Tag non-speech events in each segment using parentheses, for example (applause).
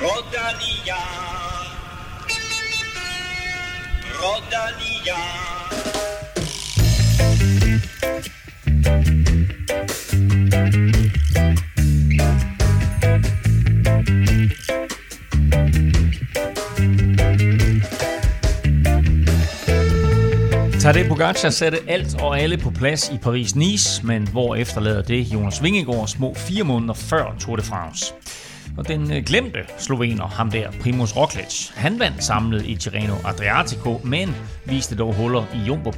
Rodania. Rodania. Tadej Pogacar satte alt og alle på plads i Paris-Nice, men hvor efterlader det Jonas Vingegaard små fire måneder før Tour de France. Og den øh, glemte slovener, ham der, Primus Roglic, han vandt samlet i Tirreno Adriatico, men viste dog huller i jumbo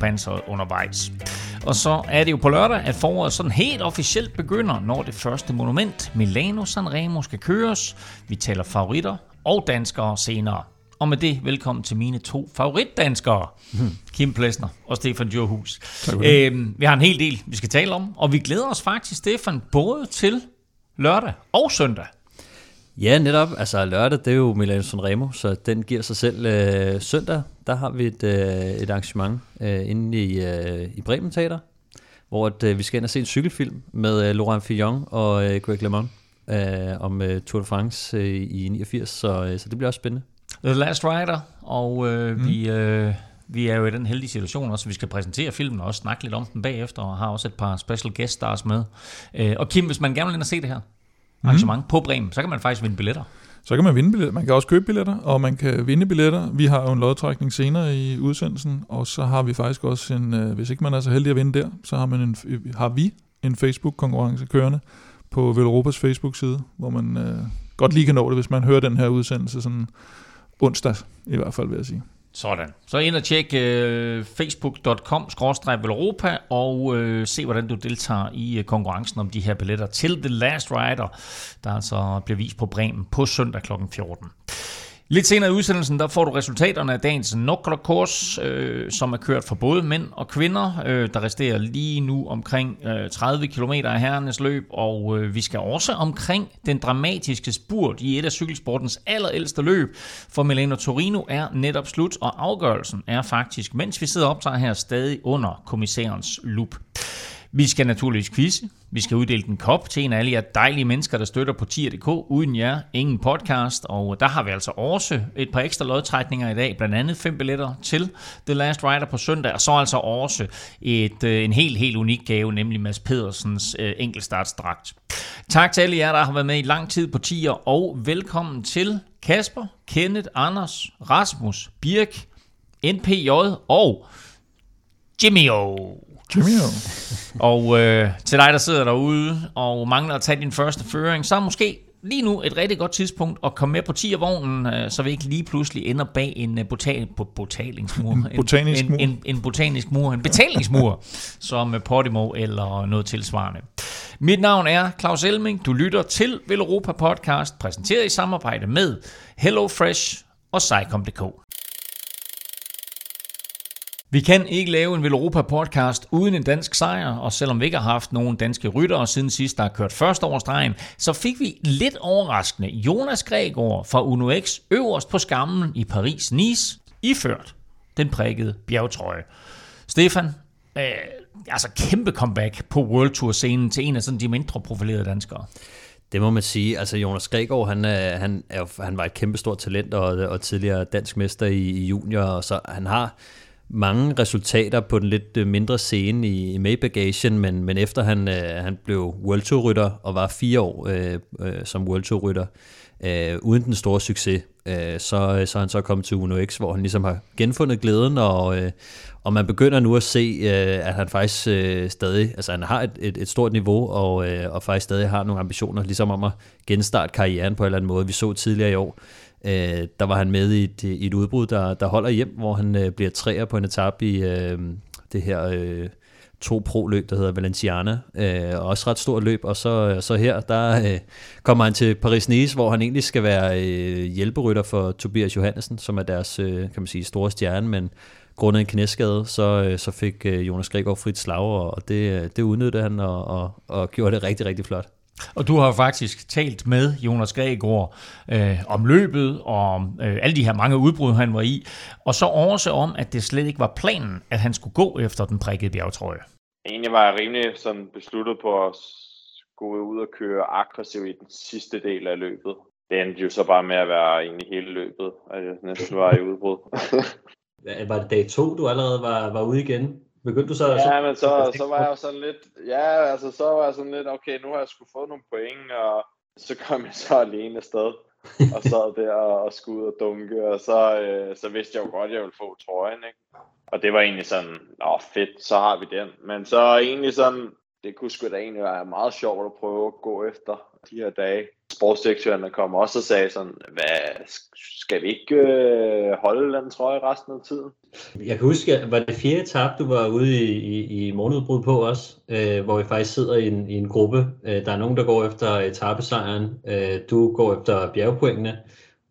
undervejs. Og så er det jo på lørdag, at foråret sådan helt officielt begynder, når det første monument, Milano Sanremo, skal køres. Vi taler favoritter og danskere senere. Og med det, velkommen til mine to favoritdanskere, hmm. Kim Plesner og Stefan Djurhus. Øhm, vi har en hel del, vi skal tale om, og vi glæder os faktisk, Stefan, både til lørdag og søndag. Ja, netop. Altså lørdag, det er jo Milano Sanremo, så den giver sig selv. Øh, søndag, der har vi et, øh, et arrangement øh, inde i, øh, i Bremen Teater, hvor at, øh, vi skal ind og se en cykelfilm med øh, Laurent Fillon og øh, Greg LeMond øh, om øh, Tour de France øh, i 89, så, øh, så det bliver også spændende. The Last Rider, og øh, mm. vi, øh, vi er jo i den heldige situation også, vi skal præsentere filmen og også snakke lidt om den bagefter, og har også et par special guest stars med. Øh, og Kim, hvis man gerne vil ind og se det her mm. arrangement på Bremen, så kan man faktisk vinde billetter. Så kan man vinde billetter. Man kan også købe billetter, og man kan vinde billetter. Vi har jo en lodtrækning senere i udsendelsen, og så har vi faktisk også en, øh, hvis ikke man er så heldig at vinde der, så har, man en, har vi en Facebook-konkurrence kørende på Velropas Facebook-side, hvor man øh, godt lige kan nå det, hvis man hører den her udsendelse sådan onsdag, i hvert fald vil jeg sige. Sådan. Så ind og tjek uh, facebook.com Europa og uh, se, hvordan du deltager i uh, konkurrencen om de her billetter til The Last Rider, der altså bliver vist på Bremen på søndag kl. 14. Lidt senere i udsendelsen, der får du resultaterne af dagens Nokla-kurs, øh, som er kørt for både mænd og kvinder. Øh, der resterer lige nu omkring øh, 30 km af herrenes løb, og øh, vi skal også omkring den dramatiske spurt i et af cykelsportens allerældste løb, for Milano Torino er netop slut, og afgørelsen er faktisk, mens vi sidder og optager her, stadig under kommissærens lup. Vi skal naturligvis quizze. Vi skal uddele en kop til en af alle jer dejlige mennesker, der støtter på tier.dk. Uden jer, ingen podcast. Og der har vi altså også et par ekstra lodtrækninger i dag. Blandt andet fem billetter til The Last Rider på søndag. Og så altså også et, øh, en helt, helt unik gave, nemlig Mads Pedersens øh, enkeltstartsdragt. Tak til alle jer, der har været med i lang tid på tier. Og velkommen til Kasper, Kenneth, Anders, Rasmus, Birk, NPJ og Jimmy O. Cheerio. (laughs) Og øh, til dig, der sidder derude og mangler at tage din første føring, så er måske lige nu et rigtig godt tidspunkt at komme med på 10'er-vognen, øh, så vi ikke lige pludselig ender bag en uh, botan, botalingsmur. En botanisk mur. En, en, en botanisk mur, en betalingsmur, (laughs) som Podimo eller noget tilsvarende. Mit navn er Claus Elming. Du lytter til Europa Podcast, præsenteret i samarbejde med HelloFresh og Cycom.dk. Vi kan ikke lave en Europa podcast uden en dansk sejr, og selvom vi ikke har haft nogen danske ryttere siden sidst, der har kørt først over stregen, så fik vi lidt overraskende Jonas Gregor fra Uno X øverst på skammen i Paris-Nice, iført den prikkede bjergtrøje. Stefan, øh, altså kæmpe comeback på World Tour scenen til en af sådan de mindre profilerede danskere. Det må man sige. Altså Jonas Gregor, han, er, han, er, han var et kæmpe stort talent og, og tidligere dansk mester i, i junior, og så han har mange resultater på den lidt øh, mindre scene i, i May-bagagen, men, men efter han, øh, han blev World Tour-rytter og var fire år øh, øh, som World Tour-rytter, øh, uden den store succes, øh, så, øh, så er han så kommet til Uno X, hvor han ligesom har genfundet glæden, og, øh, og man begynder nu at se, øh, at han faktisk øh, stadig, altså han har et, et, et stort niveau, og, øh, og faktisk stadig har nogle ambitioner, ligesom om at genstarte karrieren på en eller anden måde. Vi så tidligere i år, Øh, Øh, der var han med i et, i et udbrud, der, der holder hjem, hvor han øh, bliver træer på en etape i øh, det her øh, to pro-løb, der hedder Valenciana. Øh, også ret stort løb, og så, så her, der øh, kommer han til Paris-Nice, hvor han egentlig skal være øh, hjælperytter for Tobias Johannesen, som er deres, øh, kan man sige, store stjerne, men grundet en knæskade, så, øh, så fik øh, Jonas Gregor frit slag, og det, øh, det udnyttede han og, og, og gjorde det rigtig, rigtig flot. Og du har faktisk talt med Jonas Gregor øh, om løbet og om øh, alle de her mange udbrud, han var i, og så også om, at det slet ikke var planen, at han skulle gå efter den prikkede bjergtrøje. Egentlig var jeg rimelig sådan besluttet på at gå ud og køre aggressivt i den sidste del af løbet. det endte jo så bare med at være egentlig hele løbet, at jeg næsten var i udbrud. (laughs) var det dag to, du allerede var, var ude igen? Begyndte du så? Ja, så, men så, så var jeg jo sådan lidt, ja, altså så var jeg sådan lidt, okay, nu har jeg sgu fået nogle point, og så kom jeg så alene afsted, og sad der og skulle ud og dunke, og så, øh, så vidste jeg jo godt, at jeg ville få trøjen, ikke? Og det var egentlig sådan, åh fedt, så har vi den. Men så egentlig sådan, det kunne sgu da egentlig være meget sjovt at prøve at gå efter de her dage. Sportsdirektøren kom også og sagde sådan, hvad, skal vi ikke øh, holde den trøje resten af tiden? Jeg kan huske, var det fjerde etape, du var ude i, i, i morgenudbrud på også, øh, hvor vi faktisk sidder i en, i en gruppe. Øh, der er nogen, der går efter etapesejren, øh, du går efter bjergpoengene,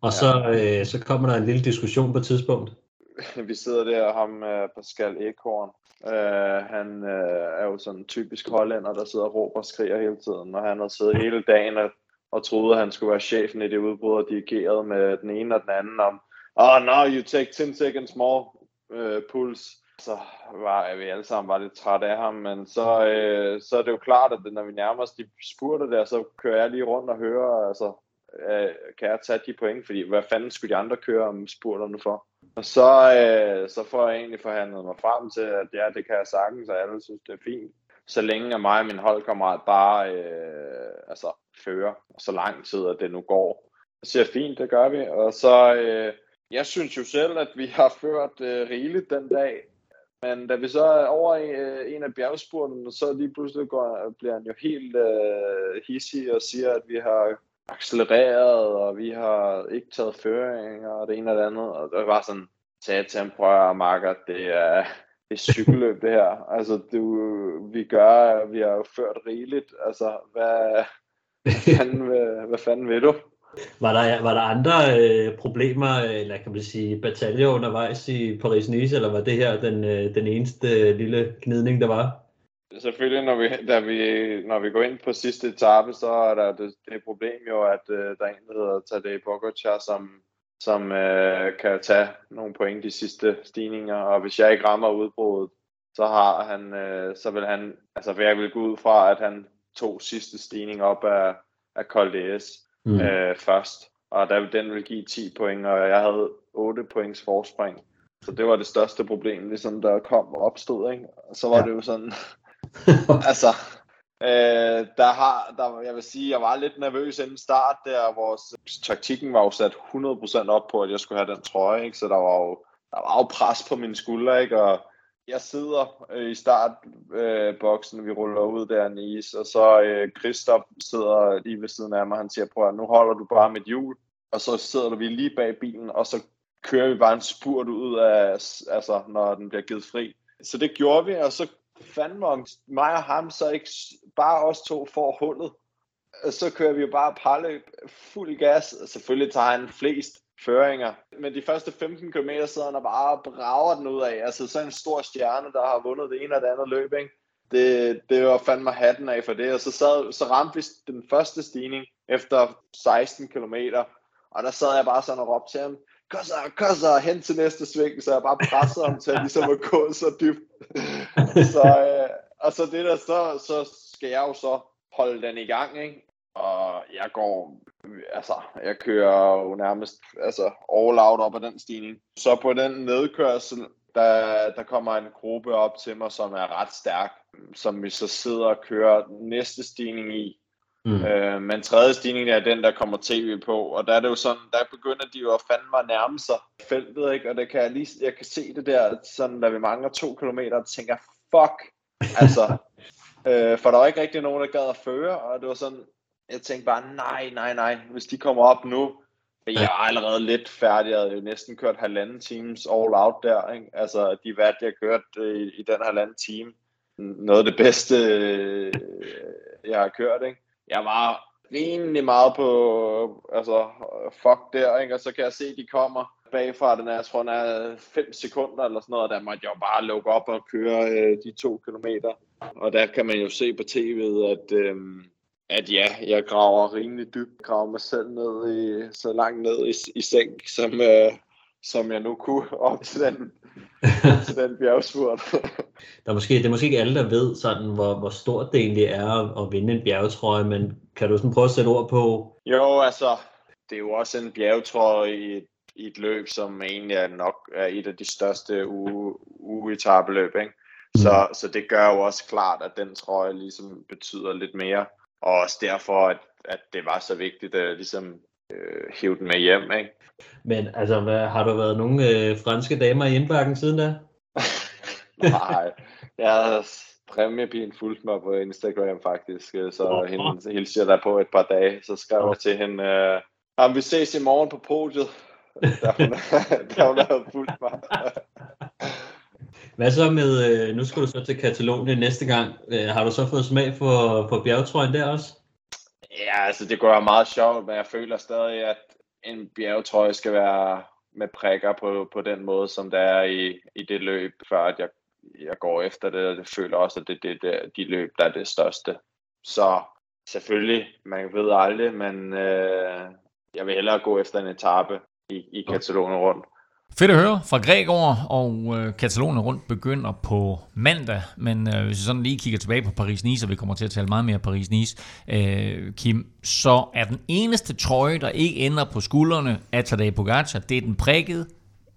og ja. så, øh, så kommer der en lille diskussion på et tidspunkt. (laughs) vi sidder der, og ham uh, Pascal Ekhorn, uh, han uh, er jo sådan en typisk hollænder, der sidder og råber og skriger hele tiden, og han har siddet hele dagen og, og troede, at han skulle være chefen i det udbrud, og dirigeret med den ene og den anden om, oh, now you take 10 seconds more øh, puls. Så var vi alle sammen var lidt trætte af ham, men så, øh, så er det jo klart, at når vi nærmer os de spurter der, så kører jeg lige rundt og hører, altså, øh, kan jeg tage de point, fordi hvad fanden skulle de andre køre om spurterne for? Og så, øh, så får jeg egentlig forhandlet mig frem til, at ja, det kan jeg sagtens, og alle synes, det er fint. Så længe at mig og min holdkammerat bare øh, altså, fører så lang tid, at det nu går. Så siger fint, det gør vi. Og så, øh, jeg synes jo selv, at vi har ført øh, rigeligt den dag. Men da vi så er over i øh, en af bjergspurtene, så lige pludselig går, bliver han jo helt øh, hissig og siger, at vi har accelereret, og vi har ikke taget føring, og det ene og det andet. Og det var sådan, sagde til ham, prøv at marker, det er, det er cykelløb det her. Altså, du, vi gør, vi har jo ført rigeligt. Altså, hvad, hvad, fanden, hvad, hvad fanden vil du? Var der, var der andre øh, problemer, øh, eller kan man sige, bataljer undervejs i Paris-Nice, eller var det her den, øh, den eneste øh, lille gnidning, der var? Selvfølgelig, når vi, da vi, når vi går ind på sidste etape, så er der det, det problem jo, at øh, der er en, der hedder Tadej Pogacar, som, som øh, kan tage nogle point de sidste stigninger, og hvis jeg ikke rammer udbruddet, så har han, øh, så vil han, altså jeg vil gå ud fra, at han tog sidste stigning op af, af Col d'Es mm. uh, først, og der, den vil give 10 point, og jeg havde 8 points forspring. Så det var det største problem, ligesom der kom og opstod, ikke? Og så var ja. det jo sådan, (laughs) altså, øh, der har, der, jeg vil sige, jeg var lidt nervøs inden start der, hvor taktikken var jo sat 100% op på, at jeg skulle have den trøje, ikke? så der var jo, der var jo pres på mine skuldre, ikke? og jeg sidder øh, i startboksen, øh, vi ruller ud der i is, og så øh, Christoph sidder lige ved siden af mig, han siger, prøv at nu holder du bare mit hjul, og så sidder vi lige bag bilen, og så kører vi bare en spurt ud af, altså når den bliver givet fri. Så det gjorde vi, og så fandme om mig og ham så ikke bare os to får hullet. Og Så kører vi jo bare parløb fuld gas. Selvfølgelig tager han flest føringer. Men de første 15 km sidder han og bare brager den ud af. Altså sådan en stor stjerne, der har vundet det ene og det andet løb, ikke? Det, det var fandme hatten af for det. Og så, sad, så ramte vi den første stigning efter 16 km. Og der sad jeg bare sådan og råbte til ham, kom så, kom så, hen til næste sving, så jeg bare pressede ham til ligesom at gå så dybt. (laughs) så, øh, og så det der, så, så skal jeg jo så holde den i gang, ikke? Og jeg går, altså, jeg kører jo nærmest altså, all out op ad den stigning. Så på den nedkørsel, der, der kommer en gruppe op til mig, som er ret stærk, som vi så sidder og kører næste stigning i. Mm. Øh, men tredje stigning er den, der kommer tv på, og der er det jo sådan, der begynder de jo at fandme at nærme sig feltet, ikke? og det kan jeg, lige, jeg kan se det der, sådan, da vi mangler to kilometer, og tænker, fuck, altså, (laughs) øh, for der var ikke rigtig nogen, der gad at føre, og det var sådan, jeg tænkte bare, nej, nej, nej, hvis de kommer op nu, jeg er allerede lidt færdig, jeg havde jo næsten kørt halvanden times all out der, ikke? altså de hvad jeg kørt øh, i, i den halvanden time, noget af det bedste, øh, jeg har kørt, ikke? jeg var rimelig meget på, altså, fuck der, ikke? og så kan jeg se, at de kommer bagfra, den er, jeg tror, den er 5 sekunder eller sådan noget, og der måtte jeg jo bare lukke op og køre øh, de to kilometer. Og der kan man jo se på tv'et, at, øh, at ja, jeg graver rimelig dybt, graver mig selv ned i, så langt ned i, i seng, som, øh, som jeg nu kunne (laughs) op til den, til den bjergspurt. der er måske, det er måske ikke alle, der ved, sådan, hvor, hvor stort det egentlig er at, at vinde en bjergetrøje, men kan du sådan prøve at sætte ord på? Jo, altså, det er jo også en bjergetrøje i et, i et løb, som egentlig er nok er et af de største ugetabeløb, ikke? Så, mm. så det gør jo også klart, at den trøje ligesom betyder lidt mere. Og også derfor, at, at det var så vigtigt at ligesom øh, hive den med hjem, ikke? Men altså, hvad, har der været nogle øh, franske damer i indbakken siden da? (laughs) Nej, jeg præmiepigen fulgt mig på Instagram faktisk, så oh, hende hilser jeg der på et par dage, så skrev oh. jeg til hende, øh, vi ses i morgen på podiet, (laughs) der hun, (laughs) der hun havde fulgt mig. Hvad så med, øh, nu skal du så til Katalonien næste gang. Øh, har du så fået smag for, for bjergetrøjen der også? Ja, altså det går meget sjovt, men jeg føler stadig, at en bjergetrøje skal være med prikker på, på den måde, som det er i, i det løb, før at jeg, jeg går efter det, og det føler også, at det er det, det, de løb, der er det største. Så selvfølgelig, man ved aldrig, men øh, jeg vil hellere gå efter en etape i, i Katalonien rundt. Fedt at høre. Fra Gregor, og øh, Katalonien rundt begynder på mandag, men øh, hvis vi sådan lige kigger tilbage på Paris-Nice, og vi kommer til at tale meget mere Paris-Nice, øh, Kim, så er den eneste trøje, der ikke ender på skuldrene af Tadej Pogacar, det er den prikkede,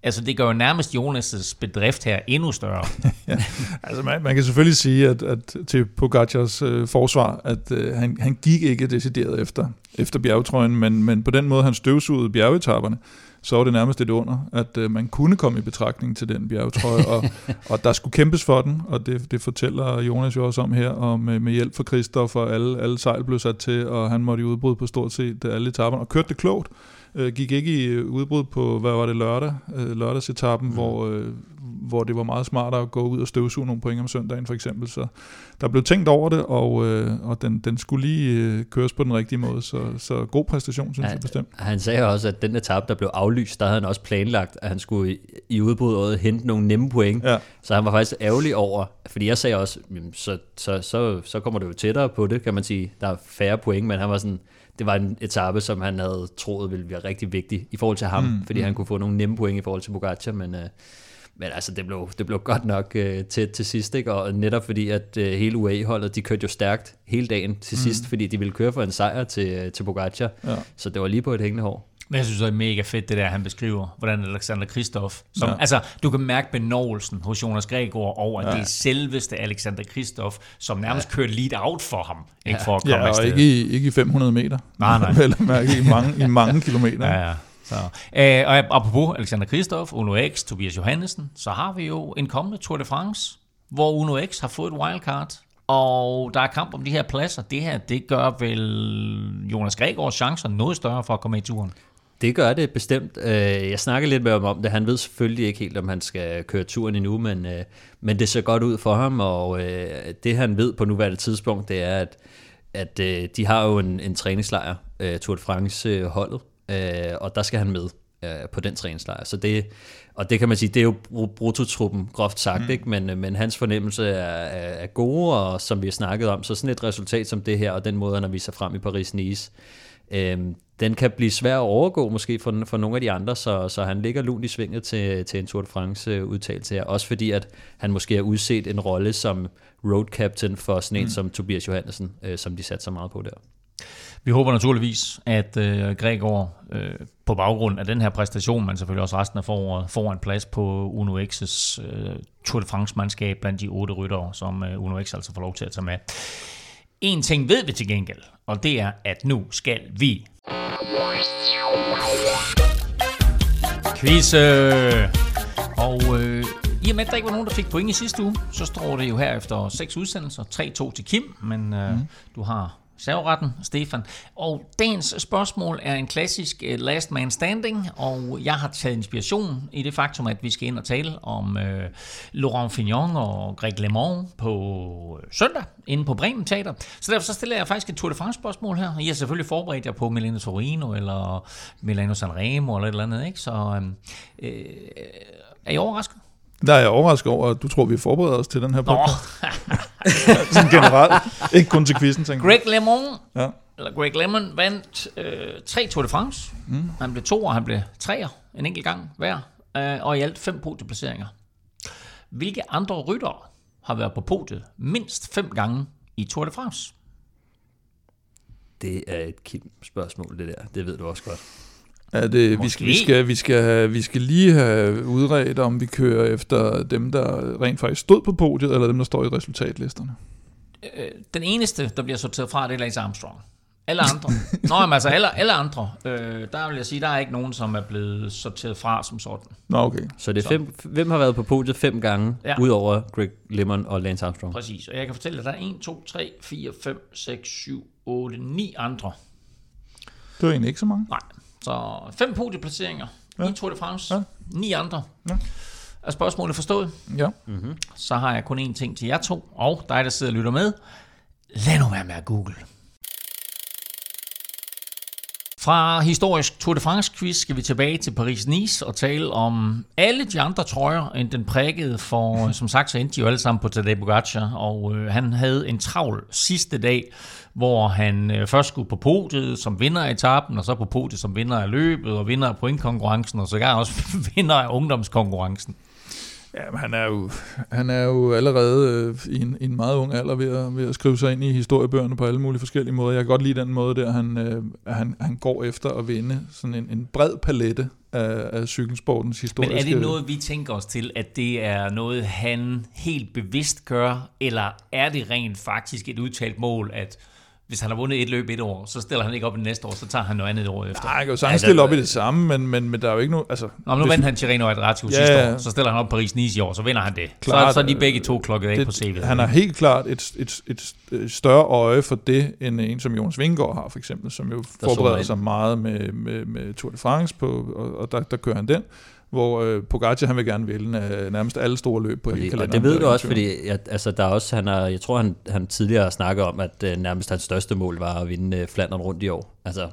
Altså det gør jo nærmest Jonas' bedrift her endnu større. (laughs) ja, altså man, man kan selvfølgelig sige, at, at til Pogacars øh, forsvar, at øh, han, han gik ikke decideret efter, efter bjergetrøjen, men, men på den måde han støvsugede bjergetapperne så var det nærmest et under, at øh, man kunne komme i betragtning til den bjergetrøje, og, (laughs) og der skulle kæmpes for den, og det, det fortæller Jonas jo også om her, og med, med hjælp fra og alle, alle sejl blev sat til, og han måtte i udbrud på stort set alle etaperne, og kørte det klogt, øh, gik ikke i udbrud på, hvad var det, lørdag, øh, lørdagsetappen, mm. hvor, øh, hvor det var meget smart at gå ud og støvsuge nogle point om søndagen for eksempel. Så der blev tænkt over det, og, øh, og den, den skulle lige øh, køres på den rigtige måde. Så, så god præstation, synes han, jeg bestemt. Han sagde også, at den etape, der blev aflyst, der havde han også planlagt, at han skulle i, i udbruddet hente nogle nemme point. Ja. Så han var faktisk ærgerlig over, fordi jeg sagde også, så, så, så, så kommer det jo tættere på det, kan man sige. Der er færre point, men han var sådan, det var en etape, som han havde troet ville være rigtig vigtig i forhold til ham, mm, fordi mm. han kunne få nogle nemme point i forhold til Pogacar, men, øh, men altså, det blev, det blev godt nok øh, til, til sidst, ikke? og netop fordi, at øh, hele UAE-holdet, de kørte jo stærkt hele dagen til mm. sidst, fordi de ville køre for en sejr til, øh, til Pogacar, ja. så det var lige på et hængende hår. Men jeg synes det er mega fedt, det der, han beskriver, hvordan Alexander Kristoff, som, ja. altså, du kan mærke benåelsen hos Jonas Gregor over, at ja. det er selveste Alexander Kristoff, som nærmest ja. kørte lead out for ham, ikke for at komme ja, og ikke i, ikke i 500 meter. (laughs) Nej, nej. (laughs) Vel mærke i mange, i mange kilometer. Ja, ja. Så, øh, og apropos Alexander Kristoff, Uno X, Tobias Johannesen, så har vi jo en kommende Tour de France, hvor Uno X har fået et wildcard, og der er kamp om de her pladser. Det her, det gør vel Jonas Gregors chancer noget større for at komme i turen. Det gør det bestemt. Øh, jeg snakker lidt med ham om det. Han ved selvfølgelig ikke helt, om han skal køre turen endnu, men, øh, men det ser godt ud for ham, og øh, det han ved på nuværende tidspunkt, det er, at, at de har jo en, en træningslejr, Tour de France-holdet, og der skal han med på den træningslejr. Så det, og det kan man sige, det er jo brutotruppen, groft sagt, mm. ikke? Men, men hans fornemmelse er, er, er gode, og som vi har snakket om, så sådan et resultat som det her, og den måde, han har vist sig frem i Paris-Nice, Øhm, den kan blive svær at overgå måske for, for nogle af de andre, så, så han ligger lunt i svinget til, til en Tour de France udtalelse her. Også fordi, at han måske har udset en rolle som road captain for sådan en mm. som Tobias Johansen, øh, som de satte så meget på der. Vi håber naturligvis, at øh, Gregor øh, på baggrund af den her præstation, men selvfølgelig også resten af foråret, får en plads på Uno X's øh, Tour de France-mandskab blandt de otte ryttere, som øh, Uno X altså får lov til at tage med. En ting ved vi til gengæld, og det er, at nu skal vi... Quiz! Og øh, i og med, at der ikke var nogen, der fik point i sidste uge, så står det jo her efter seks udsendelser. 3-2 til Kim, men øh, mm. du har serveretten, Stefan. Og dagens spørgsmål er en klassisk eh, last man standing, og jeg har taget inspiration i det faktum, at vi skal ind og tale om øh, Laurent Fignon og Greg LeMond på eh, søndag inde på Bremen Teater. Så derfor så stiller jeg faktisk et Tour de France spørgsmål her. I har selvfølgelig forberedt jer på Milano Torino eller Milano Sanremo eller et eller andet, ikke? Så øh, er I overrasket? Der er jeg overrasket over, at du tror, vi forbereder os til den her podcast. (laughs) Sådan generelt. Ikke kun til quizzen, tænker Greg LeMond, ja. eller Greg Lemon vandt øh, tre Tour de France. Mm. Han blev to, og han blev treer en enkelt gang hver. Øh, og i alt fem podieplaceringer. Hvilke andre ryttere har været på podiet mindst fem gange i Tour de France? Det er et Kim-spørgsmål, det der. Det ved du også godt. Ja, det, vi, skal, vi, skal, vi, skal have, vi skal lige have udredt, om vi kører efter dem, der rent faktisk stod på podiet, eller dem, der står i resultatlisterne. Øh, den eneste, der bliver sorteret fra, det er Lance Armstrong. Alle andre. (laughs) Nå, men altså alle, alle andre. Øh, der vil jeg sige, der er ikke nogen, som er blevet sorteret fra som sådan. Nå, okay. Så det er fem, hvem har været på podiet fem gange, ja. udover Greg Lemon og Lance Armstrong? Præcis, og jeg kan fortælle, at der er 1, 2, 3, 4, 5, 6, 7, 8, 9 andre. Det var egentlig ikke så mange. Nej, så fem podieplaceringer ja. i Tour de France. Ja. Ni andre. Ja. Er spørgsmålet forstået? Ja. Mm-hmm. Så har jeg kun én ting til jer to, og dig, der sidder og lytter med. Lad nu være med at google. Fra historisk Tour de France quiz skal vi tilbage til Paris-Nice og tale om alle de andre trøjer end den prikkede, for (laughs) som sagt så endte de jo alle sammen på Tadej Pogacar, og øh, han havde en travl sidste dag, hvor han øh, først skulle på podiet som vinder af etappen, og så på podiet som vinder af løbet, og vinder af pointkonkurrencen, og så også (laughs) vinder af ungdomskonkurrencen. Ja, han er jo, han er jo allerede øh, i, en, i en meget ung alder ved at, ved at skrive sig ind i historiebøgerne på alle mulige forskellige måder. Jeg kan godt lide den måde der, han, øh, han, han går efter at vinde sådan en, en bred palette af, af cykelsportens historiske... Men er det noget, vi tænker os til, at det er noget, han helt bevidst gør, eller er det rent faktisk et udtalt mål, at hvis han har vundet et løb et år, så stiller han ikke op i næste år, så tager han noget andet år efter. Nej, han kan jo sagtens altså, stille op i det samme, men, men, men der er jo ikke nogen... Altså, Nå, men nu vandt han Tirreno Adratio ja, sidste år, så stiller han op Paris-Nice i år, så vinder han det. Klart, så, så er de begge to klokket af på CV'et. Han har helt klart et, et, et, et større øje for det, end en som Jonas Vingegaard har, for eksempel, som jo der forbereder sig meget med, med, med Tour de France, på, og, og der, der kører han den hvor øh, Pogacar han vil gerne vinde øh, nærmest alle store løb på hele kalenderen. Og det ved du også, fordi at, altså, der er også, han er, jeg tror, han, han tidligere har snakket om, at øh, nærmest hans største mål var at vinde øh, Flandern rundt i år. Altså,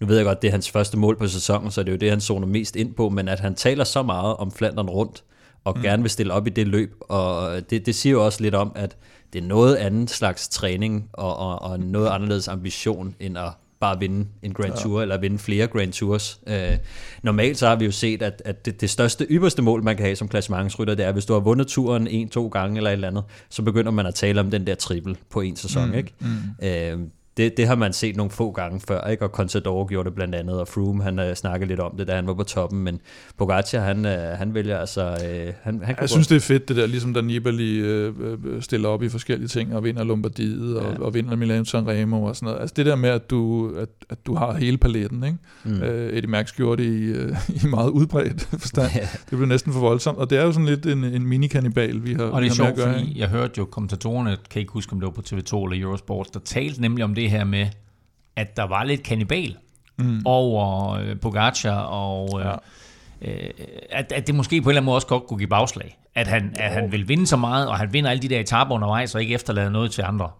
nu ved jeg godt, det er hans første mål på sæsonen, så det er jo det, han zoner mest ind på, men at han taler så meget om Flandern rundt, og mm. gerne vil stille op i det løb, og det, det siger jo også lidt om, at det er noget andet slags træning, og, og, og noget anderledes ambition, end at bare vinde en Grand Tour, ja. eller vinde flere Grand Tours. Øh, normalt så har vi jo set, at, at det, det største, ypperste mål, man kan have som klassementsrytter, det er, hvis du har vundet turen en, to gange eller et eller andet, så begynder man at tale om den der triple på en sæson. Mm, ikke? Mm. Øh, det, det har man set nogle få gange før, ikke? og Contador gjorde det blandt andet, og Froome han uh, snakkede lidt om det, da han var på toppen, men Pogacar han, uh, han vælger altså... Uh, han, han jeg synes, det er fedt det der, ligesom da Nibali uh, stiller op i forskellige ting, og vinder Lombardiet, og, ja. og vinder Milan Sanremo og sådan noget. Altså det der med, at du, at, at du har hele paletten, ikke? Mm. Uh, Eddie Merckx gjorde det i, uh, (laughs) i meget udbredt (laughs) forstand. Ja. Det blev næsten for voldsomt, og det er jo sådan lidt en, en mini-kannibal, vi har Og det er sjovt, fordi jeg hørte jo kommentatorerne, kan ikke huske, om det var på TV2 eller Eurosport, der talte nemlig om det her med, at der var lidt kannibal mm. over øh, Pogacar, og øh, ja. øh, at, at det måske på en eller anden måde også godt kunne give bagslag. At han, at han vil vinde så meget, og han vinder alle de der etaper undervejs, og ikke efterlade noget til andre.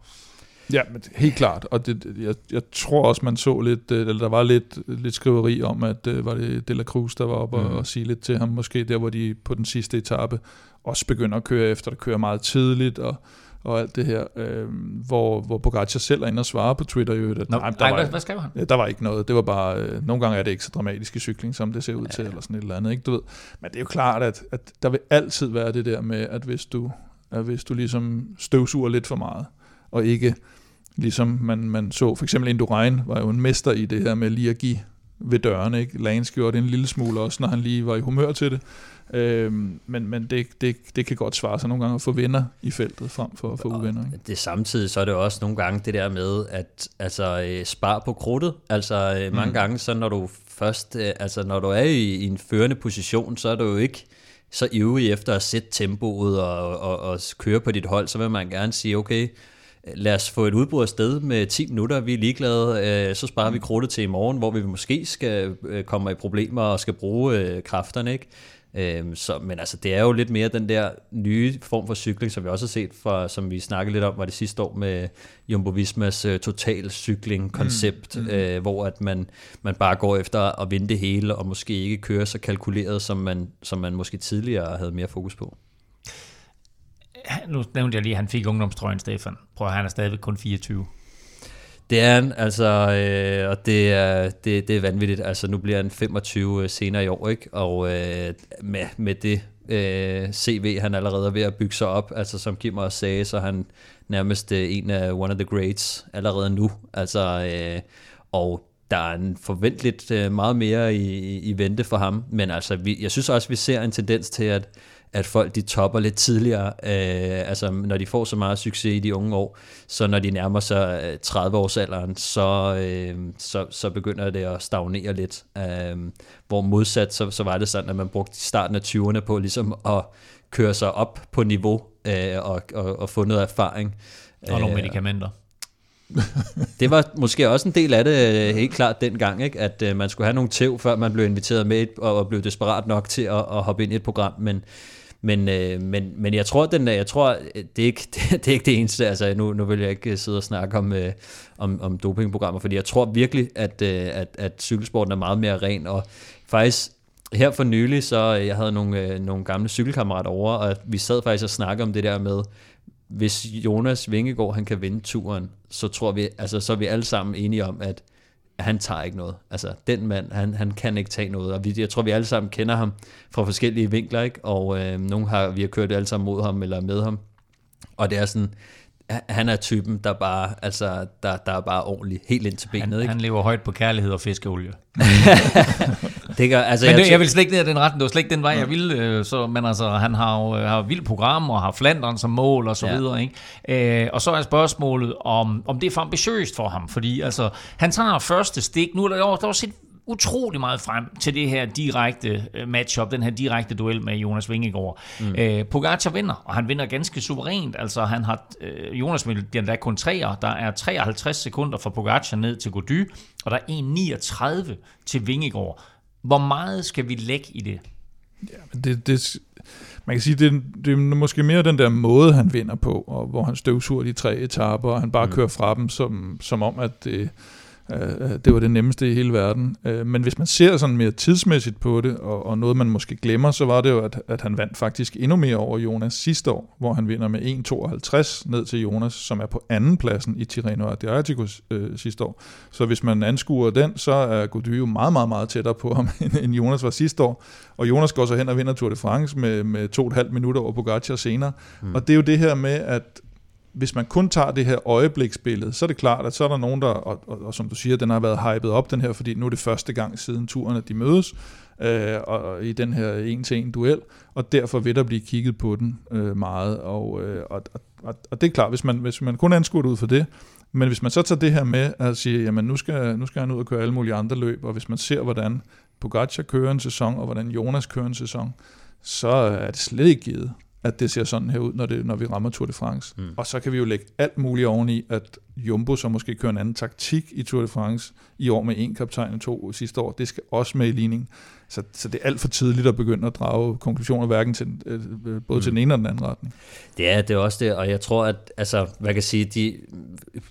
Ja, men helt klart. Og det, jeg, jeg tror også, man så lidt, øh, eller der var lidt, lidt skriveri om, at øh, var det De La Cruz, der var oppe mm. og, og sige lidt til ham, måske der, hvor de på den sidste etape også begynder at køre efter, der kører meget tidligt, og og alt det her, øh, hvor, hvor Pogacar selv er inde og svare på Twitter jo, at Nå, nej, der nej, var, hvad, hvad skrev han? Ja, der var ikke noget, det var bare, øh, nogle gange er det ikke så dramatisk i cykling, som det ser ud ja. til, eller sådan et eller andet, ikke, du ved. Men det er jo klart, at, at der vil altid være det der med, at hvis du, at hvis du ligesom støvsuger lidt for meget, og ikke ligesom man, man så, for eksempel Indurain var jo en mester i det her med lige at give ved dørene, ikke? Lance gjorde det en lille smule også, når han lige var i humør til det. Øhm, men men det, det, det kan godt svare sig nogle gange at få venner i feltet frem for at få uvenner. Ikke? Det samtidig så er det også nogle gange det der med at altså øh, spare på krudtet. Altså øh, mange mm. gange så når du først øh, altså når du er i, i en førende position, så er du jo ikke så ivrig efter at sætte tempoet og, og, og køre på dit hold, så vil man gerne sige, okay, lad os få et udbrud af sted med 10 minutter, vi er ligeglade, så sparer vi krudtet til i morgen, hvor vi måske skal komme i problemer og skal bruge kræfterne, ikke? Øhm, så, men altså, det er jo lidt mere den der nye form for cykling, som vi også har set, fra, som vi snakkede lidt om, var det sidste år med Jumbo Vismas uh, total cykling-koncept, mm, mm. Øh, hvor at man, man bare går efter at vinde det hele, og måske ikke kører så kalkuleret, som man, som man måske tidligere havde mere fokus på. Nu nævnte jeg lige, at han fik ungdomstrøjen, Stefan. Prøv at han er stadigvæk kun 24. Det er han, altså, øh, og det er, det, det er vanvittigt. Altså, nu bliver han 25 øh, senere i år, ikke? Og øh, med, med det øh, CV, han allerede er ved at bygge sig op, altså som Kim også sagde, så er han nærmest øh, en af one of the greats allerede nu. Altså, øh, og der er en forventeligt øh, meget mere i, i vente for ham, men altså, vi, jeg synes også, vi ser en tendens til, at at folk de topper lidt tidligere, øh, altså når de får så meget succes i de unge år, så når de nærmer sig 30 års alderen, så, øh, så, så begynder det at stagnere lidt. Øh, hvor modsat, så, så var det sådan, at man brugte starten af 20'erne på ligesom at køre sig op på niveau øh, og, og, og få noget erfaring. Og nogle øh, medicamenter. (laughs) det var måske også en del af det øh, helt klart dengang, ikke? at uh, man skulle have nogle tæv, før man blev inviteret med og, og blev desperat nok til at, at hoppe ind i et program, men men, øh, men, men jeg tror, den, jeg tror øh, det, er ikke, (laughs) det, det er ikke det eneste. Altså, nu, nu vil jeg ikke øh, sidde og snakke om, øh, om, om dopingprogrammer, fordi jeg tror virkelig, at, øh, at, at cykelsporten er meget mere ren. Og faktisk her for nylig, så øh, jeg havde nogle, øh, nogle gamle cykelkammerater over, og vi sad faktisk og snakkede om det der med, hvis Jonas Vingegaard han kan vinde turen, så tror vi, altså så er vi alle sammen enige om, at han tager ikke noget. Altså, den mand, han, han kan ikke tage noget. Og vi, jeg tror, vi alle sammen kender ham fra forskellige vinkler, ikke? Og øh, nogle har, vi har kørt alle sammen mod ham eller med ham. Og det er sådan, han er typen, der bare, altså, der, der er bare ordentlig helt ind til benet. Han, ikke? han lever højt på kærlighed og fiskeolie. (laughs) det gør, altså, men det, jeg, jeg vil slet ikke ned ad den retning, det var slet ikke den vej, jeg ville. Øh, så, men altså, han har jo har vildt program og har Flandern som mål og så ja. videre. Ikke? Øh, og så er spørgsmålet, om, om det er for ambitiøst for ham. Fordi altså, han tager første stik. Nu er der, der var set utrolig meget frem til det her direkte øh, matchup, den her direkte duel med Jonas Vingegaard. Mm. Øh, Pogacar vinder, og han vinder ganske suverænt. Altså han har, øh, Jonas bliver endda kun treer. Der er 53 sekunder fra Pogacar ned til Gody, og der er 1,39 til Vingegaard. Hvor meget skal vi lægge i det? Ja, men det, det, man kan sige, det, det er måske mere den der måde, han vinder på, og hvor han støvsuger de tre etaper, og han bare mm. kører fra dem, som, som om, at det, det var det nemmeste i hele verden. Øh, men hvis man ser sådan mere tidsmæssigt på det, og, og noget man måske glemmer, så var det jo, at, at han vandt faktisk endnu mere over Jonas sidste år, hvor han vinder med 1,52 ned til Jonas, som er på anden pladsen i Tirreno Adriatico øh, sidste år. Så hvis man anskuer den, så er Gody jo meget, meget, meget tættere på ham, (laughs) end Jonas var sidste år. Og Jonas går så hen og vinder Tour de France med, med to og et halvt minutter over Pogacar senere. Mm. Og det er jo det her med, at hvis man kun tager det her øjebliksbillede, så er det klart, at så er der nogen, der, og, og, og som du siger, den har været hypet op, den her, fordi nu er det første gang siden turen, at de mødes, øh, og, i den her en-til-en duel, og derfor vil der blive kigget på den øh, meget, og, øh, og, og, og det er klart, hvis man, hvis man kun anskuer det ud for det, men hvis man så tager det her med at sige, jamen nu skal, nu skal han ud og køre alle mulige andre løb, og hvis man ser, hvordan Pogacar kører en sæson, og hvordan Jonas kører en sæson, så er det slet ikke givet, at det ser sådan her ud, når, det, når vi rammer Tour de France. Mm. Og så kan vi jo lægge alt muligt oveni, at Jumbo så måske kører en anden taktik i Tour de France i år med en kaptajn og to sidste år. Det skal også med i ligningen. Så, så det er alt for tidligt at begynde at drage konklusioner, hverken til, øh, både mm. til den ene og den anden retning. Det er, det er også det, og jeg tror, at altså, hvad kan sige, de,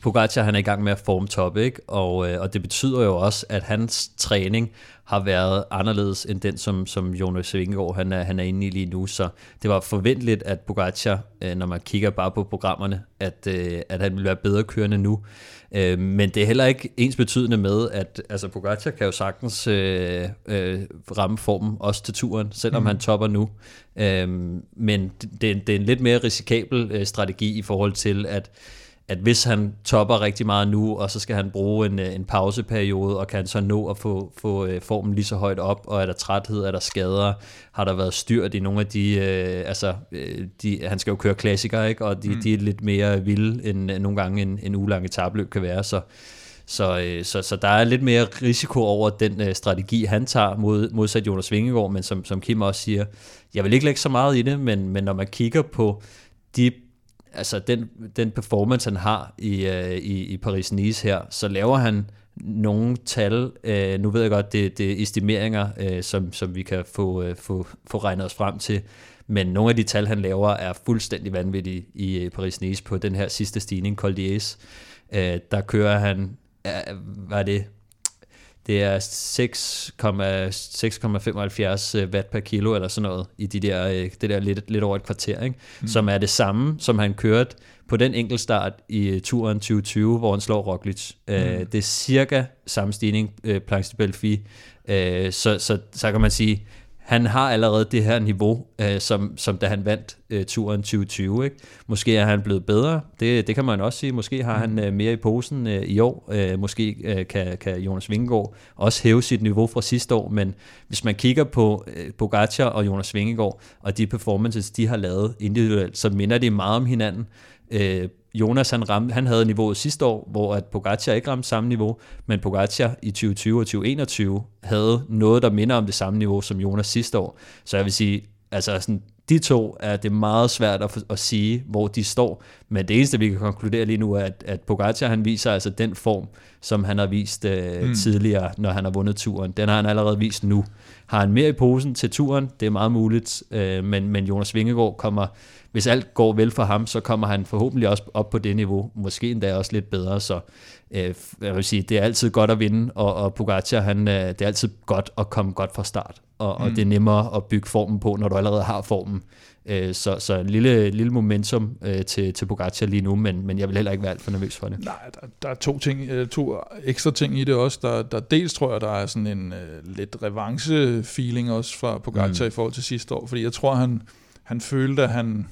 Pogacar han er i gang med at forme top, ikke? Og, øh, og det betyder jo også, at hans træning har været anderledes end den, som, som Jonas Vingegaard han er, han er inde i lige nu. Så det var forventeligt, at Pogacar, øh, når man kigger bare på programmerne, at, øh, at han vil være bedre kørende nu. Øh, men det er heller ikke ens betydende med, at altså Pogacar kan jo sagtens øh, øh, ramme formen også til turen, selvom mm. han topper nu. Øh, men det, det er en lidt mere risikabel øh, strategi i forhold til, at at hvis han topper rigtig meget nu, og så skal han bruge en, øh, en pauseperiode, og kan så nå at få, få øh, formen lige så højt op, og er der træthed, er der skader, har der været styrt i nogle af de, øh, altså, øh, de, han skal jo køre klassikere, ikke? og de, mm. de er lidt mere vilde, end nogle gange en, en ulang etabløb kan være, så så, øh, så, så der er lidt mere risiko over den øh, strategi, han tager mod, modsat Jonas Vingegaard, men som, som Kim også siger, jeg vil ikke lægge så meget i det, men, men når man kigger på de altså den, den performance, han har i, øh, i, i Paris-Nice her, så laver han nogle tal, øh, nu ved jeg godt, det, det er estimeringer, øh, som, som vi kan få, øh, få, få regnet os frem til, men nogle af de tal, han laver, er fuldstændig vanvittige i øh, Paris-Nice på den her sidste stigning, Col d'Iez. Øh, der kører han, øh, hvad er det, det er 6,75 øh, watt per kilo eller sådan noget i de der, øh, det der lidt, lidt over et kvarter, ikke? Mm. som er det samme, som han kørte på den enkeltstart i øh, turen 2020, hvor han slår Roglic. Mm. det er cirka samme stigning, Planche de Belfi. så, så, så kan man sige, han har allerede det her niveau, øh, som, som da han vandt øh, turen 2020. Ikke? Måske er han blevet bedre, det, det kan man også sige. Måske har han øh, mere i posen øh, i år. Øh, måske øh, kan, kan Jonas Vingegaard også hæve sit niveau fra sidste år. Men hvis man kigger på øh, Pogacar og Jonas Vingegaard, og de performances, de har lavet individuelt, så minder de meget om hinanden. Øh, Jonas han, ramte, han havde niveauet sidste år, hvor at Pogacar ikke ramte samme niveau, men Pogacar i 2020 og 2021 havde noget, der minder om det samme niveau som Jonas sidste år. Så jeg vil sige, altså sådan, de to er det meget svært at, at sige, hvor de står. Men det eneste, vi kan konkludere lige nu, er, at, at Pogacar han viser altså den form, som han har vist øh, mm. tidligere, når han har vundet turen. Den har han allerede vist nu. Har han mere i posen til turen? Det er meget muligt, øh, men, men Jonas Vingegaard kommer hvis alt går vel for ham, så kommer han forhåbentlig også op på det niveau, måske endda også lidt bedre, så øh, jeg vil sige, det er altid godt at vinde, og, og Pogacar, han, øh, det er altid godt at komme godt fra start, og, mm. og det er nemmere at bygge formen på, når du allerede har formen. Øh, så, så en lille, lille momentum øh, til, til Pogacar lige nu, men, men jeg vil heller ikke være alt for nervøs for det. Nej, der, der er to, ting, øh, to ekstra ting i det også. Der, der dels tror jeg, der er sådan en uh, lidt revanche-feeling også fra Pogacar mm. i forhold til sidste år, fordi jeg tror, han, han følte, at han,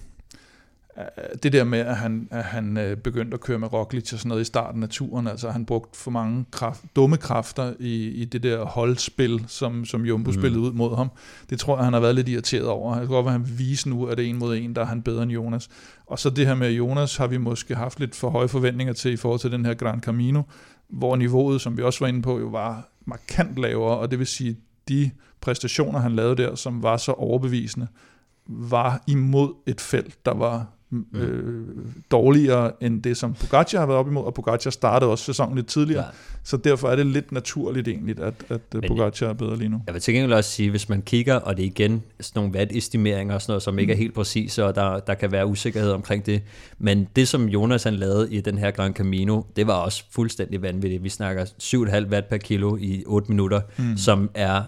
det der med, at han, at han øh, begyndte at køre med Roglic og sådan noget i starten af turen, altså han brugte for mange kraft, dumme kræfter i, i det der holdspil, som, som Jumbo mm. spillede ud mod ham. Det tror jeg, han har været lidt irriteret over. Jeg tror godt, at han vil vise nu, at det er en mod en, der er han bedre end Jonas. Og så det her med Jonas har vi måske haft lidt for høje forventninger til i forhold til den her Gran Camino, hvor niveauet, som vi også var inde på, jo var markant lavere, og det vil sige, de præstationer, han lavede der, som var så overbevisende, var imod et felt, der var. Øh, dårligere end det, som Pogacar har været op imod, og Pogacar startede også sæsonen lidt tidligere, ja. så derfor er det lidt naturligt egentlig, at, at Men, Pogacar er bedre lige nu. Jeg vil til gengæld også sige, hvis man kigger, og det er igen sådan nogle vatestimeringer og sådan noget, som ikke er mm. helt præcise, og der, der kan være usikkerhed omkring det, men det, som Jonas han lavede i den her Gran Camino, det var også fuldstændig vanvittigt. Vi snakker 7,5 watt per kilo i 8 minutter, mm. som er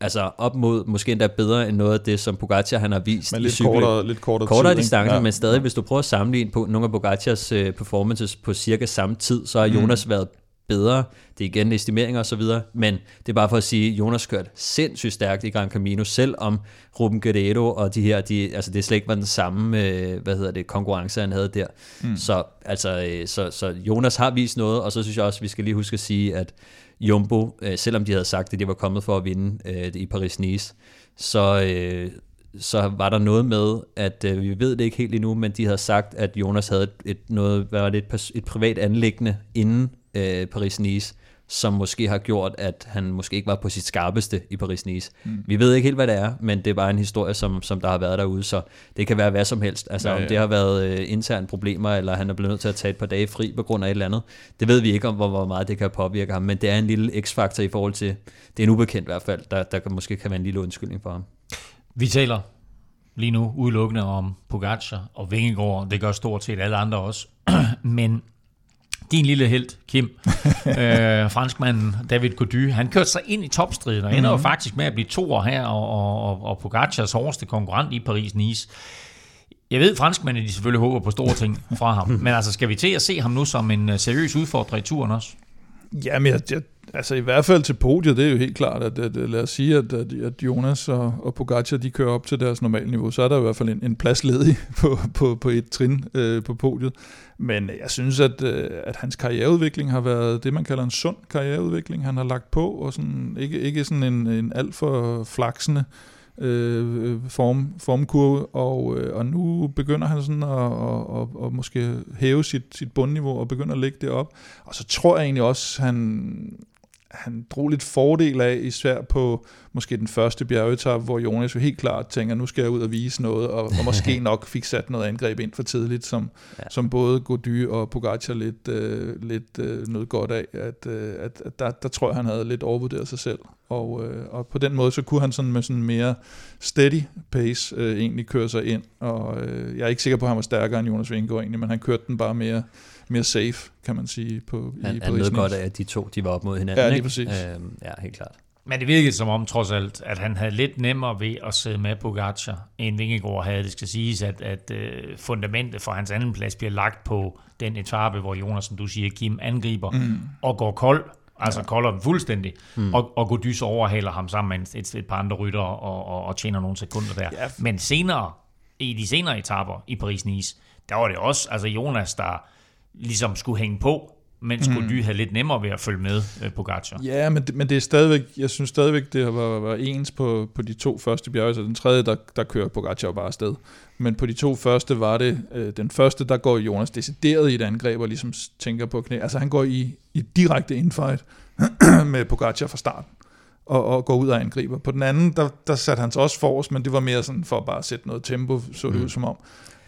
altså op mod måske endda bedre end noget af det, som Pogacar han har vist men lidt i. Kortere, lidt kortere, kortere tid, distance, ja. men stadig, ja. hvis du prøver at sammenligne på nogle af Pogacars uh, performances på cirka samme tid, så har mm. Jonas været bedre. Det er igen estimeringer og så videre, men det er bare for at sige, at Jonas kørte sindssygt stærkt i Gran Camino, selvom Ruben Guerrero og de her, de, altså det slet ikke var den samme, øh, hvad hedder det, konkurrence, han havde der. Mm. Så, altså, øh, så, så Jonas har vist noget, og så synes jeg også, vi skal lige huske at sige, at Jumbo, øh, selvom de havde sagt, at de var kommet for at vinde øh, i Paris-Nice, så, øh, så var der noget med, at øh, vi ved det ikke helt endnu, men de havde sagt, at Jonas havde et, et, noget, hvad var det, et, et privat anlæggende inden øh, Paris-Nice, som måske har gjort, at han måske ikke var på sit skarpeste i Paris-Nice. Mm. Vi ved ikke helt, hvad det er, men det er bare en historie, som, som der har været derude, så det kan være hvad som helst. Altså ja, ja. om det har været øh, interne problemer, eller han er blevet nødt til at tage et par dage fri på grund af et eller andet. Det ved vi ikke om, hvor, hvor meget det kan påvirke ham, men det er en lille x-faktor i forhold til, det er en ubekendt i hvert fald, der, der kan, måske kan være en lille undskyldning for ham. Vi taler lige nu udelukkende om Pogacar og Vingegaard, det gør stort set alle andre også, (clears throat) men din lille held, Kim, (laughs) øh, franskmanden David Gody, han kørte sig ind i topstriden og ender mm-hmm. jo mhm. faktisk med at blive to år her, og, og, og Pogacars hårdeste konkurrent i Paris-Nice. Jeg ved, franskmændene de selvfølgelig håber på store ting fra ham, (laughs) men altså skal vi til at se ham nu som en øh, seriøs udfordrer i turen også? Jamen, jeg, jeg, altså i hvert fald til podiet, det er jo helt klart, at, at, at lad os sige, at, at, Jonas og, og Pogacar, de kører op til deres normale niveau, så er der i hvert fald en, en plads ledig (laughs) på, på, på et trin øh, på podiet. Men jeg synes, at, øh, at hans karriereudvikling har været det, man kalder en sund karriereudvikling. Han har lagt på, og sådan, ikke, ikke sådan en, en alt for flaksende øh, Øh, form, formkurve, og, øh, og nu begynder han sådan at, at, at, at måske hæve sit, sit bundniveau og begynder at lægge det op. Og så tror jeg egentlig også, han, han drog lidt fordel af, især på måske den første bjergetap, hvor Jonas jo helt klart tænker, nu skal jeg ud og vise noget, og, og måske (laughs) nok fik sat noget angreb ind for tidligt, som, ja. som både Gody og Pogacar lidt, øh, lidt øh, noget godt af, at, øh, at, at der, der tror jeg, han havde lidt overvurderet sig selv, og, øh, og på den måde, så kunne han sådan med sådan mere steady pace øh, egentlig køre sig ind, og øh, jeg er ikke sikker på, at han var stærkere end Jonas Vingegaard egentlig, men han kørte den bare mere mere safe, kan man sige, på, han, i Han nød godt af, at de to de var op mod hinanden. Ja, lige ikke? præcis. Øhm, ja, helt klart. Men det virkede som om, trods alt, at han havde lidt nemmere ved at sidde med Pogacar, end Vingegaard havde. Det skal siges, at, at uh, fundamentet for hans anden plads bliver lagt på den etape, hvor Jonas, som du siger, Kim angriber mm. og går kold. Altså ja. kolder den fuldstændig, mm. og, og Godys overhaler ham sammen med et, et par andre rytter og, og, og tjener nogle sekunder der. Ja. Men senere, i de senere etaper i Paris-Nice, der var det også altså Jonas, der ligesom skulle hænge på, mens mm. Gody havde lidt nemmere ved at følge med øh, Pogacar. Ja, men det, men det er stadigvæk, jeg synes stadigvæk, det var, var ens på, på de to første bjerge, så den tredje, der, der kører Pogacar jo bare afsted. Men på de to første var det, øh, den første, der går Jonas decideret i et angreb, og ligesom tænker på knæ. Altså han går i, i direkte infight (clears throat) med Pogacar fra starten, og, og går ud og angriber. På den anden, der, der satte han sig også forrest, men det var mere sådan for bare at sætte noget tempo, så det mm. ud som om.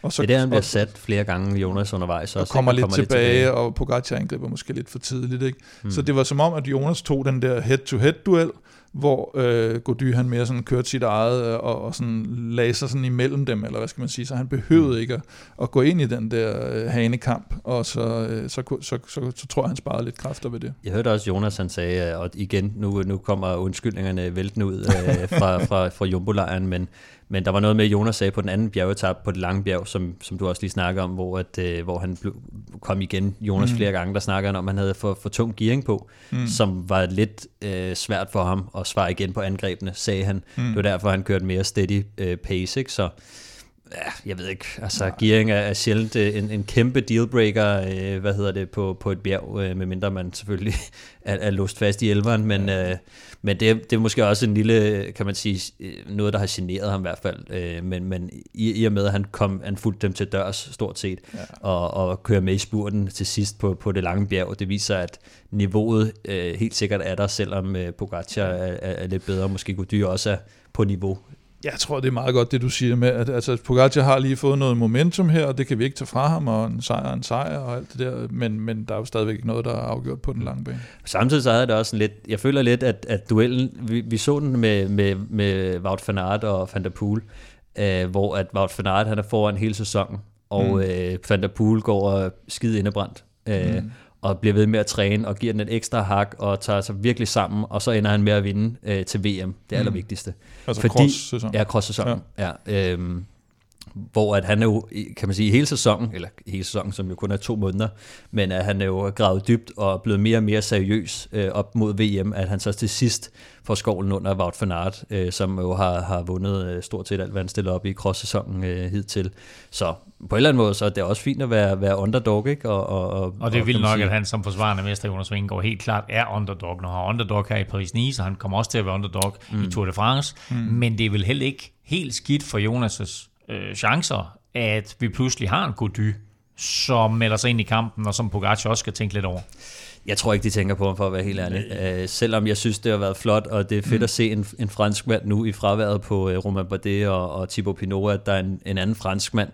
Og så, det er der, han bliver sat flere gange, Jonas, undervejs. Og også, kommer, ikke? lidt, kommer tilbage, lidt tilbage, og Pogacar angriber måske lidt for tidligt. Ikke? Mm. Så det var som om, at Jonas tog den der head-to-head-duel, hvor øh, Gody han mere sådan kørte sit eget, øh, og, og sådan lagde sig sådan imellem dem, eller hvad skal man sige, så han behøvede mm. ikke at, at gå ind i den der øh, hanekamp, og så, øh, så, så, så, så, så tror jeg, han sparede lidt kræfter ved det. Jeg hørte også Jonas, han sagde, og igen, nu, nu kommer undskyldningerne væltende ud øh, fra, fra, fra Jumbo-lejren, men men der var noget med, Jonas sagde på den anden bjergetap, på det lange bjerg, som, som du også lige snakker om, hvor, at, øh, hvor han blev, kom igen, Jonas mm. flere gange, der snakker han om, at han havde for, for tung gearing på, mm. som var lidt øh, svært for ham at svare igen på angrebene, sagde han. Mm. Det var derfor, han kørte mere steady øh, pace, ikke? så ja, jeg ved ikke, altså Nej. gearing er, er sjældent øh, en, en kæmpe dealbreaker, øh, hvad hedder det, på, på et bjerg, øh, medmindre man selvfølgelig (laughs) er, er låst fast i elveren, men, øh, men det, det er måske også en lille, kan man sige, noget, der har generet ham i hvert fald, øh, men, men i, i og med, at han, kom, han fulgte dem til dørs stort set, ja. og, og kører med i spurten til sidst på, på det lange bjerg, det viser, at niveauet øh, helt sikkert er der, selvom øh, Pogacar er, er, er lidt bedre, måske Gody også er på niveau jeg tror, det er meget godt, det du siger med, at altså, Pogacar har lige fået noget momentum her, og det kan vi ikke tage fra ham, og en sejr er en sejr og alt det der, men, men der er jo stadigvæk noget, der er afgjort på den lange bane. Samtidig så havde det også lidt, jeg føler lidt, at, at duellen, vi, vi så den med, med, med Wout van Aert og Van der Poel, øh, hvor at Wout van Aert, han er foran hele sæsonen, og mm. øh, Van der Poel går skide indebrændt. Øh, mm og bliver ved med at træne, og giver den et ekstra hak, og tager sig virkelig sammen, og så ender han med at vinde øh, til VM, det mm. allervigtigste. Altså Fordi, cross-sæson. Ja, cross-sæsonen. Ja. Ja, øhm, hvor at han jo, kan man sige, hele sæsonen, eller hele sæsonen, som jo kun er to måneder, men at han er jo gravet dybt og blevet mere og mere seriøs øh, op mod VM, at han så til sidst får skovlen under Wout van Aert, øh, som jo har, har vundet øh, stort set alt, hvad han stiller op i cross-sæsonen øh, hidtil. Så på en eller anden måde, så er det også fint at være, være underdog, ikke? Og, og, og, og det er vildt nok, sige. at han som forsvarende mester, Jonas Vingegaard, helt klart er underdog. Når han er underdog her i Paris-Nice, og han kommer også til at være underdog mm. i Tour de France, mm. men det er vel heller ikke helt skidt for Jonas' øh, chancer, at vi pludselig har en Gody, som melder sig ind i kampen, og som Pogacar også skal tænke lidt over. Jeg tror ikke, de tænker på ham, for at være helt ærlig. Øh, selvom jeg synes, det har været flot, og det er fedt mm. at se en, en franskmand nu i fraværet på uh, Romain Bardet og, og Thibaut Pinot, at der er en, en anden franskmand,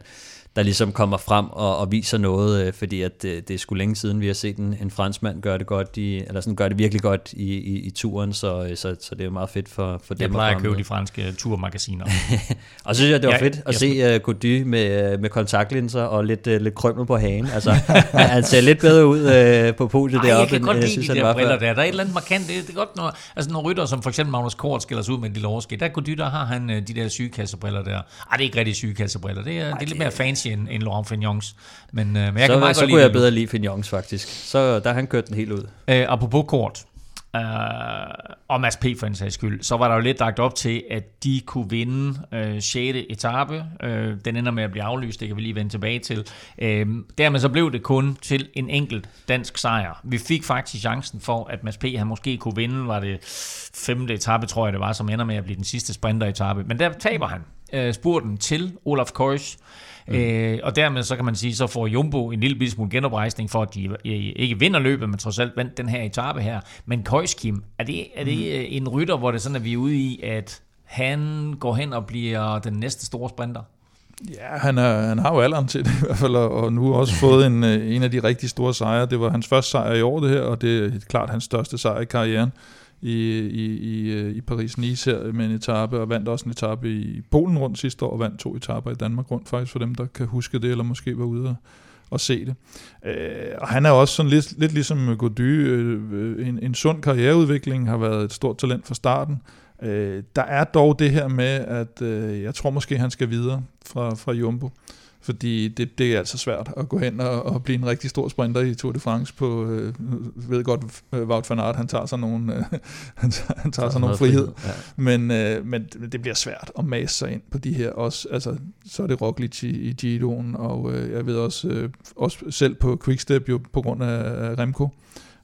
der ligesom kommer frem og, og viser noget, øh, fordi at det, øh, det er sgu længe siden, vi har set en, en franskmand gøre det godt i, eller sådan gøre det virkelig godt i, i, i turen, så, øh, så, så det er meget fedt for, for dem. Jeg plejer at købe de franske turmagasiner. (laughs) og så synes jeg, det var ja, fedt at se uh, Gody med, med kontaktlinser og lidt, uh, lidt krømmel på hagen. (laughs) Altså, han ser lidt bedre ud uh, på podiet deroppe. Jeg kan godt lide de der briller der. Der er et eller andet markant. Det, det er godt, når, altså når rytter, som for eksempel Magnus Kort skiller sig ud med en lille overskæg. Der Gody, der har han de der sygekassebriller der. Ej, det er ikke rigtig sygekassebriller. Det er, Ej, det er lidt mere fancy end, end Laurent Fignons. Men, øh, men jeg så, kan meget så kunne jeg bedre lide Fignons faktisk. Så der han kørt den helt ud. Øh, apropos kort, øh, og Mads P. for en sags skyld, så var der jo lidt lagt op til, at de kunne vinde øh, 6. etape. Øh, den ender med at blive aflyst, det kan vi lige vende tilbage til. Øh, dermed så blev det kun til en enkelt dansk sejr. Vi fik faktisk chancen for, at Mads P. han måske kunne vinde, var det femte etape, tror jeg det var, som ender med at blive den sidste sprinter-etape. Men der taber han øh, spurten til Olaf Kois. Mm. Øh, og dermed så kan man sige, så får Jumbo en lille smule genoprejsning for, at de ikke vinder løbet, men trods alt vandt den her etape her. Men Koiskim, er det, er det mm. en rytter, hvor det sådan, at vi er ude i, at han går hen og bliver den næste store sprinter? Ja, han, er, han har jo alderen til det i hvert fald, og nu også fået en, øh, en af de rigtig store sejre. Det var hans første sejr i år det her, og det er klart hans største sejr i karrieren i, i, i, øh, i Paris-Nice her med en etape, og vandt også en etape i Polen rundt sidste år, og vandt to etaper i Danmark rundt faktisk, for dem, der kan huske det, eller måske var ude at se det. Øh, og han er også sådan lidt, lidt ligesom Gody, øh, en, en sund karriereudvikling, har været et stort talent fra starten. Øh, der er dog det her med, at øh, jeg tror måske, han skal videre fra, fra Jumbo fordi det, det er altså svært at gå hen og, og blive en rigtig stor sprinter i Tour de France på, øh, ved godt, øh, Wout van Aert, han tager sig nogle, øh, (laughs) han tager, han tager sig nogle frihed, frihed ja. men, øh, men det bliver svært at masse sig ind på de her også, altså så er det Roglic i, i Giroen, og øh, jeg ved også, øh, også selv på Quickstep jo på grund af Remco,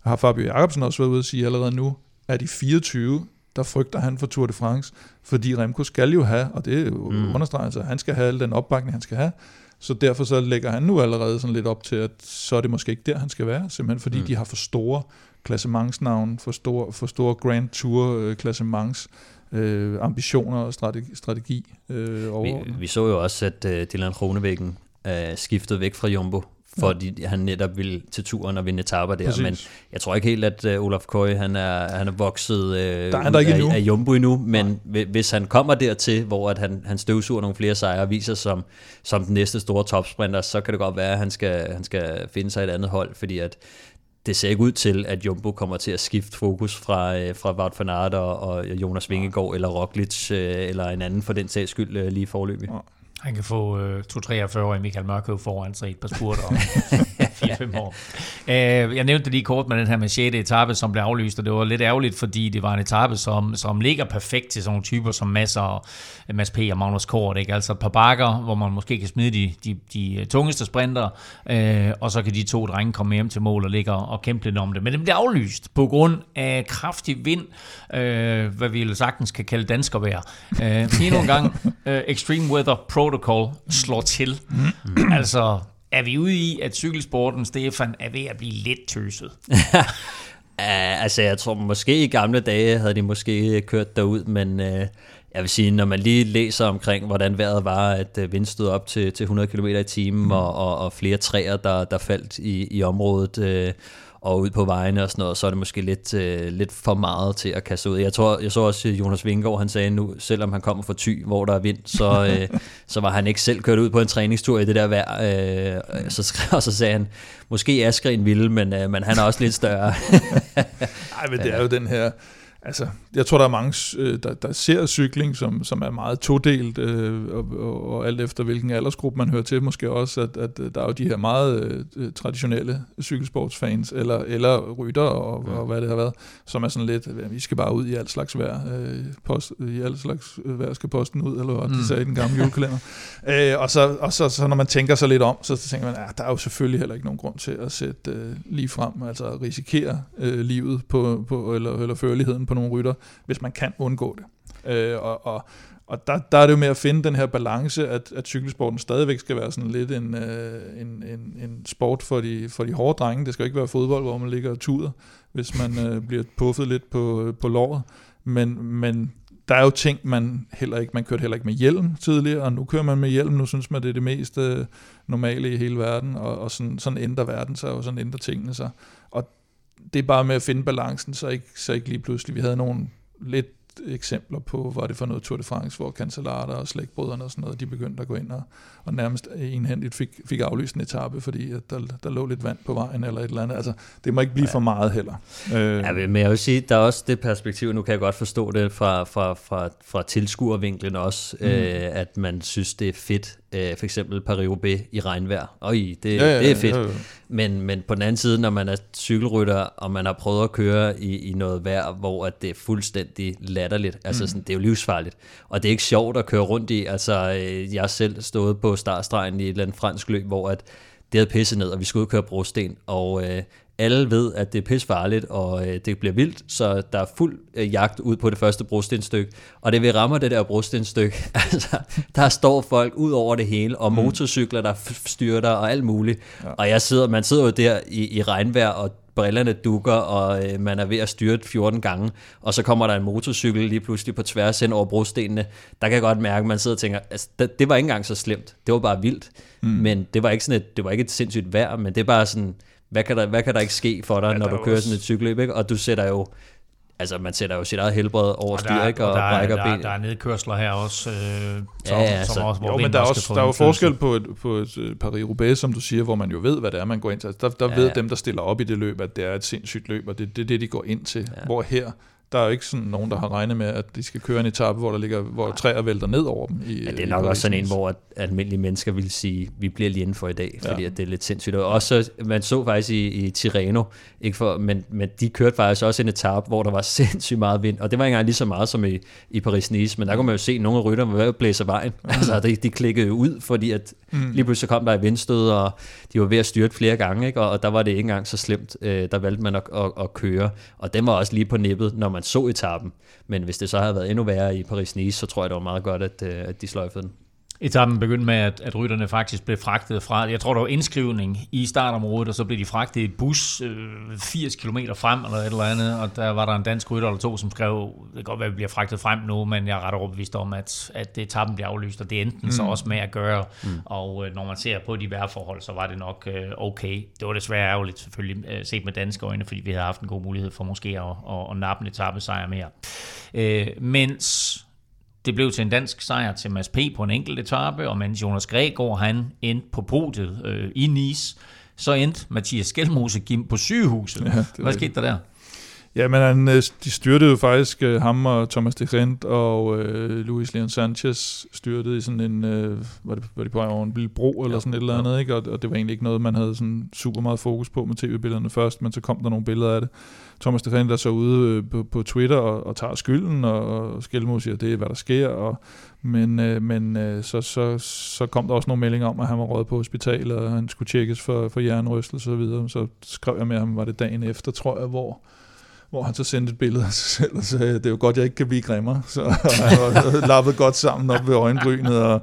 har Fabio Jacobsen også været ude at sige allerede nu, at i 24, der frygter han for Tour de France, fordi Remco skal jo have, og det er jo mm. understreget, altså, han skal have al den opbakning, han skal have, så derfor så lægger han nu allerede sådan lidt op til, at så er det måske ikke der, han skal være, simpelthen fordi mm. de har for store klassementsnavn, for store, for store Grand Tour øh, klassements øh, ambitioner og strategi. strategi øh, vi, vi så jo også, at øh, Dylan Kronevæggen øh, skiftede væk fra Jumbo fordi ja. han netop vil til turen og vinde etapper der. Præcis. Men jeg tror ikke helt, at uh, Olaf Køj, han er, han er vokset uh, der er der ikke af, endnu. af Jumbo endnu, men ja. hvis han kommer dertil, hvor at han, han støvsuger nogle flere sejre og viser som, som den næste store topsprinter, så kan det godt være, at han skal, han skal finde sig et andet hold, fordi at det ser ikke ud til, at Jumbo kommer til at skifte fokus fra, øh, fra Wout van Aert og, og Jonas Vingegaard ja. eller Roglic eller en anden for den sags skyld lige forløbig. Ja. Han kan få øh, 2-43-årige Michael Mørkøv foran sig et par spurter. om (laughs) 4-5 år. Øh, jeg nævnte lige kort med den her med 6. etape, som blev aflyst, og det var lidt ærgerligt, fordi det var en etape, som, som ligger perfekt til sådan nogle typer som Mads, og, Mads P. og Magnus Kort. Ikke? Altså et par bakker, hvor man måske kan smide de, de, de tungeste sprinter, øh, og så kan de to drenge komme hjem til mål og ligge og kæmpe lidt om det. Men det bliver aflyst på grund af kraftig vind, øh, hvad vi sagtens kan kalde danskervejr. Øh, endnu en gang, øh, Extreme Weather Protocol slår til. Mm. altså, er vi ude i, at cykelsporten, Stefan, er ved at blive lidt tøset? (laughs) Ja, altså jeg tror måske i gamle dage havde de måske kørt derud, men øh, jeg vil sige, når man lige læser omkring, hvordan vejret var, at øh, vind stod op til, til 100 km i timen, mm. og, og, og flere træer, der, der faldt i, i området, øh, og ud på vejene og sådan noget, så er det måske lidt, øh, lidt for meget til at kaste ud. Jeg tror, jeg så også Jonas Vingård, han sagde nu, selvom han kommer fra Thy, hvor der er vind, så, (laughs) øh, så var han ikke selv kørt ud på en træningstur i det der vejr. Øh, så, og så sagde han, måske Askren ville, men, øh, men han er også lidt større. (laughs) Nej, men det er jo den her altså, jeg tror, der er mange, øh, der, der ser cykling, som, som er meget todelt, øh, og, og, og alt efter hvilken aldersgruppe man hører til, måske også, at, at der er jo de her meget øh, traditionelle cykelsportsfans, eller, eller rytter, og, ja. og hvad det har været, som er sådan lidt, vi skal bare ud i alt slags vejr, øh, post, i alt slags vejr skal posten ud, eller hvad mm. de sagde i den gamle julekalender. (laughs) øh, og så, og så, så når man tænker sig lidt om, så tænker man, at der er jo selvfølgelig heller ikke nogen grund til at sætte øh, lige frem, altså risikere øh, livet på, på, eller, eller førligheden på nogle rytter, hvis man kan undgå det. Øh, og, og, og der, der er det jo med at finde den her balance, at, at cykelsporten stadigvæk skal være sådan lidt en, øh, en, en, en sport for de, for de hårde drenge. Det skal ikke være fodbold, hvor man ligger og tuder, hvis man øh, bliver puffet lidt på, på låret. Men, men der er jo ting, man heller ikke, man kørte heller ikke med hjelm tidligere, og nu kører man med hjelm, nu synes man, det er det mest øh, normale i hele verden, og, og sådan, sådan ændrer verden sig, og sådan ændrer tingene sig. Og det er bare med at finde balancen, så ikke, så ikke lige pludselig, vi havde nogle lidt eksempler på, var det for noget Tour de France, hvor Cancellara og slægtbrødrene og sådan noget, de begyndte at gå ind og, og nærmest enhændigt fik, fik aflyst en etape, fordi at der, der lå lidt vand på vejen eller et eller andet. Altså, det må ikke blive ja. for meget heller. Øh. Ja, men jeg vil sige, der er også det perspektiv, nu kan jeg godt forstå det fra, fra, fra, fra tilskuervinklen også, mm. øh, at man synes, det er fedt, øh, for eksempel Paris-Roubaix i regnvejr. Øj, det, ja, ja, det er fedt. Ja, ja. Men, men på den anden side, når man er cykelrytter, og man har prøvet at køre i, i noget vejr, hvor at det er fuldstændig latterligt, altså mm. sådan, det er jo livsfarligt. Og det er ikke sjovt at køre rundt i. Altså, øh, jeg har selv stået på startstregen i et eller andet fransk løb, hvor at det havde pisset ned, og vi skulle ud og køre brosten, og øh, alle ved, at det er pisfarligt, og øh, det bliver vildt, så der er fuld øh, jagt ud på det første brostenstykke. Og det vi rammer det der brostenstykke, (laughs) altså, der står folk ud over det hele, og mm. motorcykler, der styrter og alt muligt. Ja. Og jeg sidder, man sidder jo der i, i regnvejr, og brillerne dukker, og øh, man er ved at styrte 14 gange, og så kommer der en motorcykel lige pludselig på tværs hen over brostenene. Der kan jeg godt mærke, at man sidder og tænker, altså, det, det var ikke engang så slemt. Det var bare vildt. Mm. Men det var ikke sådan et, det var ikke et sindssygt vejr, men det er bare sådan, hvad kan der, hvad kan der ikke ske for dig, ja, når du kører også... sådan et cykelløb, ikke? og du sætter jo altså man sætter jo sit eget helbred over Og styr, der, ikke? Og, og der, er, brækker der, ben. der er nedkørsler her også, øh, som, Ja, ja, som så- også, hvor Jo, men der er, også, der er jo forskel på et, på et øh, Paris-Roubaix, som du siger, hvor man jo ved, hvad det er, man går ind til. Altså, Der, der Ja, ved ja. dem, der stiller op i det løb, at det er et sindssygt løb, og det, det er det, de går ind til. Ja. Hvor her, der er jo ikke sådan nogen, der har regnet med, at de skal køre en etape, hvor der ligger, hvor træer vælter ned over dem. I, Ja, det er nok også sådan en, hvor at almindelige mennesker vil sige, vi bliver lige inden for i dag, fordi Ja. at det er lidt sindssygt. Og også, så- man så faktisk i, i Tirreno, ikke for, men, men de kørte faktisk også en etape, hvor der var (laughs) sindssygt meget vind, og det var ikke engang lige så meget som i, i Paris-Nice, men der kunne man jo se, at nogle af rytterne var ved at blæse af vejen. altså, de, de klikkede ud, fordi at mm. lige pludselig kom der et vindstød, og de var ved at styrte flere gange, ikke? Og, og der var det ikke engang så slemt. Øh, der valgte man at, at, at køre, og den var også lige på nippet, når man så etappen. Men hvis det så havde været endnu værre i Paris-Nice, så tror jeg, det var meget godt, at, øh, at de sløjfede den. Etappen begyndte med, at, at rytterne faktisk blev fragtet fra, jeg tror, der var indskrivning i startområdet, og så blev de fragtet i et bus øh, 80 km frem, eller et eller andet, og der var der en dansk rytter eller to, som skrev, det kan godt være, at vi bliver fragtet frem nu, men jeg er ret overbevist om, at, at etappen bliver aflyst, og det endte den så også med at gøre, mm. og øh, når man ser på de vejrforhold, så var det nok øh, okay. Det var desværre ærgerligt selvfølgelig, øh, set med danske øjne, fordi vi havde haft en god mulighed for måske at, at, at nappe en etappesejr mere. Øh, mens det blev til en dansk sejr til Mads P. på en enkelt etape, og mens Jonas Gregor han endte på podiet øh, i Nice, så endte Mathias Skelmose Kim på sygehuset. Ja, Hvad skete der der? Ja, men han, øh, de styrtede jo faktisk, øh, ham og Thomas de Gent og øh, Luis Leon Sanchez styrtede i sådan en, øh, var, det, var det på over en lille bro eller Ja, sådan et eller andet, ikke? Og, og det var egentlig ikke noget, man havde sådan super meget fokus på med tv-billederne først, men så kom der nogle billeder af det. Thomas de Gent er så ude øh, på, på Twitter og, og tager skylden, og, og Skelmo siger, det er, hvad der sker, og, men, øh, men øh, så, så, så kom der også nogle meldinger om, at han var røget på hospital, og han skulle tjekkes for, for hjernerystelse og så videre. Så skrev jeg med ham, var det dagen efter, tror jeg, hvor hvor han så sendte et billede af sig selv og sagde, det er jo godt, jeg ikke kan blive grimmere. Så han var lappet godt sammen op ved øjenbrynet, og,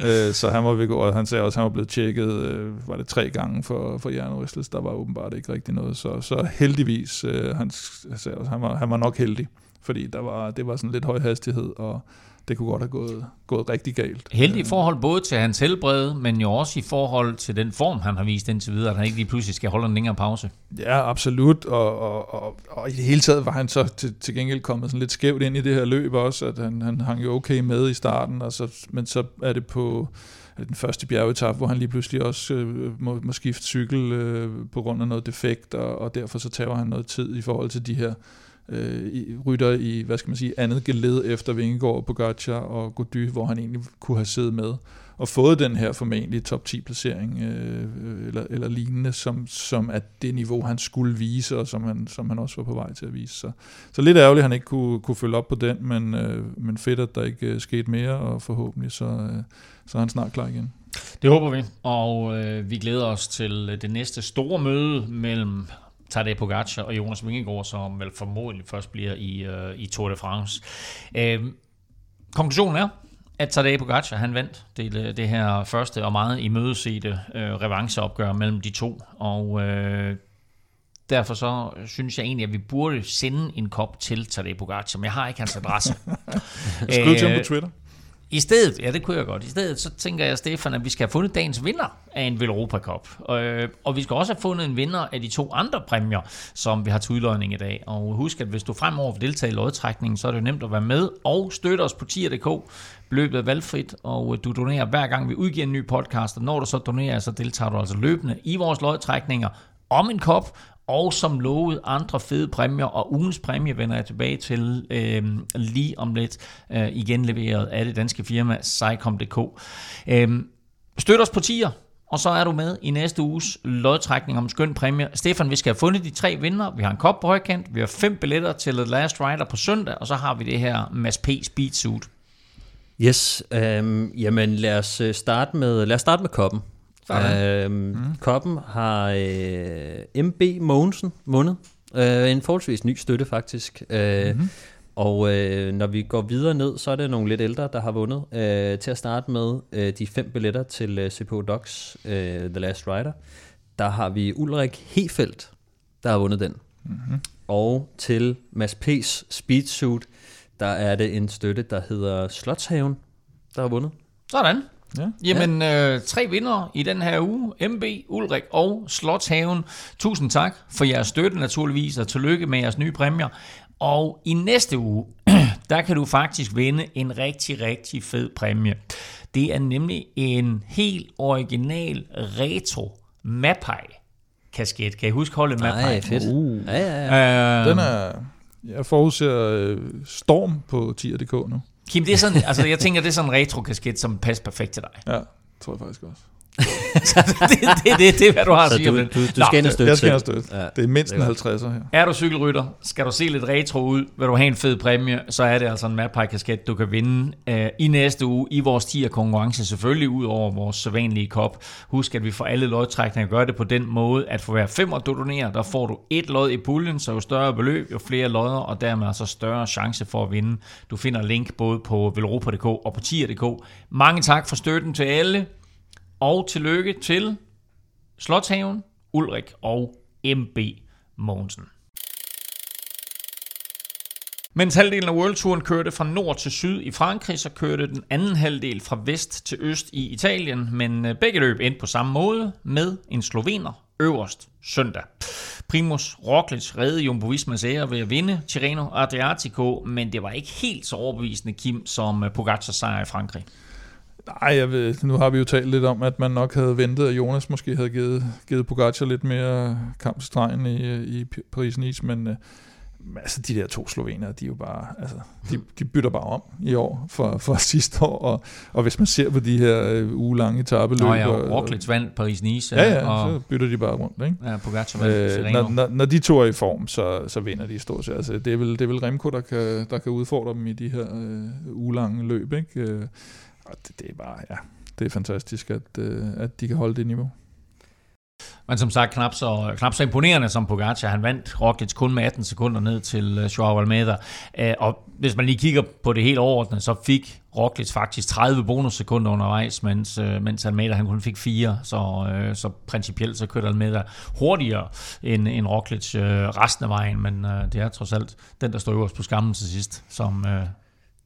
ja. øh, så han var ved og han sagde også, at han var blevet tjekket, øh, var det tre gange for, for hjernerystelse, der var åbenbart ikke rigtig noget. Så, så heldigvis, øh, han sagde også, han var, han var nok heldig, fordi der var, det var sådan lidt høj hastighed, og det kunne godt have gået, gået rigtig galt. Heldig i forhold både til hans helbred, men jo også i forhold til den form, han har vist indtil videre, at han ikke lige pludselig skal holde en længere pause. Ja, absolut, og, og, og, og i det hele taget var han så til, til gengæld kommet sådan lidt skævt ind i det her løb også, at han, han hang jo okay med i starten, og så, men så er det på den første bjergetap, hvor han lige pludselig også øh, må, må skifte cykel øh, på grund af noget defekt, og, og derfor så tager han noget tid i forhold til de her øh, rytter i, hvad skal man sige, andet geled efter Vingegaard, Pogacar og Gody, hvor han egentlig kunne have siddet med og fået den her formentlig top 10 placering øh, eller, eller lignende, som, som at det niveau, han skulle vise, og som han, som han også var på vej til at vise. Så, så lidt ærgerligt, at han ikke kunne, kunne følge op på den, men, øh, men fedt, at der ikke øh, skete mere, og forhåbentlig så, øh, så er han snart klar igen. Det håber vi, og øh, vi glæder os til det næste store møde mellem Tadej Pogacar og Jonas Vingegaard, som vel formodentlig først bliver i, øh, i Tour de France. Øh, konklusionen er, at Tadej Pogacar, han vandt det, det her første og meget imødesete øh, revancheopgør mellem de to, og øh, derfor så synes jeg egentlig, at vi burde sende en kop til Tadej Pogacar, men jeg har ikke hans adresse. (laughs) Skriv til ham på Twitter. I stedet, ja det kunne jeg godt, i stedet så tænker jeg, Stefan, at vi skal have fundet dagens vinder af en Velropa Cup. Øh, og vi skal også have fundet en vinder af de to andre præmier, som vi har til udløjning i dag. Og husk, at hvis du fremover vil deltage i lodtrækningen, så er det jo nemt at være med og støtte os på tier.dk. Beløbet er valgfrit, og øh, du donerer hver gang vi udgiver en ny podcast. Og når du så donerer, så deltager du altså løbende i vores lodtrækninger om en kop, og som lovet andre fede præmier, og ugens præmie vender jeg tilbage til øh, lige om lidt, øh, igen leveret af det danske firma Cycom.dk. Øh, støt os på tier, og så er du med i næste uges lodtrækning om skøn præmie. Stefan, vi skal have fundet de tre vinder. Vi har en kop på højkant, vi har fem billetter til The Last Rider på søndag, og så har vi det her Mads P. Speedsuit. Yes, øh, jamen lad os øh, starte med, lad os starte med koppen. Øhm, mm. Koppen har øh, MB Mogensen vundet. Øh, en forholdsvis ny støtte faktisk. Øh, mm-hmm. Og øh, når vi går videre ned, så er det nogle lidt ældre, der har vundet. Øh, til at starte med øh, de fem billetter til øh, CPO Docs øh, The Last Rider. Der har vi Ulrik Hefeldt, der har vundet den. Mm-hmm. Og til Mads P's Speedsuit, der er det en støtte, der hedder Slotshaven, der har vundet. Sådan. Ja. Jamen, øh, tre vinder i den her uge. MB, Ulrik og Slotshaven. Tusind tak for jeres støtte naturligvis, og tillykke med jeres nye præmier. Og i næste uge, (clears throat) der kan du faktisk vinde en rigtig, rigtig fed præmie. Det er nemlig en helt original retro Mapai kasket. Kan I huske holdet Mapai? Nej, fedt. Uh. Ja, ja, ja. Øh, Den er... Jeg forudser øh, storm på 10.dk nu. Kim, det er sådan, altså jeg tænker, det er sådan en retro kasket, som passer perfekt til dig. Ja, tror jeg faktisk også. (laughs) Det, det, det, det er, hvad du har at sige du, du, du Nå, skal ind og støtte Jeg skal støtte. Ja. Det er mindst en Det er 50'er her. Er du cykelrytter, skal du se lidt retro ud, vil du have en fed præmie, så er det altså en Mappai kasket, du kan vinde øh, i næste uge i vores 10 konkurrence, selvfølgelig ud over vores sædvanlige kop. Husk, at vi får alle lodtrækninger gør det på den måde, at for hver femmer du donerer, der får du et lod i puljen, så jo større beløb, jo flere lodder, og dermed altså større chance for at vinde. Du finder link både på velropa.dk og på 10.dk. Mange tak for støtten til alle, og tillykke til Slotshaven, Ulrik og MB Mogensen. Mens halvdelen af World Touren kørte fra nord til syd i Frankrig, så kørte den anden halvdel fra vest til øst i Italien, men øh, begge løb endte på samme måde med en slovener øverst søndag. Primus Roglic redde Jumbo Vismas ære ved at vinde Tirreno Adriatico, men det var ikke helt så overbevisende, Kim, som øh, Pogacar sejr i Frankrig. Nej, jeg ved, nu har vi jo talt lidt om, at man nok havde ventet, at Jonas måske havde givet, givet Pogacar lidt mere kamp til stregen i, i Paris-Nice, men øh, altså de der to slovener, de er jo bare, altså, de, de bytter bare om i år for, for (laughs) sidste år, og, og hvis man ser på de her øh, ugelange etabeløb, Nå ja, og- Roglic vandt Paris-Nice, ja, ja, og så bytter de bare rundt, ikke? ja, Pogacar vandt Øh, når, når, når de to er i form, så, så vinder de stort set. Altså, det, er vel, det er vel Remco, der kan, der kan udfordre dem i de her øh, ugelange løb. Ikke? Og det, det er bare, ja, det er fantastisk, at, øh, at de kan holde det niveau. Men som sagt, knap så, knap så imponerende som Pogacar. Han vandt Roglic kun med 18 sekunder ned til øh, Joao Almeida. Øh, og hvis man lige kigger på det helt overordnet, så fik Roglic faktisk 30 bonussekunder undervejs, mens, mens Almeida han kun fik 4. Så, så principielt så kørte Almeida hurtigere end, end Roglic resten af vejen. Men det er trods alt den, der står øverst på skammen til sidst, som,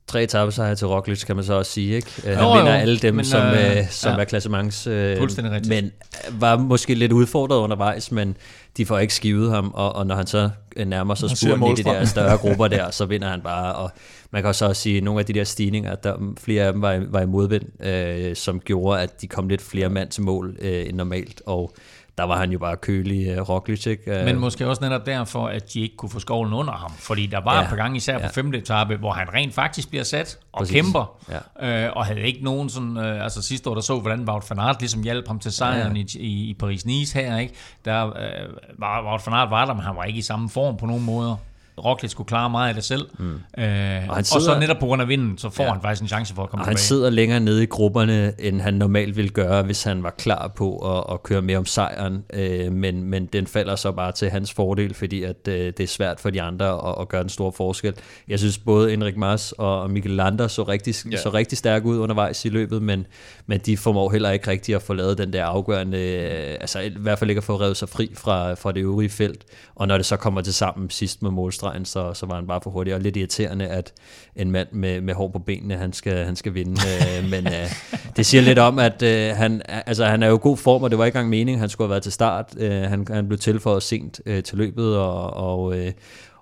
Tre etappesejre til Roglic, kan man så også sige. Ikke? Øh, Han Jo, vinder jo, alle dem, men, som, øh, øh, som ja. er klassements... Øh, Fuldstændig rigtigt. Men øh, var måske lidt udfordret undervejs, men de får ikke skivet ham, og, og når han så øh, nærmer sig spurten i de der større (laughs) grupper der, så vinder han bare. Og man kan så også sige, at nogle af de der stigninger, der, flere af dem var, i- var i modvind, øh, som gjorde, at de kom lidt flere mand til mål øh, end normalt, og der var han jo bare kølig øh, Roglic, ikke? Øh, Men måske også netop derfor, at de ikke kunne få skovlen under ham. Fordi der var ja, et par gange, især på ja. femte etape, hvor han rent faktisk bliver sat og Præcis. kæmper. Ja. Øh, og havde ikke nogen sådan... Øh, altså sidste år, der så, hvordan Wout van Aert ligesom hjalp ham til sejren Ja, i, i, i Paris-Nice her, ikke? Der øh, var Wout van Aert var der, men han var ikke i samme form på nogen måder. Roglic skulle klare meget af det selv. Mm. Øh, og, han og så sidder- netop på grund af vinden, så får ja. Han faktisk en chance for at komme Og han tilbage. sidder længere nede i grupperne, end han normalt ville gøre, hvis han var klar på at, at køre mere om sejren. Øh, men, men den falder så bare til hans fordel, fordi at, øh, det er svært for de andre at, at gøre en stor forskel. Jeg synes både Enrik Mas og Mikkel Lander så rigtig, Ja. så rigtig stærke ud undervejs i løbet, men, men de formår heller ikke rigtig at få lavet den der afgørende, øh, altså i hvert fald ikke at få revet sig fri fra, fra det øvrige felt. Og når det så kommer til sammen sidst med målstregen, så, så var han bare for hurtig. Og lidt irriterende, at en mand med, med hår på benene, han skal, han skal vinde. Øh, men øh, det siger lidt om, at øh, han, altså, han er jo i god form, og det var ikke engang meningen, han skulle have været til start. Øh, han, han blev tilføjet sent øh, til løbet, og, og, øh,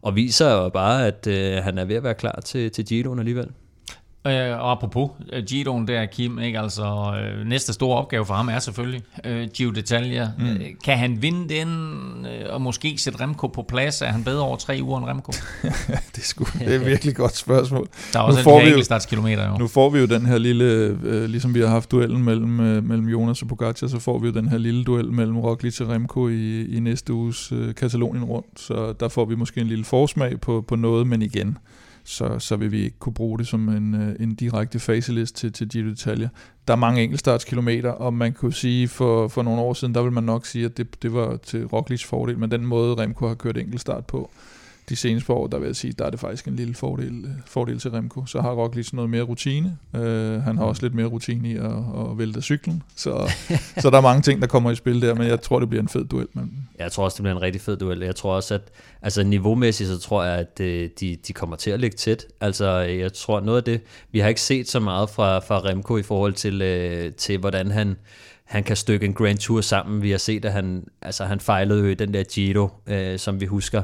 og viser jo bare, at øh, han er ved at være klar til, til Giroen alligevel. Øh, og apropos øh, Giroen der, Kim, ikke? Altså, øh, næste store opgave for ham er selvfølgelig øh, Giro d'Italia. Mm. Øh, kan han vinde den, øh, og måske sætte Remco på plads? Er han bedre over tre uger end Remco? (laughs) det, er sgu, det er et virkelig godt spørgsmål. Der er Nu også får en vi jo- jo. Nu får vi jo den her lille, øh, ligesom vi har haft duellen mellem, øh, mellem Jonas og Pogacar, så får vi jo den her lille duel mellem Roglic og Remco i, i næste uges øh, Katalonien rundt. Så der får vi måske en lille forsmag på, på noget, men igen, så, så vil vi ikke kunne bruge det som en, øh, en direkte facelist til, til de detaljer. Der er mange enkeltstartskilometer, og man kunne sige, for, for nogle år siden, der vil man nok sige, at det, det var til Roglics fordel, men den måde Remco har kørt enkeltstart på, de seneste år, der vil jeg sige, der er det faktisk en lille fordel, fordel til Remco. Så har Roglic noget mere rutine. Øh, han har også lidt mere rutine i at, at vælte cyklen. Så, (laughs) så der er mange ting, der kommer i spil der, men jeg tror, det bliver en fed duel. Men Jeg tror også, det bliver en rigtig fed duel. Jeg tror også, at altså, niveaumæssigt, så tror jeg, at øh, de, de kommer til at ligge tæt. Altså, jeg tror noget af det, vi har ikke set så meget fra, fra Remco i forhold til, øh, til hvordan han, han kan stykke en Grand Tour sammen. Vi har set, at han, altså, han fejlede jo i den der Giro, øh, som vi husker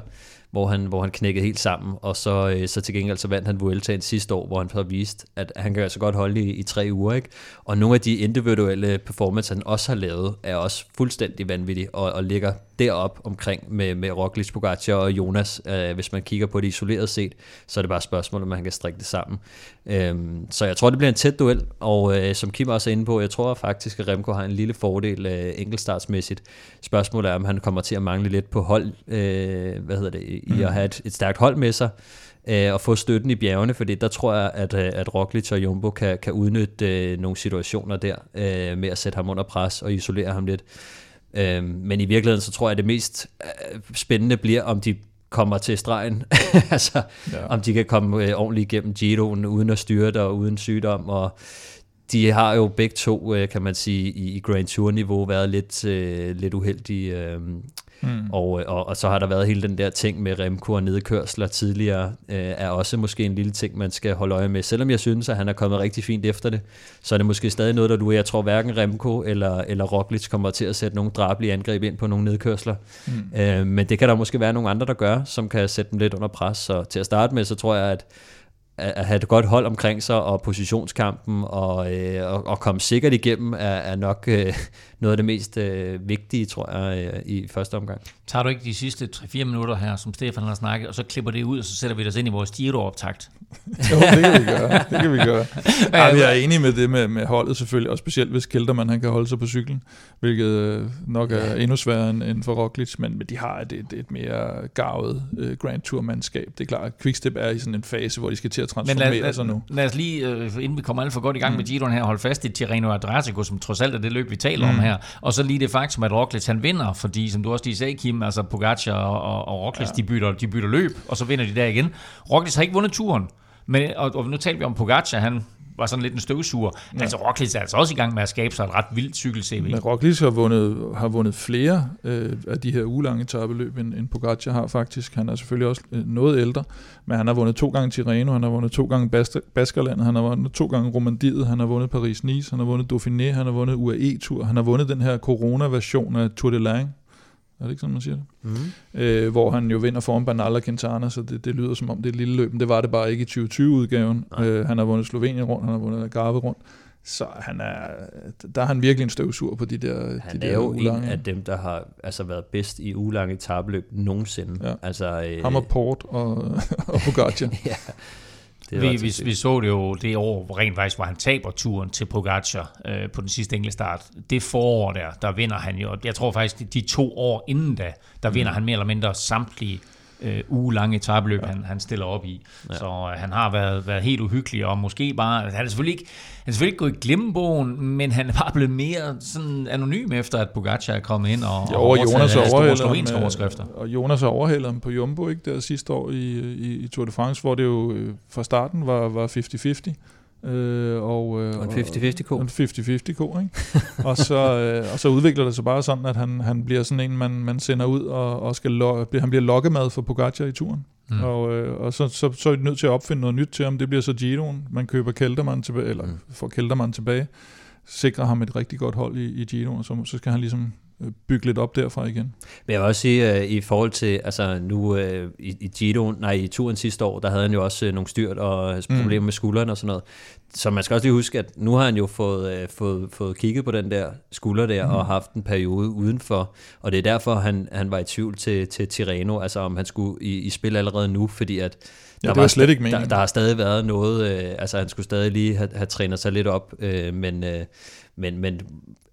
hvor han, hvor han knækkede helt sammen, og så, øh, så til gengæld så vandt han Vueltaen sidste år, hvor han så vist, at han kan altså godt holde i, i tre uger, ikke? Og nogle af de individuelle performances, han også har lavet, er også fuldstændig vanvittige, og, og ligger derop omkring med, med Roglic, Pogacar og Jonas. Øh, hvis man kigger på det isoleret set, så er det bare et spørgsmål, om man kan strikke det sammen. Øhm, så jeg tror, det bliver en tæt duel, og øh, som Kim også er inde på, jeg tror faktisk, at Remco har en lille fordel øh, enkeltstartsmæssigt. Spørgsmålet er, om han kommer til at mangle lidt på hold, øh, hvad hedder det, i mm. at have et, et stærkt hold med sig, øh, og få støtten i bjergene, fordi der tror jeg, at, øh, at Roglic og Jumbo kan, kan udnytte øh, nogle situationer der, øh, med at sætte ham under pres og isolere ham lidt. Øh, men i virkeligheden, så tror jeg, at det mest øh, spændende bliver, om de kommer til stregen. (laughs) altså, ja. om de kan komme øh, ordentligt igennem Giroen uden at styre og uden sygdom. Og de har jo begge to, øh, kan man sige, i, i Grand Tour-niveau været lidt, øh, lidt uheldige. Øh, Mm. Og, og, og så har der været hele den der ting med Remco og nedkørsler tidligere, øh, er også måske en lille ting, man skal holde øje med. Selvom jeg synes, at han er kommet rigtig fint efter det, så er det måske stadig noget, der du Jeg tror hverken Remco eller, eller Roglic kommer til at sætte nogle drabelige angreb ind på nogle nedkørsler. Mm. Øh, men det kan der måske være nogle andre, der gør, som kan sætte dem lidt under pres. Så til at starte med, så tror jeg, at at have et godt hold omkring sig, og positionskampen, og, øh, og, og komme sikkert igennem, er, er nok øh, noget af det mest øh, vigtige, tror jeg, øh, i første omgang. Tager du ikke de sidste 3-4 minutter her, som Stefan har snakket, og så klipper det ud, og så sætter vi os ind i vores Giro-optakt? jo, det kan vi gøre. Det kan vi gøre. (laughs) Ja, vi er enige med det med, med holdet selvfølgelig, og specielt hvis Kelterman han kan holde sig på cyklen, hvilket øh, nok er endnu sværere end, end for Roglic, men, men de har et, et, et mere gavet uh, Grand Tour-mandskab. Det er klart, Quickstep er i sådan en fase, hvor de skal til at transformere men lad, sig nu. Lad os lige, uh, inden vi kommer alt for godt i gang mm. med Giroen her, holde fast i Tirreno Adriatico, som trods alt er det løb, vi taler mm. om her. Og så lige det faktum, at Roglic han vinder, fordi som du også lige sagde, Kim, altså Pogacar og, og, og Roglic, ja. de, bytter, de bytter løb, og så vinder de der igen. Roglic har ikke vundet turen, men, og, og nu talte vi om Pogacar, han var sådan lidt en støvsuger. Ja. Altså Roglic er altså også i gang med at skabe sig et ret vildt cykel-CV. Men Roglic har vundet, har vundet flere øh, af de her ugelange tabeløb, end, end Pogacar har faktisk. Han er selvfølgelig også øh, noget ældre, men han har vundet to gange Tirreno, han har vundet to gange Bas- Baskerlandet, han har vundet to gange Romandiet, han har vundet Paris-Nice, han har vundet Dauphiné, han har vundet UAE-tur, han har vundet den her corona-version af Tour de Lange, er det ikke sådan, man siger det? Mm. Øh, hvor han jo vinder foran Bernal og Quintana, så det, det lyder som om det er et lille løb, men det var det bare ikke i 2020-udgaven. Øh, han har vundet Slovenien rundt, han har vundet Algarve rundt. Så han er, der er han virkelig en støvsur på de der Han de er der jo ulange. en af dem, der har altså været bedst i ulange tabløb nogensinde. Ja. Altså, øh, Ham og Port og, (laughs) og Pogacar. (laughs) ja. Det vi, vi, vi så det jo det år, hvor rent faktisk, hvor han taber turen til Pogacar øh, på den sidste enkelte start. Det forår der, der vinder han jo. Jeg tror faktisk, de to år inden da, der vinder mm. han mere eller mindre samtlige øh, ugelange etabløb, ja. han, han stiller op i. Ja. Så øh, han har været, været helt uhyggelig, og måske bare, han er selvfølgelig ikke, han er selvfølgelig ikke gået i glemmebogen, men han er bare blevet mere sådan anonym efter, at Pogacar er kommet ind og, jo, og Jonas store overskrifter. Og Jonas har overhældet ham på Jumbo, ikke, der sidste år i, i, i Tour de France, hvor det jo øh, fra starten var, var 50-50. Øh, og, øh, og en 50-50 ko. En 50-50 ko, ikke? og, så, øh, og så udvikler det sig bare sådan, at han, han bliver sådan en, man, man sender ud, og, og skal lo- han bliver lokkemad for Pogacar i turen. Mm. Og, øh, og så, så, så er de nødt til at opfinde noget nyt til ham. Det bliver så Giroen. Man køber Keltermann tilbage, eller mm. får Keltermann tilbage, sikrer ham et rigtig godt hold i, i Giroen, så, så skal han ligesom bygge lidt op derfra igen. Men jeg vil også sige, uh, i forhold til, altså nu uh, i, i Giro, nej, i turen sidste år, der havde han jo også uh, nogle styrt og mm. problemer mm. med skuldrene og sådan noget. Så man skal også lige huske, at nu har han jo fået, uh, fået, fået kigget på den der skulder der, mm. og haft en periode udenfor, og det er derfor, han, han var i tvivl til, til Tirreno, altså om han skulle i, i spil allerede nu, fordi at Ja, der det var slet ikke meningen. Der, der har stadig været noget, øh, altså han skulle stadig lige have, have trænet sig lidt op, øh, men, øh, men, men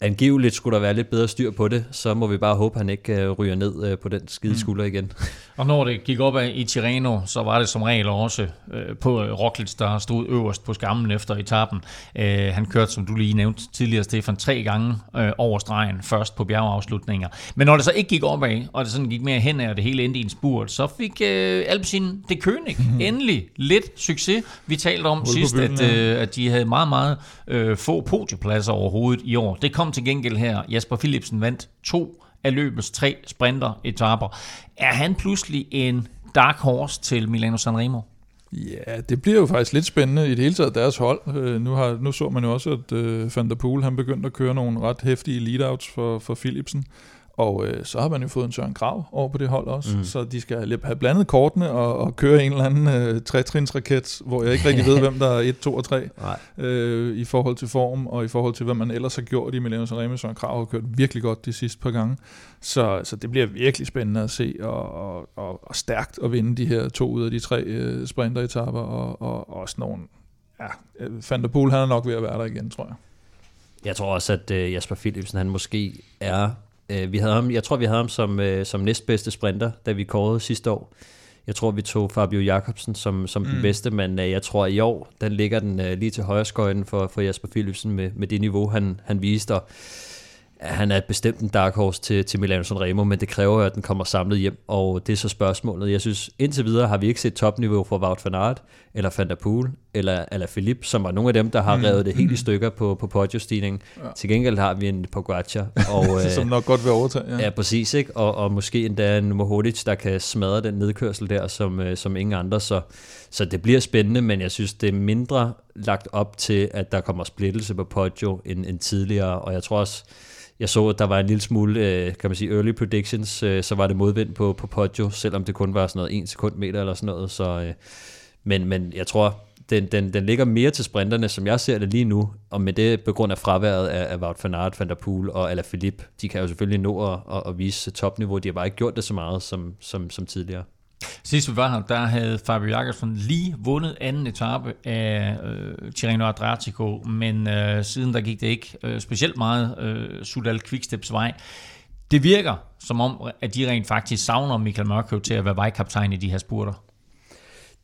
angiveligt skulle der være lidt bedre styr på det, så må vi bare håbe, at han ikke uh, ryger ned uh, på den skide mm. skulder igen. (laughs) Og når det gik op i Tirreno, så var det som regel også uh, på Roglic, der stod øverst på skammen efter etappen. Han kørte, som du lige nævnte tidligere, Stefan, tre gange over stregen, først på bjergeafslutninger. Men når det så ikke gik opad, og det sådan gik mere hen og det hele endte i en spurt, så fik Alpecin det König mm-hmm. (laughs) endelig lidt succes. Vi talte om Hul sidst, byen, at, uh, at de havde meget, meget få podiepladser overhovedet i år. Det kom kom til gengæld her, Jasper Philipsen vandt to af løbets tre sprinter-etaper. Er han pludselig en dark horse til Milano Sanremo? Ja, det bliver jo faktisk lidt spændende i det hele taget deres hold. Øh, nu, har, nu så man jo også, at øh, Van der Poel han begyndte at køre nogle ret hæftige lead-outs for, for Philipsen. Og øh, så har man jo fået en Søren Krav over på det hold også, mm. så de skal have blandet kortene og, og køre en eller anden øh, trætrinsraket, hvor jeg ikke rigtig ved, (laughs) hvem der er 1, 2 og 3 øh, i forhold til form, og i forhold til, hvad man ellers har gjort i Milano Sanremo. Søren Krav har kørt virkelig godt de sidste par gange, så, så det bliver virkelig spændende at se, og, og, og, og stærkt at vinde de her to ud af de tre øh, sprinteretapper, og, og, og også nogle, ja, Van der Poel, han er nok ved at være der igen, tror jeg. Jeg tror også, at øh, Jasper Philipsen, han måske er Øh, vi havde ham, jeg tror, vi havde ham som, øh, som næstbedste sprinter, da vi kårede sidste år. Jeg tror, vi tog Fabio Jacobsen som, som mm. den bedste, men øh, jeg tror, i år, den ligger den øh, lige til højre skøjten for, for Jasper Philipsen med, med det niveau, han, han viste. Og han er bestemt en dark horse til, til Milano Sanremo, men det kræver at den kommer samlet hjem, og det er så spørgsmålet. Jeg synes, indtil videre har vi ikke set topniveau for Wout van Aert, eller Van der Poel, eller, eller Philippe, som var nogle af dem, der har mm. revet det helt i stykker på, på podiostigningen. Ja. Til gengæld har vi en Pogacar. Og, (laughs) øh, som nok godt vil overtage. Ja, ja præcis. Ikke? Og, og måske endda en Mohodic, der kan smadre den nedkørsel der, som, øh, som ingen andre. Så, så det bliver spændende, men jeg synes, det er mindre lagt op til, at der kommer splittelse på podio end, end tidligere. Og jeg tror også, jeg så, at der var en lille smule, øh, kan man sige, early predictions, øh, så var det modvind på, på Poggio, selvom det kun var sådan noget 1 sekund meter eller sådan noget. Så, øh, men, men jeg tror, den, den, den ligger mere til sprinterne, som jeg ser det lige nu, og med det på grund af fraværet af, af Wout van Aert, Van der Poel og Alaphilippe. De kan jo selvfølgelig nå at, at, at vise topniveau. De har bare ikke gjort det så meget som, som, som tidligere. Sidst vi var her, der havde Fabio Jakobsen lige vundet anden etape af øh, Tirreno Adriatico, men øh, siden der gik det ikke øh, specielt meget øh, Sudal Quicksteps vej. Det virker som om, at de rent faktisk savner Michael Mørkøv til at være vejkaptajn i de her spurter.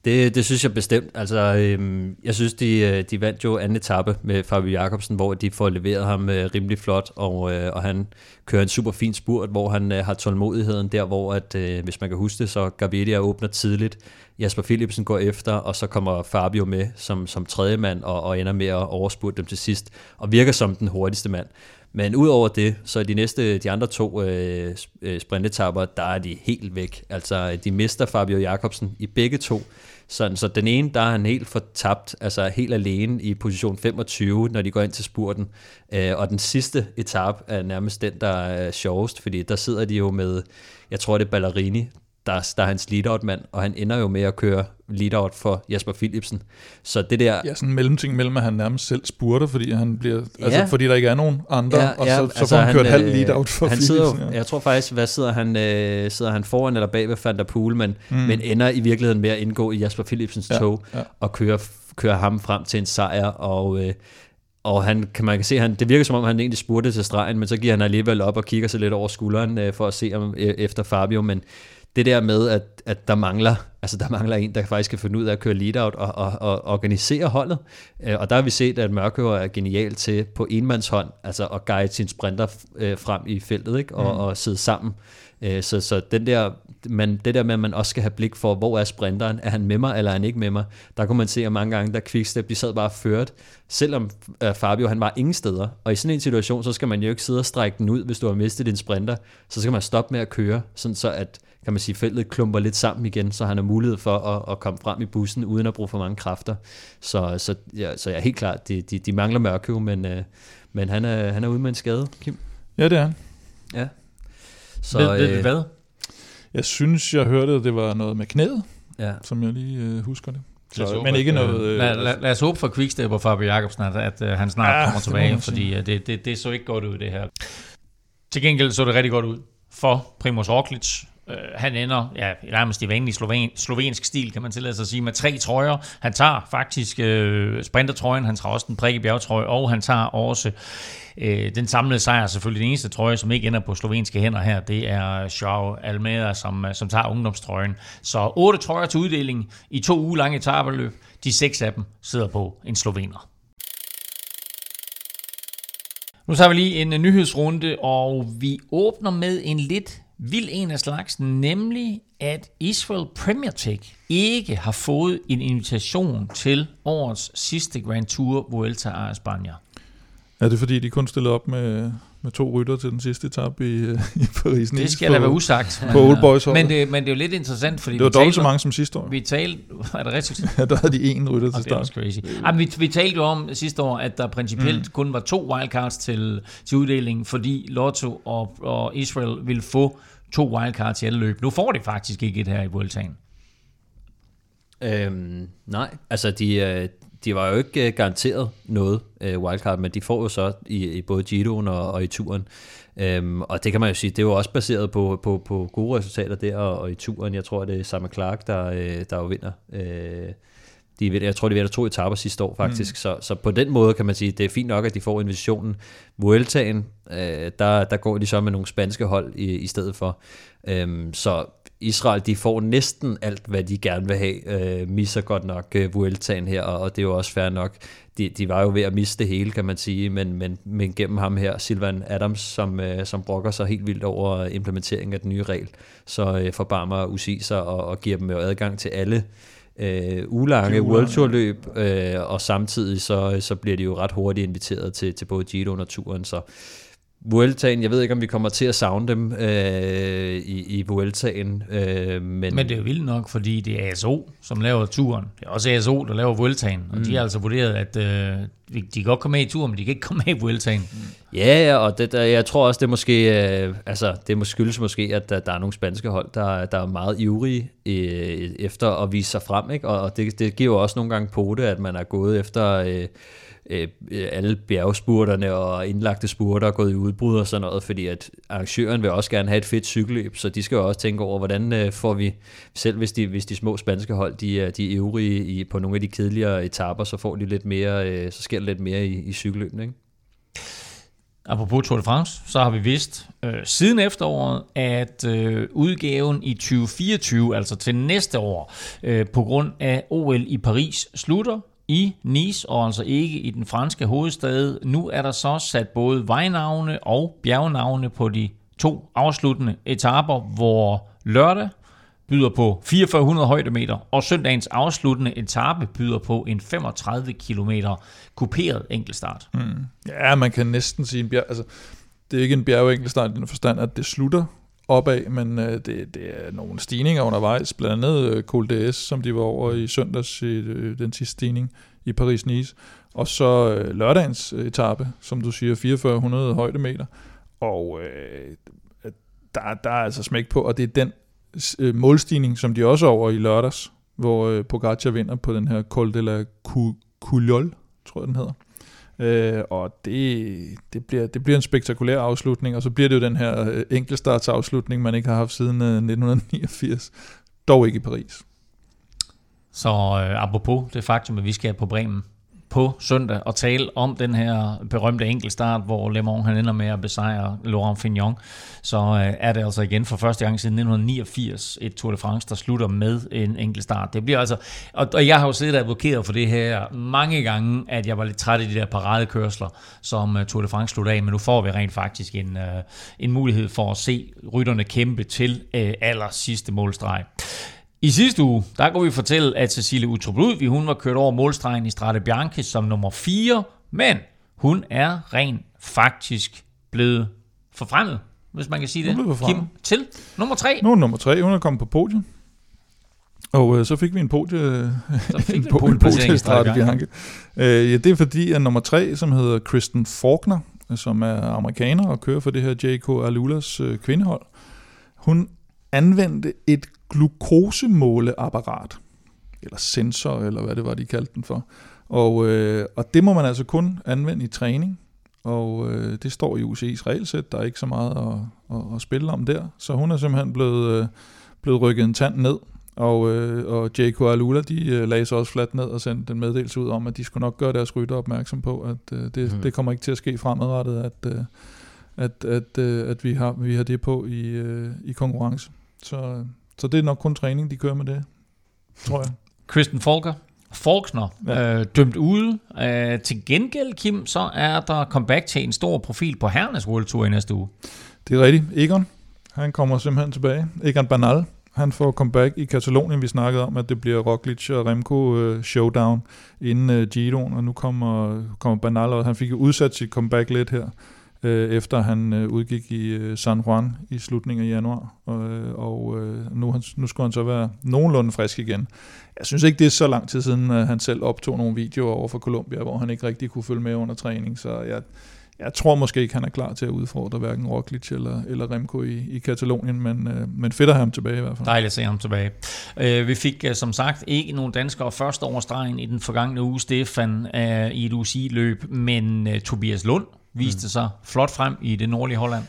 Det, det synes jeg bestemt. Altså, øhm, jeg synes, de, øh, de vandt jo anden etape med Fabio Jacobsen, hvor de får leveret ham øh, rimelig flot, og, øh, og han kører en super fin spurt, hvor han øh, har tålmodigheden der, hvor, at, øh, hvis man kan huske det, så Gaviria åbner tidligt, Jasper Philipsen går efter, og så kommer Fabio med som, som tredje mand, og, og ender med at overspurte dem til sidst, og virker som den hurtigste mand. Men udover det, så er de næste, de andre to øh, øh sprintetapper, der er de helt væk. Altså, de mister Fabio Jacobsen i begge to, sådan, så den ene, der er han helt fortabt, altså helt alene i position 25, når de går ind til spurten. Øh, og den sidste etape er nærmest den, der er sjovest, fordi der sidder de jo med, jeg tror det er Ballerini, der, der er hans lead-out-mand, og han ender jo med at køre lead-out for Jasper Philipsen. Så det der... Ja, sådan en mellemting mellem, at han nærmest selv spurter, fordi, han bliver, altså, ja. altså, fordi der ikke er nogen andre, ja, og så, ja, så altså får han, han kørt halv lead-out for han Philipsen. Sidder, ja. Jeg tror faktisk, hvad sidder han, øh, sidder han foran eller bag ved Van der Poel, men, mm. men ender i virkeligheden med at indgå i Jasper Philipsens ja, tog, ja. og køre, køre ham frem til en sejr, og... Øh, og han, kan man kan se, han, det virker som om, han egentlig spurgte til stregen, men så giver han alligevel op og kigger sig lidt over skulderen øh, for at se om, øh, efter Fabio. Men det der med, at, at der mangler altså der mangler en, der faktisk kan finde ud af at køre lead-out og, og, og organisere holdet. Øh, og der har vi set, at Mørkøver er genial til på enmandshånd, altså at guide sin sprinter øh, frem i feltet, ikke? Og, mm. og sidde sammen. Øh, så, så den der, man, det der med, at man også skal have blik for, hvor er sprinteren? Er han med mig, eller er han ikke med mig? Der kunne man se, at mange gange, der Quickstep, de sad bare ført, selvom Fabio, han var ingen steder. Og i sådan en situation, så skal man jo ikke sidde og strække den ud, hvis du har mistet din sprinter. Så skal man stoppe med at køre, sådan så at kan man sige, feltet klumper lidt sammen igen, så han har mulighed for at, at komme frem i bussen, uden at bruge for mange kræfter. Så, så, ja, så jeg er helt klart, de, de, de mangler Mørkøv, men, uh, men han, er, han er ude med en skade, Kim. Ja, det er han. Ja. Så, ved, ved øh, hvad? Jeg synes, jeg hørte, at det var noget med knæet, ja. som jeg lige øh, husker det. Så, håbe, men ikke at, noget... Øh, lad, lad, lad os håbe for Quickstep og Fabio Jacobsen, at, at, at han snart ja, kommer tilbage, fordi uh, det, det, det så ikke godt ud, det her. Til gengæld så det rigtig godt ud for Primoz Roglic. Øh, han ender ja, nærmest i vanlig sloven, slovensk stil, kan man tillade sig at sige, med tre trøjer. Han tager faktisk øh, sprintertrøjen, han tager også den prikke bjergtrøje, og han tager også Øh, den samlede sejr selvfølgelig den eneste trøje, som ikke ender på slovenske hænder her, det er Joao Almeida, som, øh, som tager ungdomstrøjen. Så otte trøjer til uddeling i to uge lange etaperløb. De seks af dem sidder på en slovener. Nu tager vi lige en nyhedsrunde, og vi åbner med en lidt vild en af slagsen, nemlig at Israel Premier Tech ikke har fået en invitation til årets sidste Grand Tour Vuelta a España. Er det fordi, de kun stillede op med, med to rytter til den sidste etape i, (laughs) i Paris. Det skal da være usagt. Men, på Old Boys men, det, men det er jo lidt interessant, fordi det var dobbelt så mange som sidste år. Vi talte, (laughs) er det rigtigt? ja, der havde de en rytter til start. Det er crazy. Ej, vi, vi talte jo om sidste år, at der principielt mm. kun var to wildcards til, til uddelingen, fordi Lotto og, og Israel ville få to wildcards i alle løb. Nu får det faktisk ikke et her i Vueltaen. Øhm, nej, altså de, øh, de var jo ikke øh, garanteret noget uh, wildcard, men de får jo så i, i både Giroen og, og i turen. Øhm, og det kan man jo sige, det er jo også baseret på, på, på gode resultater der og, og i turen. Jeg tror, det er Sam Clark, der, der jo vinder. Øh, de, jeg tror, de vinder to etaper sidste år faktisk. Mm. Så, så på den måde kan man sige, det er fint nok, at de får invitationen. Vueltaen, øh, der, der går de så med nogle spanske hold i, i stedet for. Øhm, så Israel, de får næsten alt, hvad de gerne vil have. Øh, misser godt nok øh, Vueltaen her, og, og det er jo også fair nok. De, de var jo ved at miste det hele, kan man sige, men, men, men gennem ham her, Silvan Adams, som, øh, som brokker sig helt vildt over implementeringen af den nye regel, så øh, forbarmer UCI sig og, og giver dem jo adgang til alle øh, ulange World Tour løb, øh, og samtidig så, så bliver de jo ret hurtigt inviteret til, til både Giro og turen, så Vueltaen, jeg ved ikke, om vi kommer til at savne dem øh, i, i Vueltaen. Øh, men... men det er vildt nok, fordi det er ASO, som laver turen. Det er også ASO, der laver Vueltaen. Og mm. de har altså vurderet, at øh, de kan godt komme med i turen, men de kan ikke komme med i Vueltaen. Mm. Ja, ja, og det, der, jeg tror også, det måske, øh, altså, det må skyldes måske, at der, der er nogle spanske hold, der, der er meget ivrige øh, efter at vise sig frem. Ikke? Og, og det, det giver jo også nogle gange på det, at man er gået efter... Øh, Øh, øh, alle bjergspurterne og indlagte spurter er gået i udbrud og sådan noget, fordi at arrangøren vil også gerne have et fedt cykelløb, så de skal jo også tænke over, hvordan øh, får vi, selv hvis de, hvis de små spanske hold, de er, de er øvrige i, på nogle af de kedeligere etaper, så får de lidt mere, øh, så sker der lidt mere i, i cykelløbene, ikke? Apropos Tour de France, så har vi vidst øh, siden efteråret, at øh, udgaven i 2024, altså til næste år, øh, på grund af OL i Paris, slutter i Nice, og altså ikke i den franske hovedstad. Nu er der så sat både vejnavne og bjergnavne på de to afsluttende etaper, hvor lørdag byder på 4400 højdemeter, og søndagens afsluttende etape byder på en 35 km kuperet enkeltstart. Mm. Ja, man kan næsten sige en bjerg, altså, det er ikke en bjergenkeltstart i den forstand, at det slutter opad, men øh, det, det er nogle stigninger undervejs, blandt andet øh, Col DS, som de var over i søndags i øh, den sidste stigning i Paris-Nice, og så øh, lørdagens øh, etape, som du siger, 4400 højdemeter, og øh, der, der er altså smæk på, og det er den øh, målstigning, som de også er over i lørdags, hvor øh, Pogacar vinder på den her Col de la Culiol, tror jeg den hedder. Øh, og det, det, bliver, det bliver en spektakulær afslutning, og så bliver det jo den her øh, enkeltstartsafslutning, man ikke har haft siden øh, 1989, dog ikke i Paris. Så øh, apropos det faktum, at vi skal på Bremen på søndag og tale om den her berømte enkeltstart, hvor Le Mans han ender med at besejre Laurent Fignon, så øh, er det altså igen for første gang siden 1989 et Tour de France, der slutter med en enkeltstart. Det bliver altså, og, og jeg har jo siddet og advokeret for det her mange gange, at jeg var lidt træt af de der paradekørsler, som uh, Tour de France slutter af, men nu får vi rent faktisk en, uh, en mulighed for at se rytterne kæmpe til øh, uh, aller sidste målstreg. I sidste uge, der kunne vi fortælle, at Cecilie Utrup Ludvig, hun var kørt over målstregen i Strade Bianche som nummer 4, men hun er rent faktisk blevet forfremmet, hvis man kan sige det, Kim, til nummer 3. Nu er nummer 3, hun er kommet på podiet. Og øh, så fik vi en podie, så fik vi en, (laughs) en podie Strade Bianche. Øh, ja, det er fordi, at nummer 3, som hedder Kristen Faulkner, som er amerikaner og kører for det her J.K. Alulas øh, kvindehold, hun anvendte et glukosemåleapparat, eller sensor, eller hvad det var, de kaldte den for. Og, øh, og det må man altså kun anvende i træning, og øh, det står i UCI's regelsæt, der er ikke så meget at, at, at spille om der. Så hun er simpelthen blevet, øh, blevet rykket en tand ned, og, øh, og J.K. Alula, de øh, lagde sig også fladt ned og sendte en meddelelse ud om, at de skulle nok gøre deres rytter opmærksom på, at øh, det, mm. det kommer ikke til at ske fremadrettet, at, øh, at, at, øh, at vi, har, vi har det på i, øh, i konkurrence. Så, så det er nok kun træning, de kører med det, tror jeg. Kristen Folker, Faulkner, ja. øh, dømt ude. Øh, til gengæld, Kim, så er der comeback til en stor profil på Hernes World Tour i næste uge. Det er rigtigt. Egon, han kommer simpelthen tilbage. Egon Bernal, han får comeback i Katalonien. Vi snakkede om, at det bliver Roglic og Remco uh, showdown inden uh, Giroen, og nu kommer, kommer Bernal, og han fik jo udsat sit comeback lidt her øh, efter han øh, udgik i øh, San Juan i slutningen af januar, og, øh, og øh, nu, han, nu skulle han så være nogenlunde frisk igen. Jeg synes ikke, det er så lang tid siden, at han selv optog nogle videoer over for Colombia, hvor han ikke rigtig kunne følge med under træning, så jeg, jeg tror måske ikke, han er klar til at udfordre hverken Roglic eller, eller Remco i, i Katalonien, men, øh, men fedt at have ham tilbage i hvert fald. Dejligt at se ham tilbage. Øh, vi fik øh, som sagt ikke nogen danskere først over stregen i den forgangne uge, Stefan, øh, i et UCI-løb, men øh, Tobias Lund viste mm. sig flot frem i det nordlige Holland.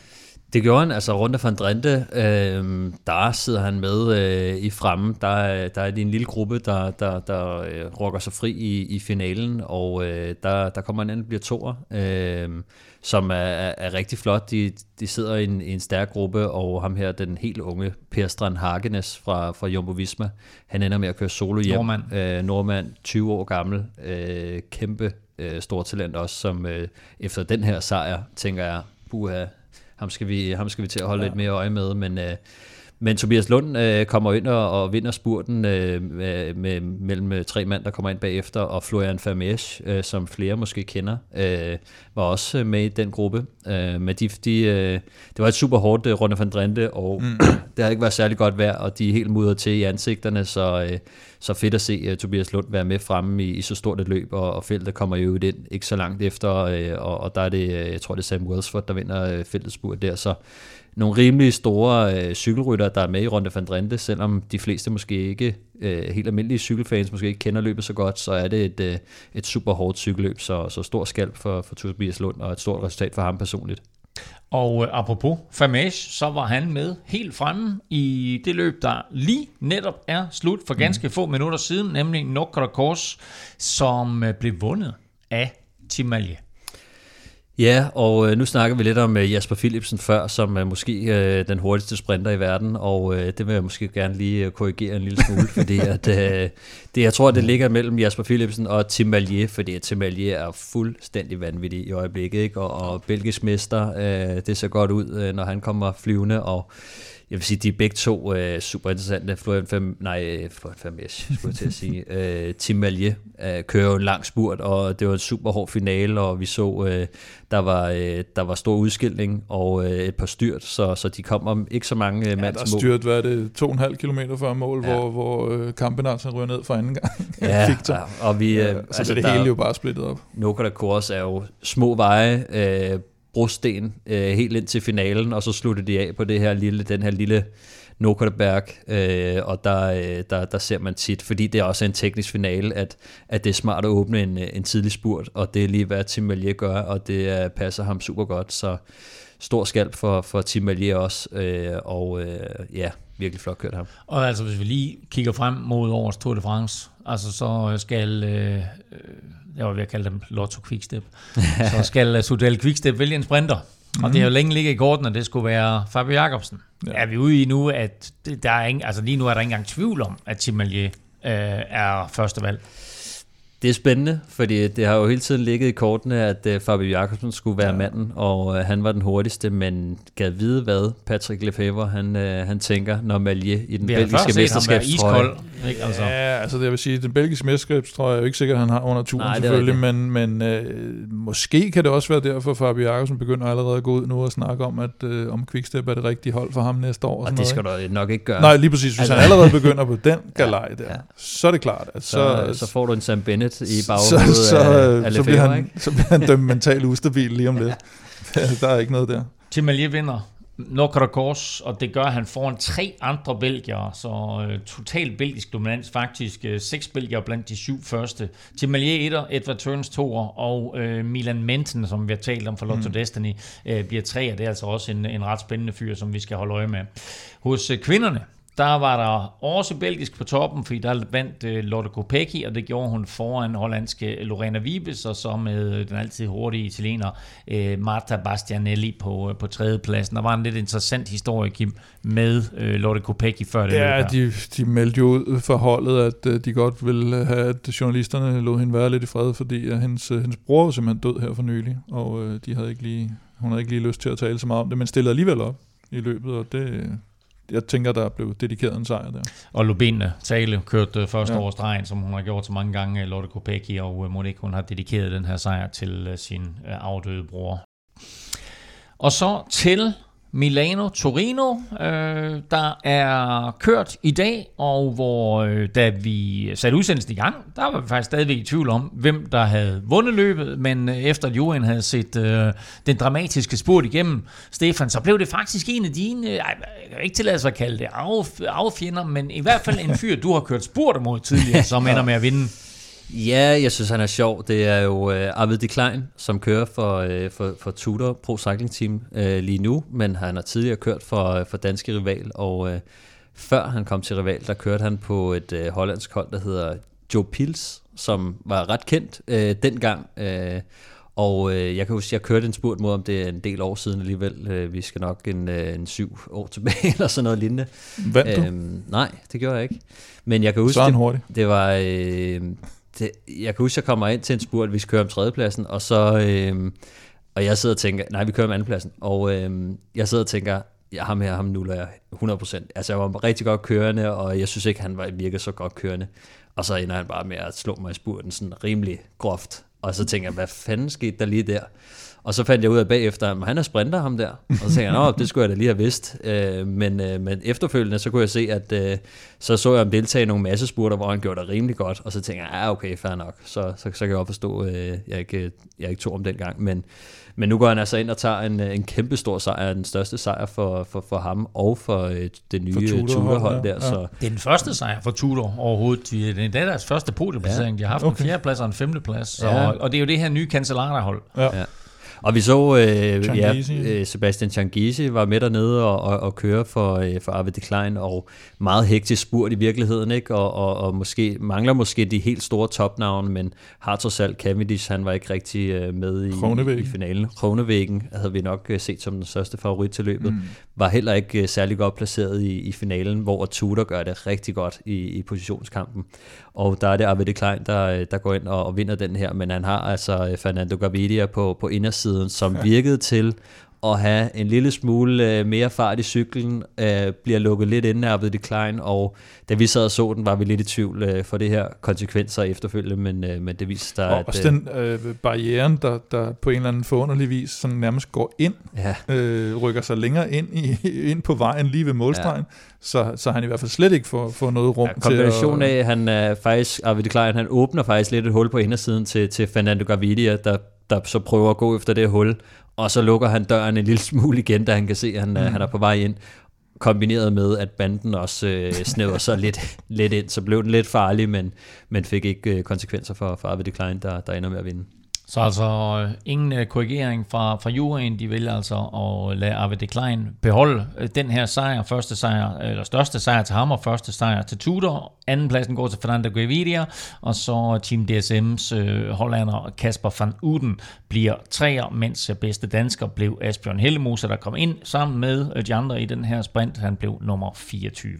Det gjorde han, altså Runde van Drenthe, øh, der sidder han med øh, i fremme. Der, der er en lille gruppe, der, der, der øh, rokker sig fri i, i finalen, og øh, der, der kommer en anden, bliver toer, øh, som er, er, er rigtig flot. De, de sidder i en, i en stærk gruppe, og ham her, den helt unge Per Strand Hagenes fra, fra Jumbo Visma, han ender med at køre solo hjem. Nordmand. Øh, Nordmand, 20 år gammel, øh, kæmpe øh, stor talent også, som øh, efter den her sejr, tænker jeg, buha, ham skal vi, ham skal vi til at holde ja. lidt mere øje med, men, øh, men Tobias Lund øh, kommer ind og, og vinder spurten øh, med, med, mellem øh, tre mand, der kommer ind bagefter, og Florian Vermeers, øh, som flere måske kender, øh, var også med i den gruppe. Øh, men de, de, øh, det var et super hårdt øh, runde van Drenthe, og mm. (clears throat) det har ikke været særlig godt vejr, og de er helt mudret til i ansigterne, så, øh, så fedt at se uh, Tobias Lund være med fremme i, i så stort et løb, og, og feltet kommer jo ind ikke så langt efter, øh, og, og der er det, jeg tror det er Sam Welsford, der vinder øh, feltets spurt der, så nogle rimelig store øh, cykelrytter, der er med i Ronde van Drenthe, selvom de fleste måske ikke, øh, helt almindelige cykelfans, måske ikke kender løbet så godt, så er det et, øh, et super hårdt cykelløb, så, så stor skalp for, for Tobias Lund, og et stort resultat for ham personligt. Og øh, apropos Famage, så var han med helt fremme i det løb, der lige netop er slut for ganske mm. få minutter siden, nemlig Nokra Kors, som øh, blev vundet af Tim Malje. Ja, og øh, nu snakker vi lidt om øh, Jasper Philipsen før, som er måske øh, den hurtigste sprinter i verden, og øh, det vil jeg måske gerne lige korrigere en lille smule, fordi (laughs) at, øh, det, jeg tror, det ligger mellem Jasper Philipsen og Tim Malje, fordi Tim Malje er fuldstændig vanvittig i øjeblikket, ikke? Og, og belgisk mester, øh, det ser godt ud, øh, når han kommer flyvende, og jeg vil sige, de er begge to uh, super interessante. Florian Fem, nej, Florian Femish, skulle jeg til at sige. Uh, (laughs) Tim Malje uh, kører jo en lang spurt, og det var en super hård finale, og vi så, uh, der, var, uh, der var stor udskilning og uh, et par styrt, så, så de kom om ikke så mange uh, ja, der er styrt, hvad er det, to og en halv kilometer før mål, ja. hvor, hvor uh, Kampenarsen ryger ned for anden gang. (laughs) ja, ja, og vi... Uh, ja, så altså, det hele jo bare splittet op. Nokada Kors er jo små veje, uh, brosten øh, helt ind til finalen, og så sluttede de af på det her lille, den her lille Nokerberg, øh, og der, øh, der, der ser man tit, fordi det er også en teknisk finale, at, at det er smart at åbne en, en tidlig spurt, og det er lige hvad Tim Malier gør, og det øh, passer ham super godt, så stor skalp for, for Tim Malier også, øh, og øh, ja, virkelig flot kørt ham. Og altså, hvis vi lige kigger frem mod årets Tour de France, altså så skal øh, jeg var ved at kalde dem Lotto Quickstep, (laughs) så skal Sudal Quickstep vælge en sprinter. Mm. Og det har jo længe ligget i korten, at det skulle være Fabio Jacobsen. Ja. Er vi ude i nu, at der er ingen, altså lige nu er der ikke engang tvivl om, at Tim Malier øh, er første valg? Det er spændende, fordi det har jo hele tiden ligget i kortene, at uh, Fabio Jakobsen skulle være ja. manden, og uh, han var den hurtigste, men gad vide, hvad Patrick Lefebvre han, uh, han tænker, når Malje i den belgiske mesterskabstrøje. Ikke? Altså. Ja, altså det jeg vil sige, den belgiske mesterskabstrøje er jo ikke sikkert, at han har under turen Nej, selvfølgelig, men, men uh, måske kan det også være derfor, at Fabio Jakobsen begynder allerede at gå ud nu og snakke om, at uh, om Quickstep er det rigtige hold for ham næste år. Og, og det skal du nok ikke gøre. Nej, lige præcis. Hvis altså. han allerede begynder på den (laughs) galej der, ja, ja. så er det klart, at så, så, så får du en Sam Bennett Bennett i baghovedet så, så, af, af så, bliver han, så bliver han dømt mentalt ustabil lige om lidt. der er ikke noget der. Tim Malier vinder Nokra Kors, og det gør han foran tre andre belgiere, så uh, totalt belgisk dominans faktisk. Uh, seks belgiere blandt de syv første. Tim Malier 1'er, Edward Turns 2'er, og uh, Milan Menten, som vi har talt om for Lotto mm. Destiny, uh, bliver tre, og det er altså også en, en ret spændende fyr, som vi skal holde øje med. Hos uh, kvinderne, der var der også belgisk på toppen, fordi der vandt uh, Lotte Kopecky, og det gjorde hun foran hollandske Lorena Vibes, og så med den altid hurtige italiener uh, Marta Bastianelli på, uh, på tredjepladsen. Der var en lidt interessant historie, Kim, med Lotte Kopecky før det Ja, de, de meldte jo ud for holdet, at de godt ville have, at journalisterne lod hende være lidt i fred, fordi hendes, hendes bror var simpelthen død her for nylig, og de havde ikke lige, hun havde ikke lige lyst til at tale så meget om det, men stillede alligevel op i løbet, og det, jeg tænker, der blev dedikeret en sejr der. Og Lubin Tale kørte første ja. års stregen, som hun har gjort så mange gange, Lotte Kopecky, og øh, Monique, hun har dedikeret den her sejr til øh, sin øh, afdøde bror. Og så til Milano Torino, øh, der er kørt i dag, og hvor øh, da vi satte udsendelsen i gang, der var vi faktisk stadigvæk i tvivl om, hvem der havde vundet løbet, men øh, efter at Johan havde set øh, den dramatiske spurt igennem, Stefan, så blev det faktisk en af dine, øh, jeg kan ikke tillade sig at kalde det af, affjender, men i hvert fald en fyr, du har kørt spurt mod tidligere, som (laughs) ender med at vinde. Ja, jeg synes, han er sjov. Det er jo øh, Arvid de Klein, som kører for, øh, for, for Tudor Pro Cycling Team øh, lige nu, men han har tidligere kørt for, for danske rival, og øh, før han kom til rival, der kørte han på et øh, hollandsk hold, der hedder Joe Pils, som var ret kendt øh, dengang. Øh, og øh, jeg kan huske, jeg kørte en spurt mod, om det er en del år siden alligevel. Øh, vi skal nok en, øh, en syv år tilbage, (laughs) eller sådan noget lignende. Vandt du? Øhm, nej, det gjorde jeg ikke. Men jeg kan huske, det, det var... Øh, det, jeg kan huske, jeg kommer ind til en spurt, vi skal køre om tredjepladsen, og så... Øh, og jeg sidder og tænker, nej, vi kører om andenpladsen. Og øh, jeg sidder og tænker, ja, ham her, ham nuller jeg 100%. Altså, jeg var rigtig godt kørende, og jeg synes ikke, han var virkede så godt kørende. Og så ender han bare med at slå mig i spurten sådan rimelig groft. Og så tænker jeg, hvad fanden skete der lige der? Og så fandt jeg ud af bagefter, at han er sprinter, ham der. Og så tænkte jeg, nå, det skulle jeg da lige have vidst. Øh, men, øh, men efterfølgende, så kunne jeg se, at øh, så så jeg ham deltage i nogle massespurter, hvor han gjorde det rimelig godt. Og så tænkte jeg, ja, okay, fair nok. Så, så, så kan jeg også forstå, at jeg ikke, jeg ikke tog om dengang. Men, men nu går han altså ind og tager en, en kæmpe stor sejr, den største sejr for, for, for ham og for øh, det nye Tudor-hold, ja. der. Ja. Så, Det er den første sejr for Tudor overhovedet. De- Det er deres første podiumplacering. De har haft Okay. en fjerdeplads og en femteplads. Ja. Og, og det er jo det her nye Cancellara-hold. Ja. Ja. Og vi så, øh, Changizi. ja, øh, Sebastian Changizi var med dernede og, og, og køre for, øh, for Arvid de Klein, og meget hektisk spurt i virkeligheden, ikke? Og, og, og måske mangler måske de helt store topnavne, men har trods alt Cavendish, han var ikke rigtig øh, med i, Kronevæggen. i finalen. Kronevæggen havde vi nok øh, set som den største favorit til løbet. Mm. Var heller ikke øh, særlig godt placeret i, i finalen, hvor Tudor gør det rigtig godt i, i positionskampen. Og der er det Arvid de Klein, der, øh, der går ind og, og vinder den her, men han har altså øh, Fernando Gaviria på, på indersiden, som virkede til at have en lille smule øh, mere fart i cyklen, øh, bliver lukket lidt inde af Arvid de Klein, og da vi sad og så den, var vi lidt i tvivl øh, for det her konsekvenser efterfølgende, men, øh, men det viste sig, Og at... også den øh, barrieren, der, der på en eller anden forunderlig vis sådan nærmest går ind, ja, øh, rykker sig længere ind, i, (laughs) ind på vejen lige ved målstregen, ja. Så, så han i hvert fald slet ikke får, får noget rum Ja, kombination til at... af, han er faktisk, Arvid Klein, han åbner faktisk lidt et hul på indersiden til, til Fernando Gaviria, der, der så prøver at gå efter det hul, og så lukker han døren en lille smule igen, da han kan se, at han, mm. han er på vej ind. Kombineret med, at banden også øh, (laughs) snæver sig lidt, lidt ind, så blev den lidt farlig, men, men fik ikke øh, konsekvenser for, for Arvid Klein, der, der ender med at vinde. Så altså øh, ingen øh, korrigering fra, fra juryen. De vil altså at øh, lade Arvid de Klein beholde øh, den her sejr. Første sejr, eller største sejr til ham, og første sejr til Tudor. Anden pladsen går til Fernando Gaviria, og så Team DSM's øh, hollander Kasper van Uden bliver treer, mens øh, bedste dansker blev Asbjørn Hellemose, der kom ind sammen med øh, de andre i den her sprint. Han blev nummer 24.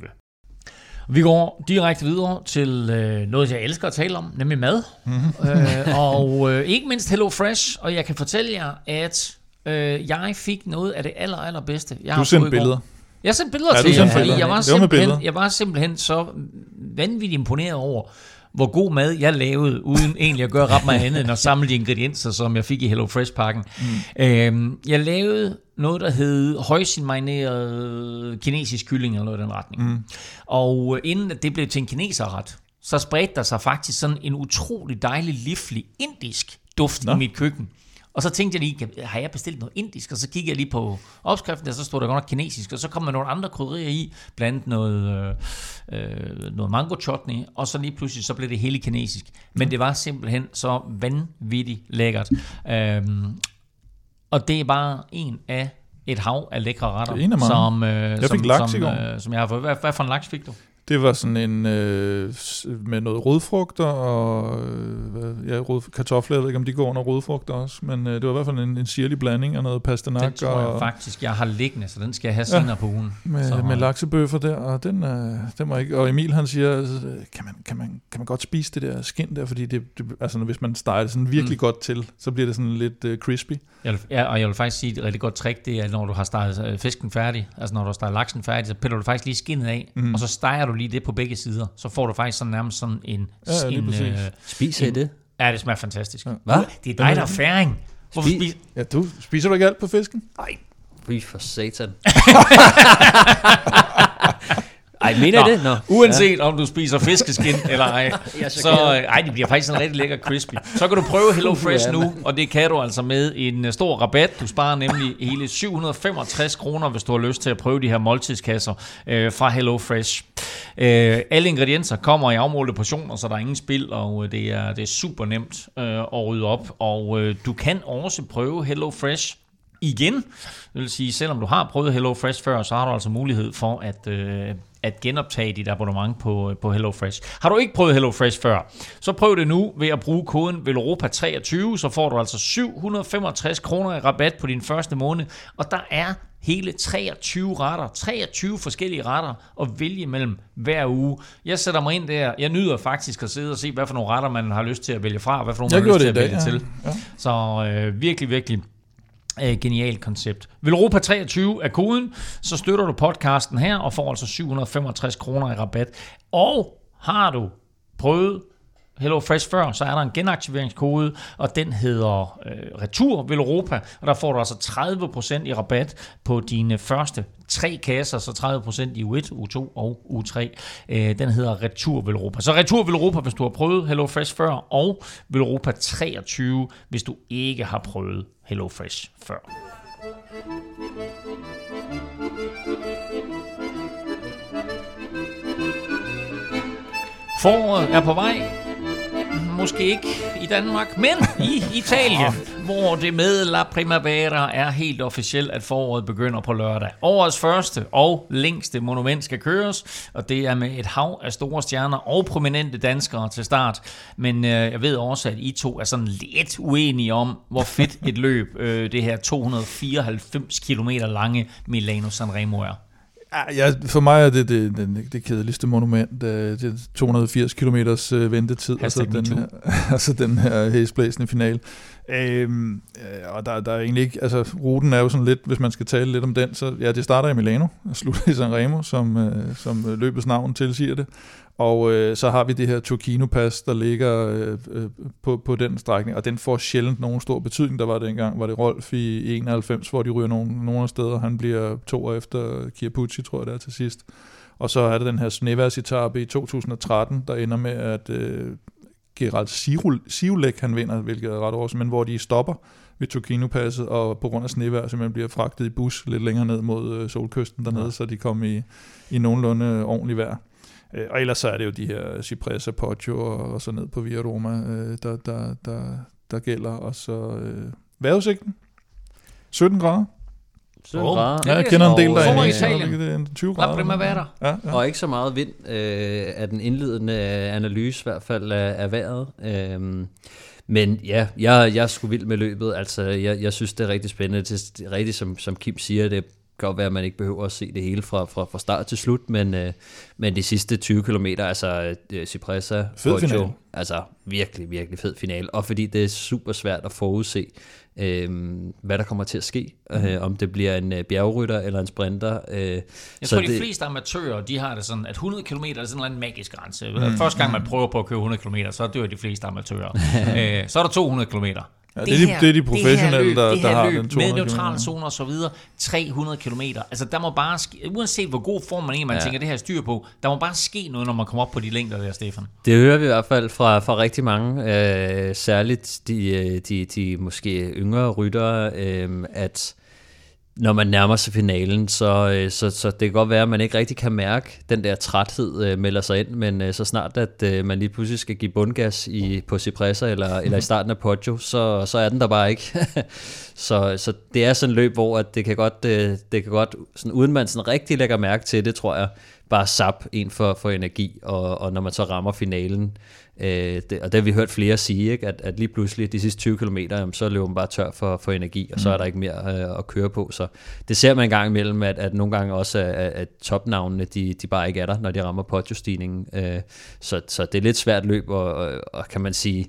Vi går direkte videre til øh, noget, jeg elsker at tale om, nemlig mad. Mm-hmm. øh, og øh, ikke mindst Hello Fresh. Og jeg kan fortælle jer, at øh, jeg fik noget af det aller, allerbedste. Jeg Du har sendte billeder. Jeg sendte billeder Ja, til jer, fordi jeg var, simpelthen, jeg var simpelthen så vanvittigt imponeret over, hvor god mad jeg lavede, uden egentlig at gøre ret meget andet end at samle de ingredienser, som jeg fik i Hello Fresh-pakken. Mm. Øhm, jeg lavede noget, der hed højsinmarineret kinesisk kylling, eller noget i den retning. Mm. Og øh, inden det blev til en kineserret, så spredte der sig faktisk sådan en utrolig dejlig, livlig indisk duft Nå. i mit køkken. Og så tænkte jeg lige, har jeg bestilt noget indisk? Og så kiggede jeg lige på opskriften, og så stod der godt nok kinesisk. Og så kom der nogle andre krydderier i, blandt andet noget, øh, øh, noget mango chutney. Og så lige pludselig, så blev det hele kinesisk. Men det var simpelthen så vanvittigt lækkert. Øhm, og det er bare en af et hav af lækre retter. Er. Som, øh, som, som, øh, som jeg har fået. Hvad, hvad for en laks fik du? Det var sådan en øh, med noget rødfrugter og øh, hvad, ja, rød, kartofler. Jeg ved ikke, om de går under rødfrugter også, men øh, det var i hvert fald en, en sirlig blanding af noget pastanak Den tror jeg og faktisk, jeg har liggende, så den skal jeg have senere på ugen. med, så, med laksebøffer der, og den, øh, den var ikke... Og Emil han siger, øh, kan man, kan, man, kan man godt spise det der skin der, fordi det, det altså, hvis man steger det sådan virkelig mm. godt til, så bliver det sådan lidt øh, crispy. Jeg vil, ja, og jeg vil faktisk sige, et rigtig godt trick, det er, når du har steget øh, fisken færdig, altså når du har steget laksen færdig, så piller du faktisk lige skinnet af, mm. og så steger du lige det på begge sider. Så får du faktisk sådan nærmest sådan en... Ja, en præcis. Spiser I det? ja, det smager fantastisk. Ja. Hvad? Det er dig, der er færing. Hvorfor Spi- spiser... Ja, du spiser du ikke alt på fisken? Nej, Fy for satan. (laughs) (laughs) Ej, mener Nå, det? Nå. Uanset ja. om du spiser fiskeskin (laughs) eller ej, så ej, det bliver faktisk en rigtig lækker crispy. Så kan du prøve Hello Fresh nu, og det kan du altså med en øh, stor rabat. Du sparer nemlig hele 765 kroner, hvis du har lyst til at prøve de her måltidskasser øh, fra Hello Fresh. Øh, alle ingredienser kommer i afmålte portioner, så der er ingen spild, og øh, det er, det er super nemt øh, at rydde op. Og øh, du kan også prøve Hello Fresh igen. Det vil sige, selvom du har prøvet Hello Fresh før, så har du altså mulighed for at, øh, at genoptage dit abonnement på, på HelloFresh. Har du ikke prøvet HelloFresh før, så prøv det nu ved at bruge koden VELOROPA23, så får du altså 765 kroner i rabat på din første måned, og der er hele 23 retter, 23 forskellige retter at vælge mellem hver uge. Jeg sætter mig ind der, jeg nyder faktisk at sidde og se, hvad for nogle retter man har lyst til at vælge fra, og hvad for nogle man har lyst til at vælge ja. til. Ja. Så øh, virkelig, virkelig øh, genialt koncept. Velropa 23 er koden, så støtter du podcasten her og får altså 765 kroner i rabat. Og har du prøvet Hello Fresh før, så er der en genaktiveringskode, og den hedder øh, Retur Velropa, og der får du altså 30% i rabat på dine første tre kasser, så 30% i U1, U2 og U3. Øh, den hedder Retur Velropa. Så Retur Velropa, hvis du har prøvet Hello Fresh før, og Velropa 23, hvis du ikke har prøvet Hello Fresh før. Foråret er på vej, måske ikke i Danmark, men i Italien, hvor det med La Primavera er helt officielt, at foråret begynder på lørdag. Årets første og længste monument skal køres, og det er med et hav af store stjerner og prominente danskere til start. Men øh, jeg ved også, at I to er sådan lidt uenige om, hvor fedt et løb øh, det her 294 km lange Milano Sanremo er. Ja, for mig er det det, det, det kedeligste monument. Det er 280 km øh, ventetid, altså den, her, (laughs) altså den her hæsblæsende finale. Øhm, øh, og der, der er egentlig ikke, altså ruten er jo sådan lidt, hvis man skal tale lidt om den, så ja, det starter i Milano og slutter i Sanremo, som, øh, som løbets navn tilsiger det. Og øh, så har vi det her Turkino Pass, der ligger øh, øh, på, på den strækning, og den får sjældent nogen stor betydning. Der var det engang, var det Rolf i 91, hvor de ryger nogle, nogle steder. Han bliver to år efter Chiapucci, tror jeg det er til sidst. Og så er det den her Sneværs i 2013, der ender med, at øh, Gerald Sivulek han vinder, hvilket er ret også, men hvor de stopper ved Turkino-passet, og på grund af snevejr simpelthen bliver fragtet i bus lidt længere ned mod øh, solkysten dernede, ja. så de kommer i, i nogenlunde ordentlig vejr. Øh, og ellers så er det jo de her Cipressa, Poggio og, og så ned på Via Roma, øh, der, der, der, der gælder. Og så øh, vejrudsigten. 17 grader. 17 oh, grader. Ja, jeg kender en del der i Italien. Det er 20 grader. La primavera. Ja, ja. Og ikke så meget vind øh, af den indledende analyse, i hvert fald af, af vejret. Øh, men ja, jeg, jeg er sgu vild med løbet. Altså, jeg, jeg synes, det er rigtig spændende. Det er rigtigt, som, som Kim siger, det kan godt være, at man ikke behøver at se det hele fra, fra, fra start til slut, men, øh, men de sidste 20 km, altså øh, Cipressa, Poggio, altså virkelig, virkelig fed final, og fordi det er super svært at forudse, øh, hvad der kommer til at ske, mm. øh, om det bliver en øh, bjergrytter eller en sprinter. Øh, jeg så tror, det, de fleste amatører, de har det sådan, at 100 km er sådan en magisk grænse. Mm. Første gang man prøver på at køre 100 km, så dør de fleste amatører. (laughs) øh, så er der 200 km. Ja, det, det, er de, det er de professionelle, løb, der, der har løb, den 200 med neutralzoner og så videre, 300 km. Altså der må bare ske, uanset hvor god form man er, man ja. tænker det her styr på, der må bare ske noget, når man kommer op på de længder der, Stefan. Det hører vi i hvert fald fra, fra rigtig mange, øh, særligt de, øh, de, de måske yngre ryttere, øh, at når man nærmer sig finalen, så, øh, så, så det kan godt være, at man ikke rigtig kan mærke, den der træthed øh, melder sig ind, men øh, så snart, at øh, man lige pludselig skal give bundgas i, på Cipressa eller, (laughs) eller i starten af Poggio, så, så er den der bare ikke. (laughs) så, så det er sådan et løb, hvor at det kan godt, øh, det kan godt sådan, uden man sådan rigtig lægger mærke til det, tror jeg, bare sap ind for, for energi, og, og når man så rammer finalen, Øh, det, og det har vi hørt flere sige, ikke? At, at lige pludselig de sidste 20 km, jamen, så løber man bare tør for, for energi, og så er mm. der ikke mere øh, at køre på. Så det ser man en gang imellem, at, at nogle gange også, at, at topnavnene, de, de bare ikke er der, når de rammer podio-stigningen. Øh, så, så det er lidt svært løb, og, og, og kan man sige,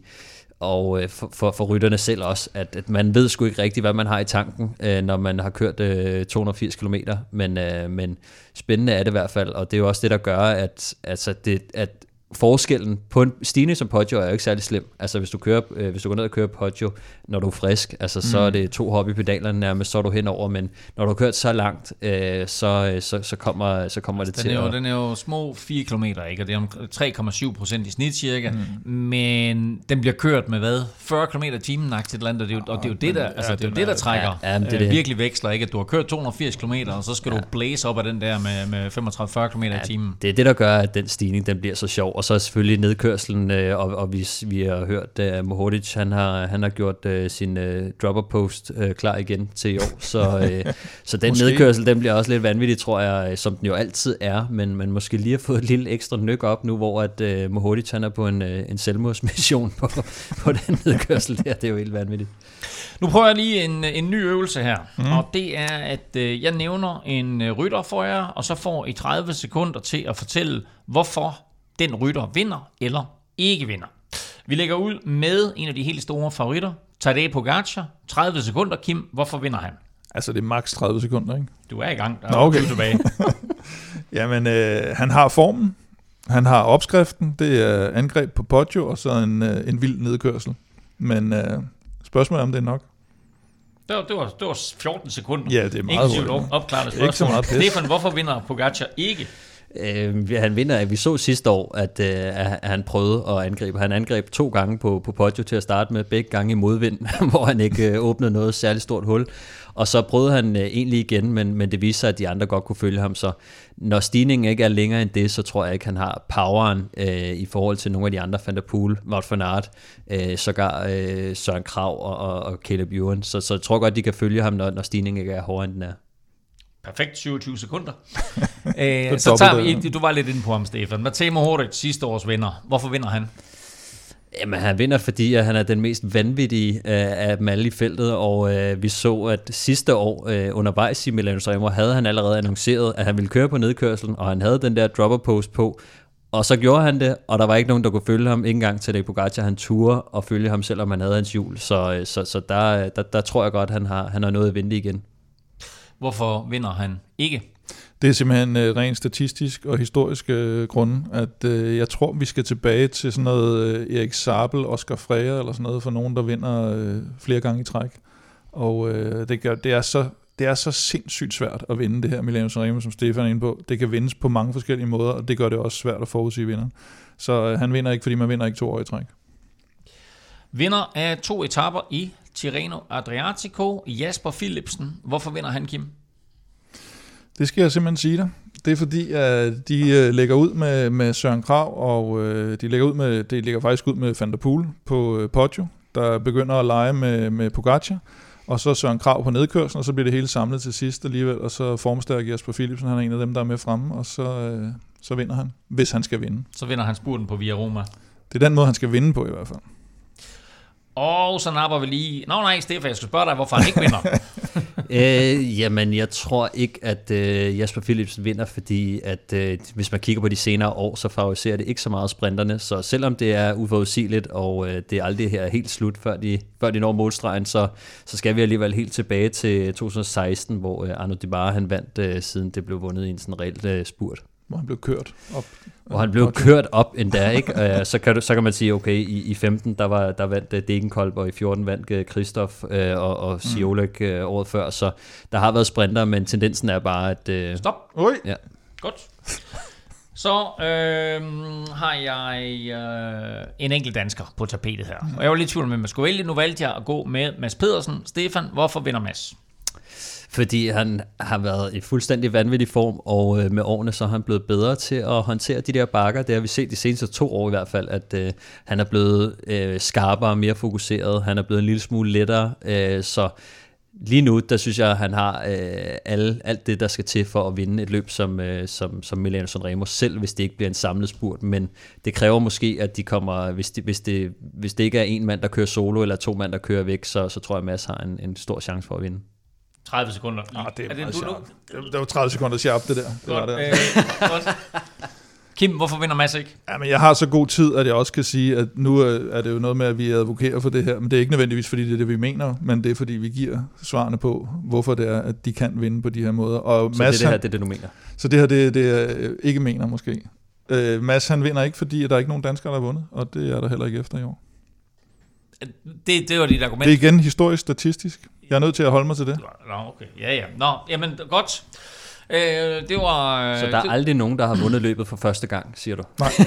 og øh, for, for, for rytterne selv også, at, at man ved sgu ikke rigtigt, hvad man har i tanken, øh, når man har kørt øh, 280 km, men, øh, men spændende er det i hvert fald, og det er jo også det, der gør, at, altså det, at forskellen på en stigning som Poggio er jo ikke særlig slem. Altså hvis du, kører, øh, hvis du går ned og kører Poggio, når du er frisk, altså, så mm. er det to hop i pedalerne nærmest, så er du henover, men når du har kørt så langt, øh, så, øh, så, så, kommer, så kommer altså, det den til er jo, at... Den er jo små 4 km, ikke? og det er om 3,7 procent i snit cirka, mm. men den bliver kørt med hvad? 40 km i timen, og det er jo, og det er jo det, der, altså, det er jo det, der trækker Ja, ja, det øh, det. virkelig veksler, ikke? at du har kørt 280 km, og så skal du blaze op af den der med, med 35-40 km i timen. Det er det, der gør, at den stigning den bliver så sjov. Og så selvfølgelig nedkørselen, øh, og, og vi, vi har hørt, at Mohodic han har, han har gjort øh, sin øh, dropper post øh, klar igen til i år. Så, øh, (laughs) så den Måske. nedkørsel, den bliver også lidt vanvittig, tror jeg, øh, som den jo altid er. Men, men måske lige har fået et lille ekstra nyk op nu, hvor at øh, Mohodic han er på en, øh, en selvmordsmission på, (laughs) på den nedkørsel der. Det er jo helt vanvittigt. Nu prøver jeg lige en, en ny øvelse her, mm. og det er, at øh, jeg nævner en øh, rytter for jer, og så får I 30 sekunder til at fortælle, hvorfor den rytter vinder eller ikke vinder. Vi lægger ud med en af de helt store favoritter, Tadej Pogacar. 30 sekunder, Kim. Hvorfor vinder han? Altså, det er maks 30 sekunder, ikke? Du er i gang. Der Nå, er okay. tilbage. (laughs) Jamen, øh, han har formen, han har opskriften, det er angreb på Poggio, og så en, øh, en vild nedkørsel. Men øh, spørgsmålet er, om det er nok. Det var, det, var, det var 14 sekunder. Ja, det er meget Inklusive hurtigt. op- opklarende Ikke så meget pis. Stefan, hvorfor vinder Pogacar ikke? Øh, han vinder, vi så sidste år, at, øh, at han prøvede at angribe. Han angreb to gange på, på Poggio til at starte med, begge gange i modvind, (laughs) hvor han ikke øh, åbnede noget særligt stort hul. Og så prøvede han øh, egentlig igen, men, men det viste sig, at de andre godt kunne følge ham. Så når stigningen ikke er længere end det, så tror jeg ikke, han har poweren øh, i forhold til nogle af de andre, Van der Poel, Wout van Aert, øh, sågar øh, Søren Krav og, og, og Caleb Ewan. Så, så jeg tror godt, de kan følge ham, når, når stigningen ikke er hårdere, end den er. Perfekt, 27 sekunder. (laughs) er Æh, så tager det, vi, du var lidt inde på ham, Stefan. Matej Mohoric, sidste års vinder. Hvorfor vinder han? Jamen, han vinder, fordi at han er den mest vanvittige øh, af dem alle i feltet, og øh, vi så, at sidste år øh, undervejs i Milano Sanremo havde han allerede annonceret, at han ville køre på nedkørselen, og han havde den der dropper post på, og så gjorde han det, og der var ikke nogen, der kunne følge ham, ikke engang til det Pogacar, han turde og følge ham, selvom han havde hans hjul, så, øh, så, så der, der, der tror jeg godt, han har, han har noget at vente igen. Hvorfor vinder han ikke? Det er simpelthen øh, rent statistisk og historisk øh, grunde, at øh, jeg tror, vi skal tilbage til sådan noget øh, Erik Sabel, Oscar Freire eller sådan noget, for nogen, der vinder øh, flere gange i træk. Og øh, det, gør, det, er så, det er så sindssygt svært at vinde det her Milano Sanremo, som Stefan er inde på. Det kan vindes på mange forskellige måder, og det gør det også svært at forudsige vinderen. Så øh, han vinder ikke, fordi man vinder ikke to år i træk. Vinder af to etapper i Tirreno Adriatico, Jasper Philipsen. Hvorfor vinder han, Kim? Det skal jeg simpelthen sige dig. Det er fordi, at de øh, lægger ud med, med Søren Krav, og øh, de lægger ud med, det ligger faktisk ud med Van der Poel på øh, Poggio, der begynder at lege med, med Pogacar, og så Søren Krav på nedkørslen, og så bliver det hele samlet til sidst alligevel, og så formstærk Jesper Philipsen, han er en af dem, der er med fremme, og så, øh, så vinder han, hvis han skal vinde. Så vinder han spurten på Via Roma. Det er den måde, han skal vinde på i hvert fald. Og så napper vi lige... Nå nej, Stefan, jeg skal spørge dig, hvorfor han ikke vinder. (laughs) øh, jamen, jeg tror ikke, at øh, Jasper Philipsen vinder, fordi at øh, hvis man kigger på de senere år, så favoriserer det ikke så meget sprinterne. Så selvom det er uforudsigeligt, og øh, det er aldrig her helt slut, før de, før de når målstregen, så, så skal vi alligevel helt tilbage til øh, 2016, hvor øh, Arno Dibara han vandt, øh, siden det blev vundet i en sådan reelt øh, spurt. Hvor han blev kørt op. Og han blev kørt op endda, ikke? Øh, så, kan du, så kan man sige, okay, i, i 15, der, var, der vandt uh, Degenkolb, og i 14 vandt uh, Christoph uh, og, og Siolek uh, året før, så der har været sprinter, men tendensen er bare, at... Stop. Oj! ja. Godt. Så øh, har jeg øh, en enkelt dansker på tapetet her. Og jeg var lidt i tvivl om, hvem jeg skulle vælge. Nu valgte jeg at gå med Mads Pedersen. Stefan, hvorfor vinder Mads? Fordi han har været i fuldstændig vanvittig form, og øh, med årene så er han blevet bedre til at håndtere de der bakker. Det har vi set de seneste to år i hvert fald, at øh, han er blevet øh, skarpere, mere fokuseret, han er blevet en lille smule lettere, øh, så lige nu, der synes jeg, at han har øh, alle, alt det, der skal til for at vinde et løb som, øh, som, som Milano Sanremo, selv hvis det ikke bliver en samlet spurt. Men det kræver måske, at de kommer, hvis, de, hvis, det, hvis det ikke er en mand, der kører solo, eller to mand, der kører væk, så, så tror jeg, at Mads har en, en stor chance for at vinde. 30 sekunder. Ah, det er, det meget du- sharp. Det, det var 30 sekunder sharp, det der. Det var det. altså. Øh, godt. Kim, hvorfor vinder Mads ikke? Ja, men jeg har så god tid, at jeg også kan sige, at nu er er det jo noget med, at vi advokerer for det her, men det er ikke nødvendigvis, fordi det er det, vi mener, men det er, fordi vi giver svarene på, hvorfor det er, at de kan vinde på de her måder. Og Så Mads, det, er det her, det er det, du mener. så det her, det, det er øh, ikke mener måske. Øh, Mads han vinder ikke, fordi der er ikke nogen danskere, der har vundet, og det er der heller ikke efter i år. Det, det var dit argument. Det er igen historisk statistisk. Jeg er nødt til at holde mig til det. Nå, okay. Ja, ja. Nå, jamen, godt. Øh, det var... Så der er det, aldrig nogen, der har vundet løbet for første gang, siger du? Nej. (laughs)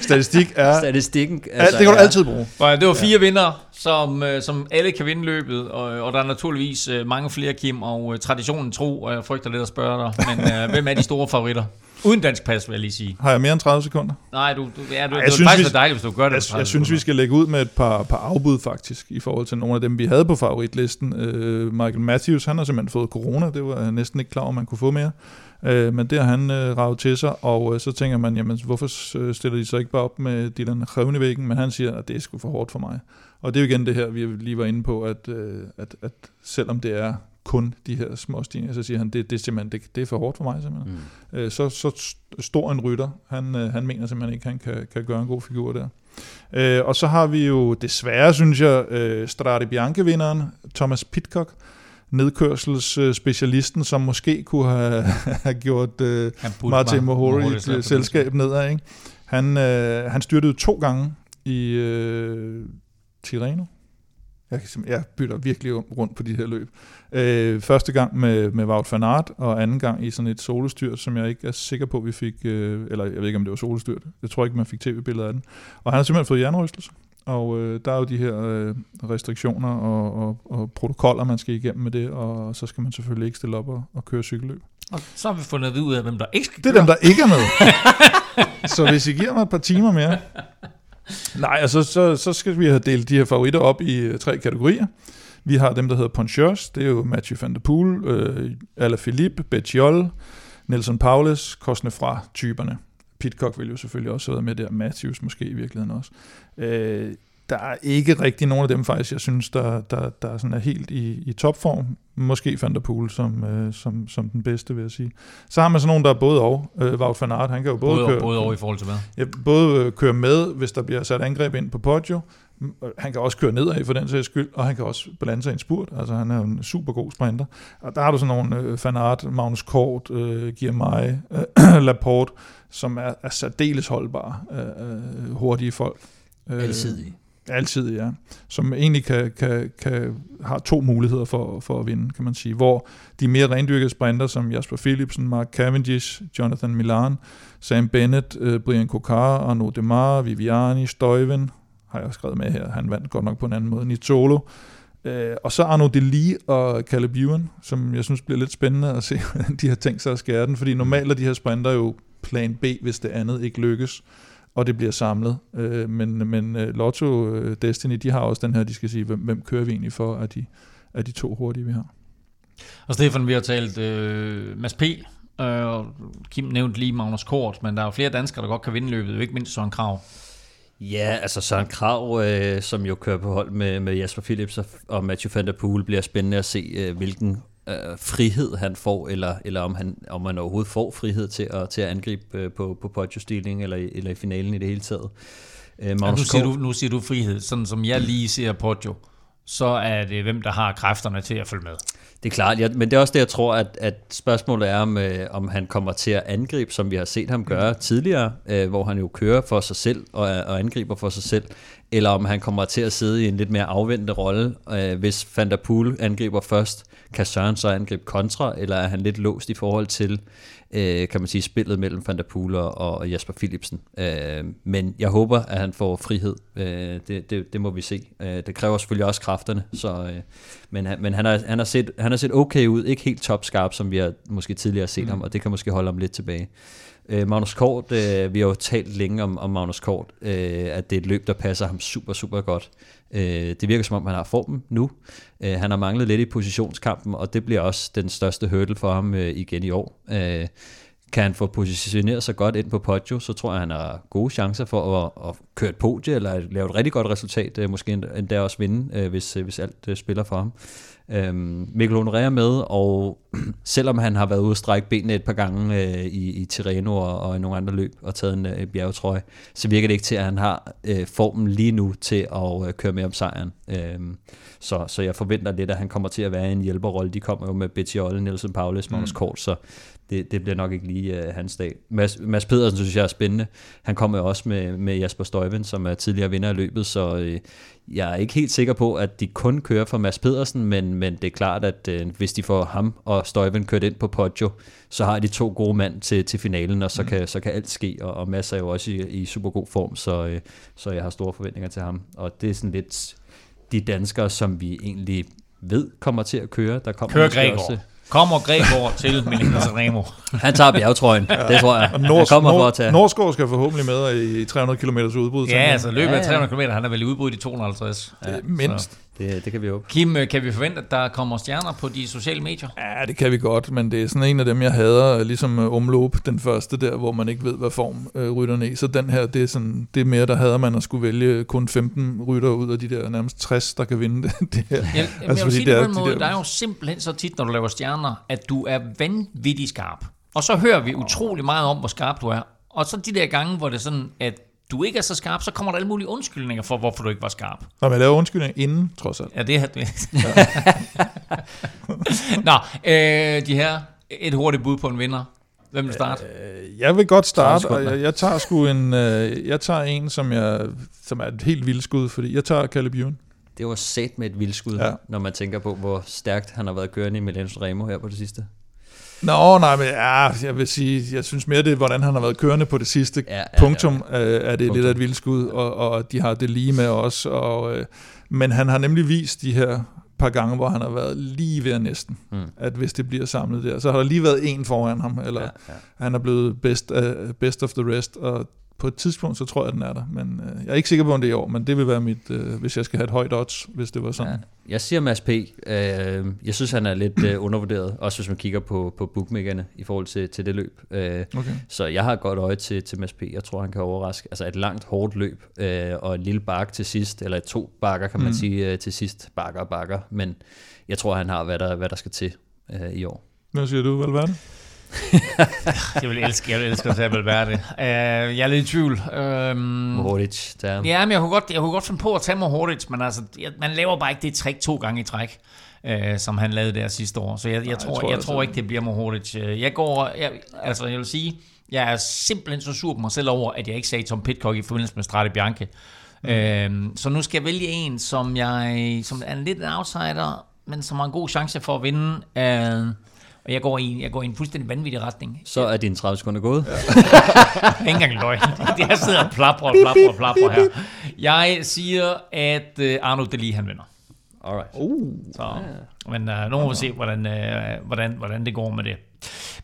Statistik er... Statistikken... Altså, det kan du altid bruge. Det var fire ja. vinder, som, øh, som alle kan vinde løbet, og, og der er naturligvis øh, mange flere, Kim, og uh, traditionen tro, og jeg frygter lidt at spørge dig, men uh, hvem er de store favoritter? Uden dansk pas, vil jeg lige sige. Har jeg mere end 30 sekunder? Nej, du, du, ja, du, Ej, det synes, faktisk vi- dejligt, hvis du gør det. Jeg, på 30 jeg synes, vi skal lægge ud med et par, par afbud faktisk, i forhold til nogle af dem, vi havde på favoritlisten. Øh, Michael Matthews, han har simpelthen fået corona, det var jeg næsten ikke klar over, man kunne få mere. Øh, men det har han øh, ravet til sig, og øh, så tænker man, jamen hvorfor øh, stiller de så ikke bare op med Dylan Røvnevæggen? Men han siger, at det er sgu for hårdt for mig. Og det er jo igen det her, vi lige var inde på, at, øh, at, at selvom det er kun de her små stigninger, så siger han, det, det er simpelthen det, det er for hårdt for mig simpelthen. Mm. Øh, så, så st- stor en rytter, han, øh, han mener simpelthen ikke, han kan, kan gøre en god figur der. Øh, og så har vi jo desværre, synes jeg, øh, Strade Bianche-vinderen, Thomas Pitcock, nedkørselsspecialisten, som måske kunne have, (laughs) have gjort øh, Martin Mohori et øh, selskab nedad. Ikke? Han, øh, han styrtede to gange i øh, Tirreno. Jeg, kan jeg bytter virkelig rundt på de her løb. Øh, første gang med, med Wout van Aert, og anden gang i sådan et solostyrt, som jeg ikke er sikker på, vi fik, øh, eller jeg ved ikke, om det var solostyrt. Jeg tror ikke, man fik tv-billeder af den. Og han har simpelthen fået jernrystelse. Og øh, der er jo de her øh, restriktioner og, og, og protokoller, man skal igennem med det, og så skal man selvfølgelig ikke stille op og, og køre cykelløb. Og så har vi fundet ud af, hvem der ikke skal Det er dem, der ikke er med. (laughs) så hvis I giver mig et par timer mere. Nej, altså så, så skal vi have delt de her favoritter op i øh, tre kategorier. Vi har dem, der hedder Ponchers. Det er jo Mathieu van der Poel, øh, Alaphilippe, Betjol, Nelson Paulus, Kosne fra typerne. Pitcock vil jo selvfølgelig også have været med der. Matthews måske i virkeligheden også. Øh, der er ikke rigtig nogen af dem faktisk, jeg synes, der, der, der sådan er helt i, i topform. Måske Van der Poel som, øh, som, som den bedste, vil jeg sige. Så har man sådan nogen, der er både og. Øh, Wout van Aert, han kan jo både, både, køre, både over i forhold til hvad? ja, både øh, køre med, hvis der bliver sat angreb ind på Poggio. Mm, Han kan også køre nedad for den sags skyld, og han kan også balance sig i en spurt. Altså han er en super god sprinter. Og der har du sådan nogle øh, Van Aert, Magnus Kort, øh, Girmay, øh, (clears throat) Laporte, som er, er særdeles holdbare, øh, øh, hurtige folk. Øh, Alsidig. Altid, ja. Som egentlig kan, kan, kan, har to muligheder for, for at vinde, kan man sige. Hvor de mere rendyrkede sprinter, som Jasper Philipsen, Mark Cavendish, Jonathan Milan, Sam Bennett, øh, Brian Kokar, Arnaud Demar, Viviani, Støjven, har jeg skrevet med her. Han vandt godt nok på en anden måde. Nitolo. Øh, og så Arnaud Deli og Caleb Ewan, som jeg synes bliver lidt spændende at se, (laughs) hvordan de har tænkt sig at skære den. Fordi normalt er de her sprinter jo plan B, hvis det andet ikke lykkes og det bliver samlet. Øh, men men øh, Lotto øh, Destiny, de har også den her, de skal sige, hvem, hvem kører vi egentlig for af de, af de to hurtige, vi har. Og Stefan, vi har talt øh, Mads P., øh, og Kim nævnte lige Magnus Kort, men der er jo flere danskere, der godt kan vinde løbet, jo ikke mindst Søren Krav. Ja, altså Søren Krav, øh, som jo kører på hold med, med Jasper Philips og, og Matthew van der Poel, bliver spændende at se, øh, hvilken øh, frihed han får, eller, eller om, han, om han overhovedet får frihed til at, til at angribe øh, på, på podiumstilling eller, i- eller i finalen i det hele taget. Øh, Ja, nu, siger du, nu siger du frihed. Sådan som jeg lige ser Poggio, så er det hvem, der har kræfterne til at følge med. Det er klart, ja, men det er også det, jeg tror, at, at spørgsmålet er, om, øh, om han kommer til at angribe, som vi har set ham gøre tidligere, øh, hvor han jo kører for sig selv og, og angriber for sig selv, eller om han kommer til at sidde i en lidt mere afventende rolle. Øh, hvis Van der Poel angriber først, kan Søren så angribe kontra, eller er han lidt låst i forhold til, øh, kan man sige, spillet mellem Van der Poel og, Jasper Philipsen. Øh, men jeg håber, at han får frihed. Øh, det, det, det må vi se. Øh, det kræver selvfølgelig også kræfterne, så, øh, men, han, men han, har, han, har set, han har set okay ud, ikke helt topskarp, som vi har måske tidligere set mm. ham, og det kan måske holde ham lidt tilbage. Øh, Magnus Kort, øh, vi har jo talt længe om, om Magnus Kort, øh, at det er et løb, der passer ham super, super godt. Øh, det virker som om, han har formen nu. Øh, han har manglet lidt i positionskampen, og det bliver også den største hurdle for ham øh, igen i år. Øh, kan han få positioneret sig godt ind på Poggio, så tror jeg, han har gode chancer for at, at køre et podie, eller lave et rigtig godt resultat, øh, måske endda også vinde, øh, hvis, øh, hvis alt øh, spiller for ham. Øhm, Mikkel Honoré er med, og (clears throat) selvom han har været ude at strække benene et par gange øh, i, i Tirreno og, og i nogle andre løb og taget en øh, bjergetrøje, så virker det ikke til, at han har øh, formen lige nu til at øh, køre med om sejren. Øhm, så, så jeg forventer lidt, at han kommer til at være i en hjælperrolle. De kommer jo med Betty Olle, Nielsen Paulus, Magnus mm. Kort, så det, det bliver nok ikke lige uh, hans dag. Mads, Mads Pedersen synes jeg er spændende. Han kommer også med, med Jasper Støjven, som er tidligere vinder af løbet, så øh, jeg er ikke helt sikker på, at de kun kører for Mads Pedersen, men, men det er klart, at øh, hvis de får ham og Støjven kørt ind på Poggio, så har de to gode mand til, til finalen, og så, mm. kan, så kan alt ske, og, og Mads er jo også i, i super god form, så, øh, så jeg har store forventninger til ham. Og det er sådan lidt de danskere, som vi egentlig ved kommer til at køre. Der kommer Kør Gregor. Også, Kommer Gregor til Milano Sanremo. Han tager bjergtrøjen, ja. det tror jeg. Og Nors, kommer Nord, for at tage. Norsgaard skal forhåbentlig med i 300 km udbrud. Ja, altså løbet af 300 km, han er vel i udbrud i 250. Ja, mindst. Så. Det, det kan vi håbe. Kim, øh, kan vi forvente, at der kommer stjerner på de sociale medier? Ja, det kan vi godt, men det er sådan en af dem, jeg hader, ligesom øh, Omloop, den første der, hvor man ikke ved, hvad form øh, rytterne i. Så den her, det er, sådan, det er mere, der hader man at skulle vælge kun 15 rytter ud af de der nærmest 60, der kan vinde det, (laughs) det her. Ja, altså, jeg vil sige det, er, måde, de der... der er jo simpelthen så tit, når du laver stjerner, at du er vanvittig skarp. Og så hører vi utrolig meget om, hvor skarp du er. Og så de der gange, hvor det er sådan, at du ikke er så skarp, så kommer der alle mulige undskyldninger for, hvorfor du ikke var skarp. Nå, men der er undskyldninger inden, trods alt. Ja, det er det. (laughs) Nå, øh, de her, et hurtigt bud på en vinder. Hvem vil starte? Øh, jeg vil godt starte, og jeg, jeg tager sgu en, øh, jeg tager en, som, jeg, som er et helt vildt skud, fordi jeg tager Caleb Ewan. Det var sat med et vildskud, ja. når man tænker på, hvor stærkt han har været kørende i Milano Remo her på det sidste. Nå, nej, men ja, jeg vil sige, jeg synes mere, det er, hvordan han har været kørende på det sidste ja, ja, punktum, ja, ja. er det punktum. lidt af et vildskud, og, og de har det lige med os. Og, øh, men han har nemlig vist de her par gange, hvor han har været lige ved næsten, mm. at hvis det bliver samlet der, så har der lige været en foran ham, eller ja, ja. han er blevet best, uh, best of the rest, og på et tidspunkt, så tror jeg, at den er der. Men øh, jeg er ikke sikker på, om det er i år, men det vil være mit, øh, hvis jeg skal have et højt odds, hvis det var sådan. Ja. Jeg siger Mads P. Øh, jeg synes, han er lidt øh, (clears throat) undervurderet, også hvis man kigger på, på bookmakerne i forhold til, til det løb. Øh, okay. Så jeg har et godt øje til, til Mads P. Jeg tror, han kan overraske. Altså et langt, hårdt løb, øh, og en lille bakke til sidst, eller to bakker, kan man mm. sige, øh, til sidst. Bakker og bakker. Men jeg tror, han har, hvad der, hvad der skal til øh, i år. Hvad siger du, Valverde? (laughs) jeg vil elske, jeg vil elske at tage Valverde. Uh, jeg er lidt i tvivl. Um, Mohoric, der. Ja, men jeg kunne, godt, jeg kunne godt finde på at tage Mohoric, men altså, man laver bare ikke det trick to gange i træk, uh, som han lavede der sidste år. Så jeg, jeg, Nej, tror, jeg, tror, jeg tror ikke, det bliver Mohoric. Øh, jeg går, jeg, altså jeg vil sige, jeg er simpelthen så sur på mig selv over, at jeg ikke sagde Tom Pitcock i forbindelse med Strade Bianche. Mm. Uh, så nu skal jeg vælge en, som jeg som er en lidt en outsider, men som har en god chance for at vinde. Uh, og jeg går i, jeg går i en fuldstændig vanvittig retning. Så er din 30 sekunder gået. Ja. (laughs) Ikke engang løgn. Det er sidder og plapper og plapper og plapper her. Jeg siger, at uh, Arno Deli han vinder. Alright. Uh, så, yeah. Men uh, nu må vi se, hvordan, uh, hvordan, hvordan det går med det.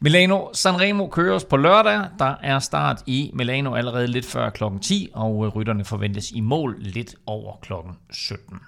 Milano Sanremo køres på lørdag. Der er start i Milano allerede lidt før klokken 10, og rytterne forventes i mål lidt over klokken 17.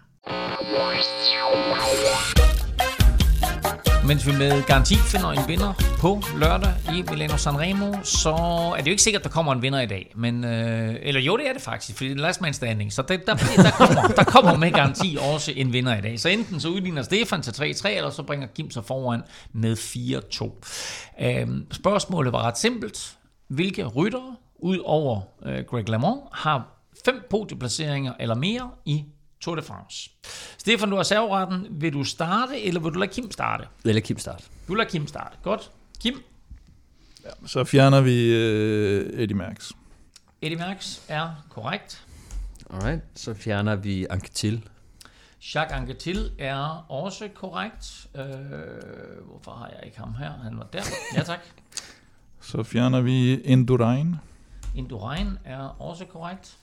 Mens vi med garanti finder en vinder på lørdag i Milano Sanremo, så er det jo ikke sikkert, at der kommer en vinder i dag. Men, øh, eller jo, det er det faktisk, fordi det er last man standing. Så der, der, der, kommer, der kommer med garanti også en vinder i dag. Så enten så udligner Stefan til 3-3, eller så bringer Kim sig foran med 4-2. Øh, spørgsmålet var ret simpelt. Hvilke ryttere, ud over øh, Greg LeMond, har fem podieplaceringer eller mere i Tour de France. Stefan, du har serveretten. Vil du starte, eller vil du lade Kim starte? Jeg lader Kim starte. Du lader Kim starte. Godt. Kim? Ja, så fjerner vi uh, Eddie Merckx. Eddie Merckx er korrekt. Alright, så fjerner vi Anquetil. Jacques Anquetil er også korrekt. Uh, hvorfor har jeg ikke ham her? Han var der. Ja, tak. (laughs) så fjerner vi Indurain. Indurain er også korrekt.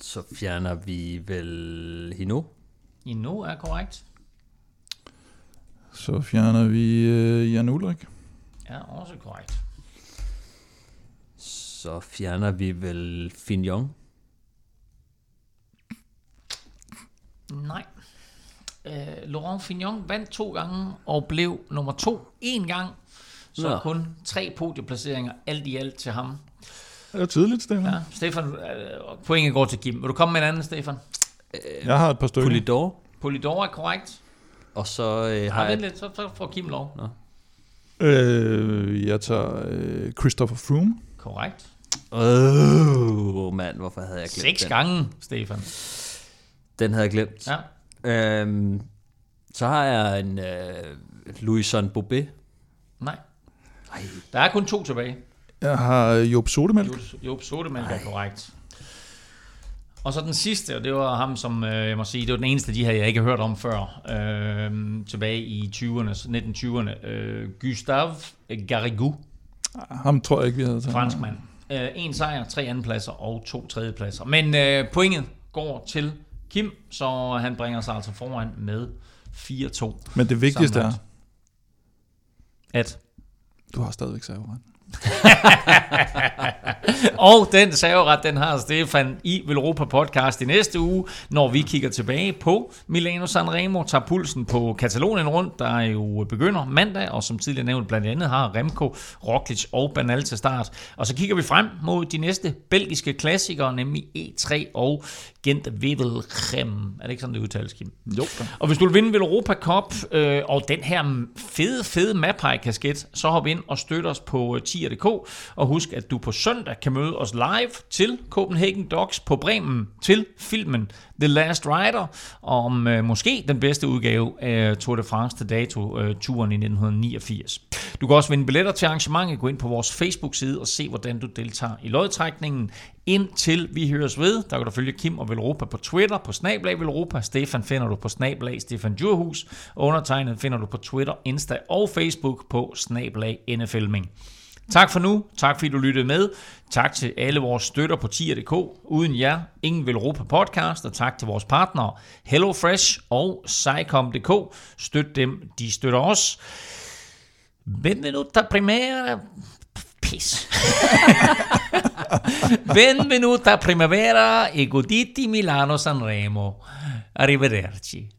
Så fjerner vi vel Hino. Hino er korrekt. Så fjerner vi uh, Jan Ulrik. Er også korrekt. Så fjerner vi vel Fignon. Nej. Uh, Laurent Fignon vandt to gange og blev nummer to en gang. Så Nå. kun tre podieplaceringer alt i alt til ham. Det er tydeligt, Stefan. Ja, Stefan, øh, pointet går til Kim. Vil du komme med en anden, Stefan? Jeg har et par stykker. Polidor. Polidor er korrekt. og så øh, har Ej, jeg... lidt, så, så får Kim lov. Nå. Øh, jeg tager øh, Christopher Froome. Korrekt. Åh, oh, mand, hvorfor havde jeg glemt Seks den? gange, Stefan. Den havde jeg glemt. Ja. Øhm, så har jeg en øh, Louison Bobet. Nej. Ej. Der er kun to tilbage. Jeg har Job Sodemælk. Jo, jo Sodemalk er korrekt. Og så den sidste, og det var ham, som øh, jeg må sige, det var den eneste af de her, jeg ikke har hørt om før, øh, tilbage i 20'erne, 1920'erne. Øh, Gustave Garrigou, Ham tror jeg ikke, vi havde taget. franskmand. Øh, en sejr, tre andenpladser og to tredjepladser. Men øh, pointet går til Kim, så han bringer sig altså foran med 4-2. Men det vigtigste er, Sammenlagt. At du har stadigvæk serveret. (laughs) Og den saveret, den har Stefan i Velropa podcast i næste uge, når vi kigger tilbage på Milano Sanremo, tager pulsen på Katalonien rundt, der jo begynder mandag, og som tidligere nævnt blandt andet har Remco, Roglic og Banal til start. Og så kigger vi frem mod de næste belgiske klassikere, nemlig E3 og Gent Wevelgem. Er det ikke sådan, det udtales, Kim? Jo. Og hvis du vil vinde Europa Cup øh, og den her fede, fede Mapai-kasket, så hop ind og støt os på øh, tier.dk. Og husk, at du på søndag kan møde os live til Copenhagen Dogs på Bremen til filmen The Last Rider om øh, måske den bedste udgave af Tour de France til dato øh, turen i 1989. Du kan også vinde billetter til arrangementet. Gå ind på vores Facebook-side og se, hvordan du deltager i lodtrækningen. Indtil vi høres ved, der kan du følge Kim og Velropa på Twitter, på Snablag Velropa. Stefan finder du på Snablag Stefan Djurhus. Og undertegnet finder du på Twitter, Insta og Facebook på Snablag NFLming. Tak for nu. Tak fordi du lyttede med. Tak til alle vores støtter på tier.dk. Uden jer, ingen vil råbe podcast. Og tak til vores partnere HelloFresh og Sycom.dk. Støt dem, de støtter os. Benvenuta primera... Pis. (laughs) Benvenuta primavera e goditi Milano Sanremo. Arrivederci.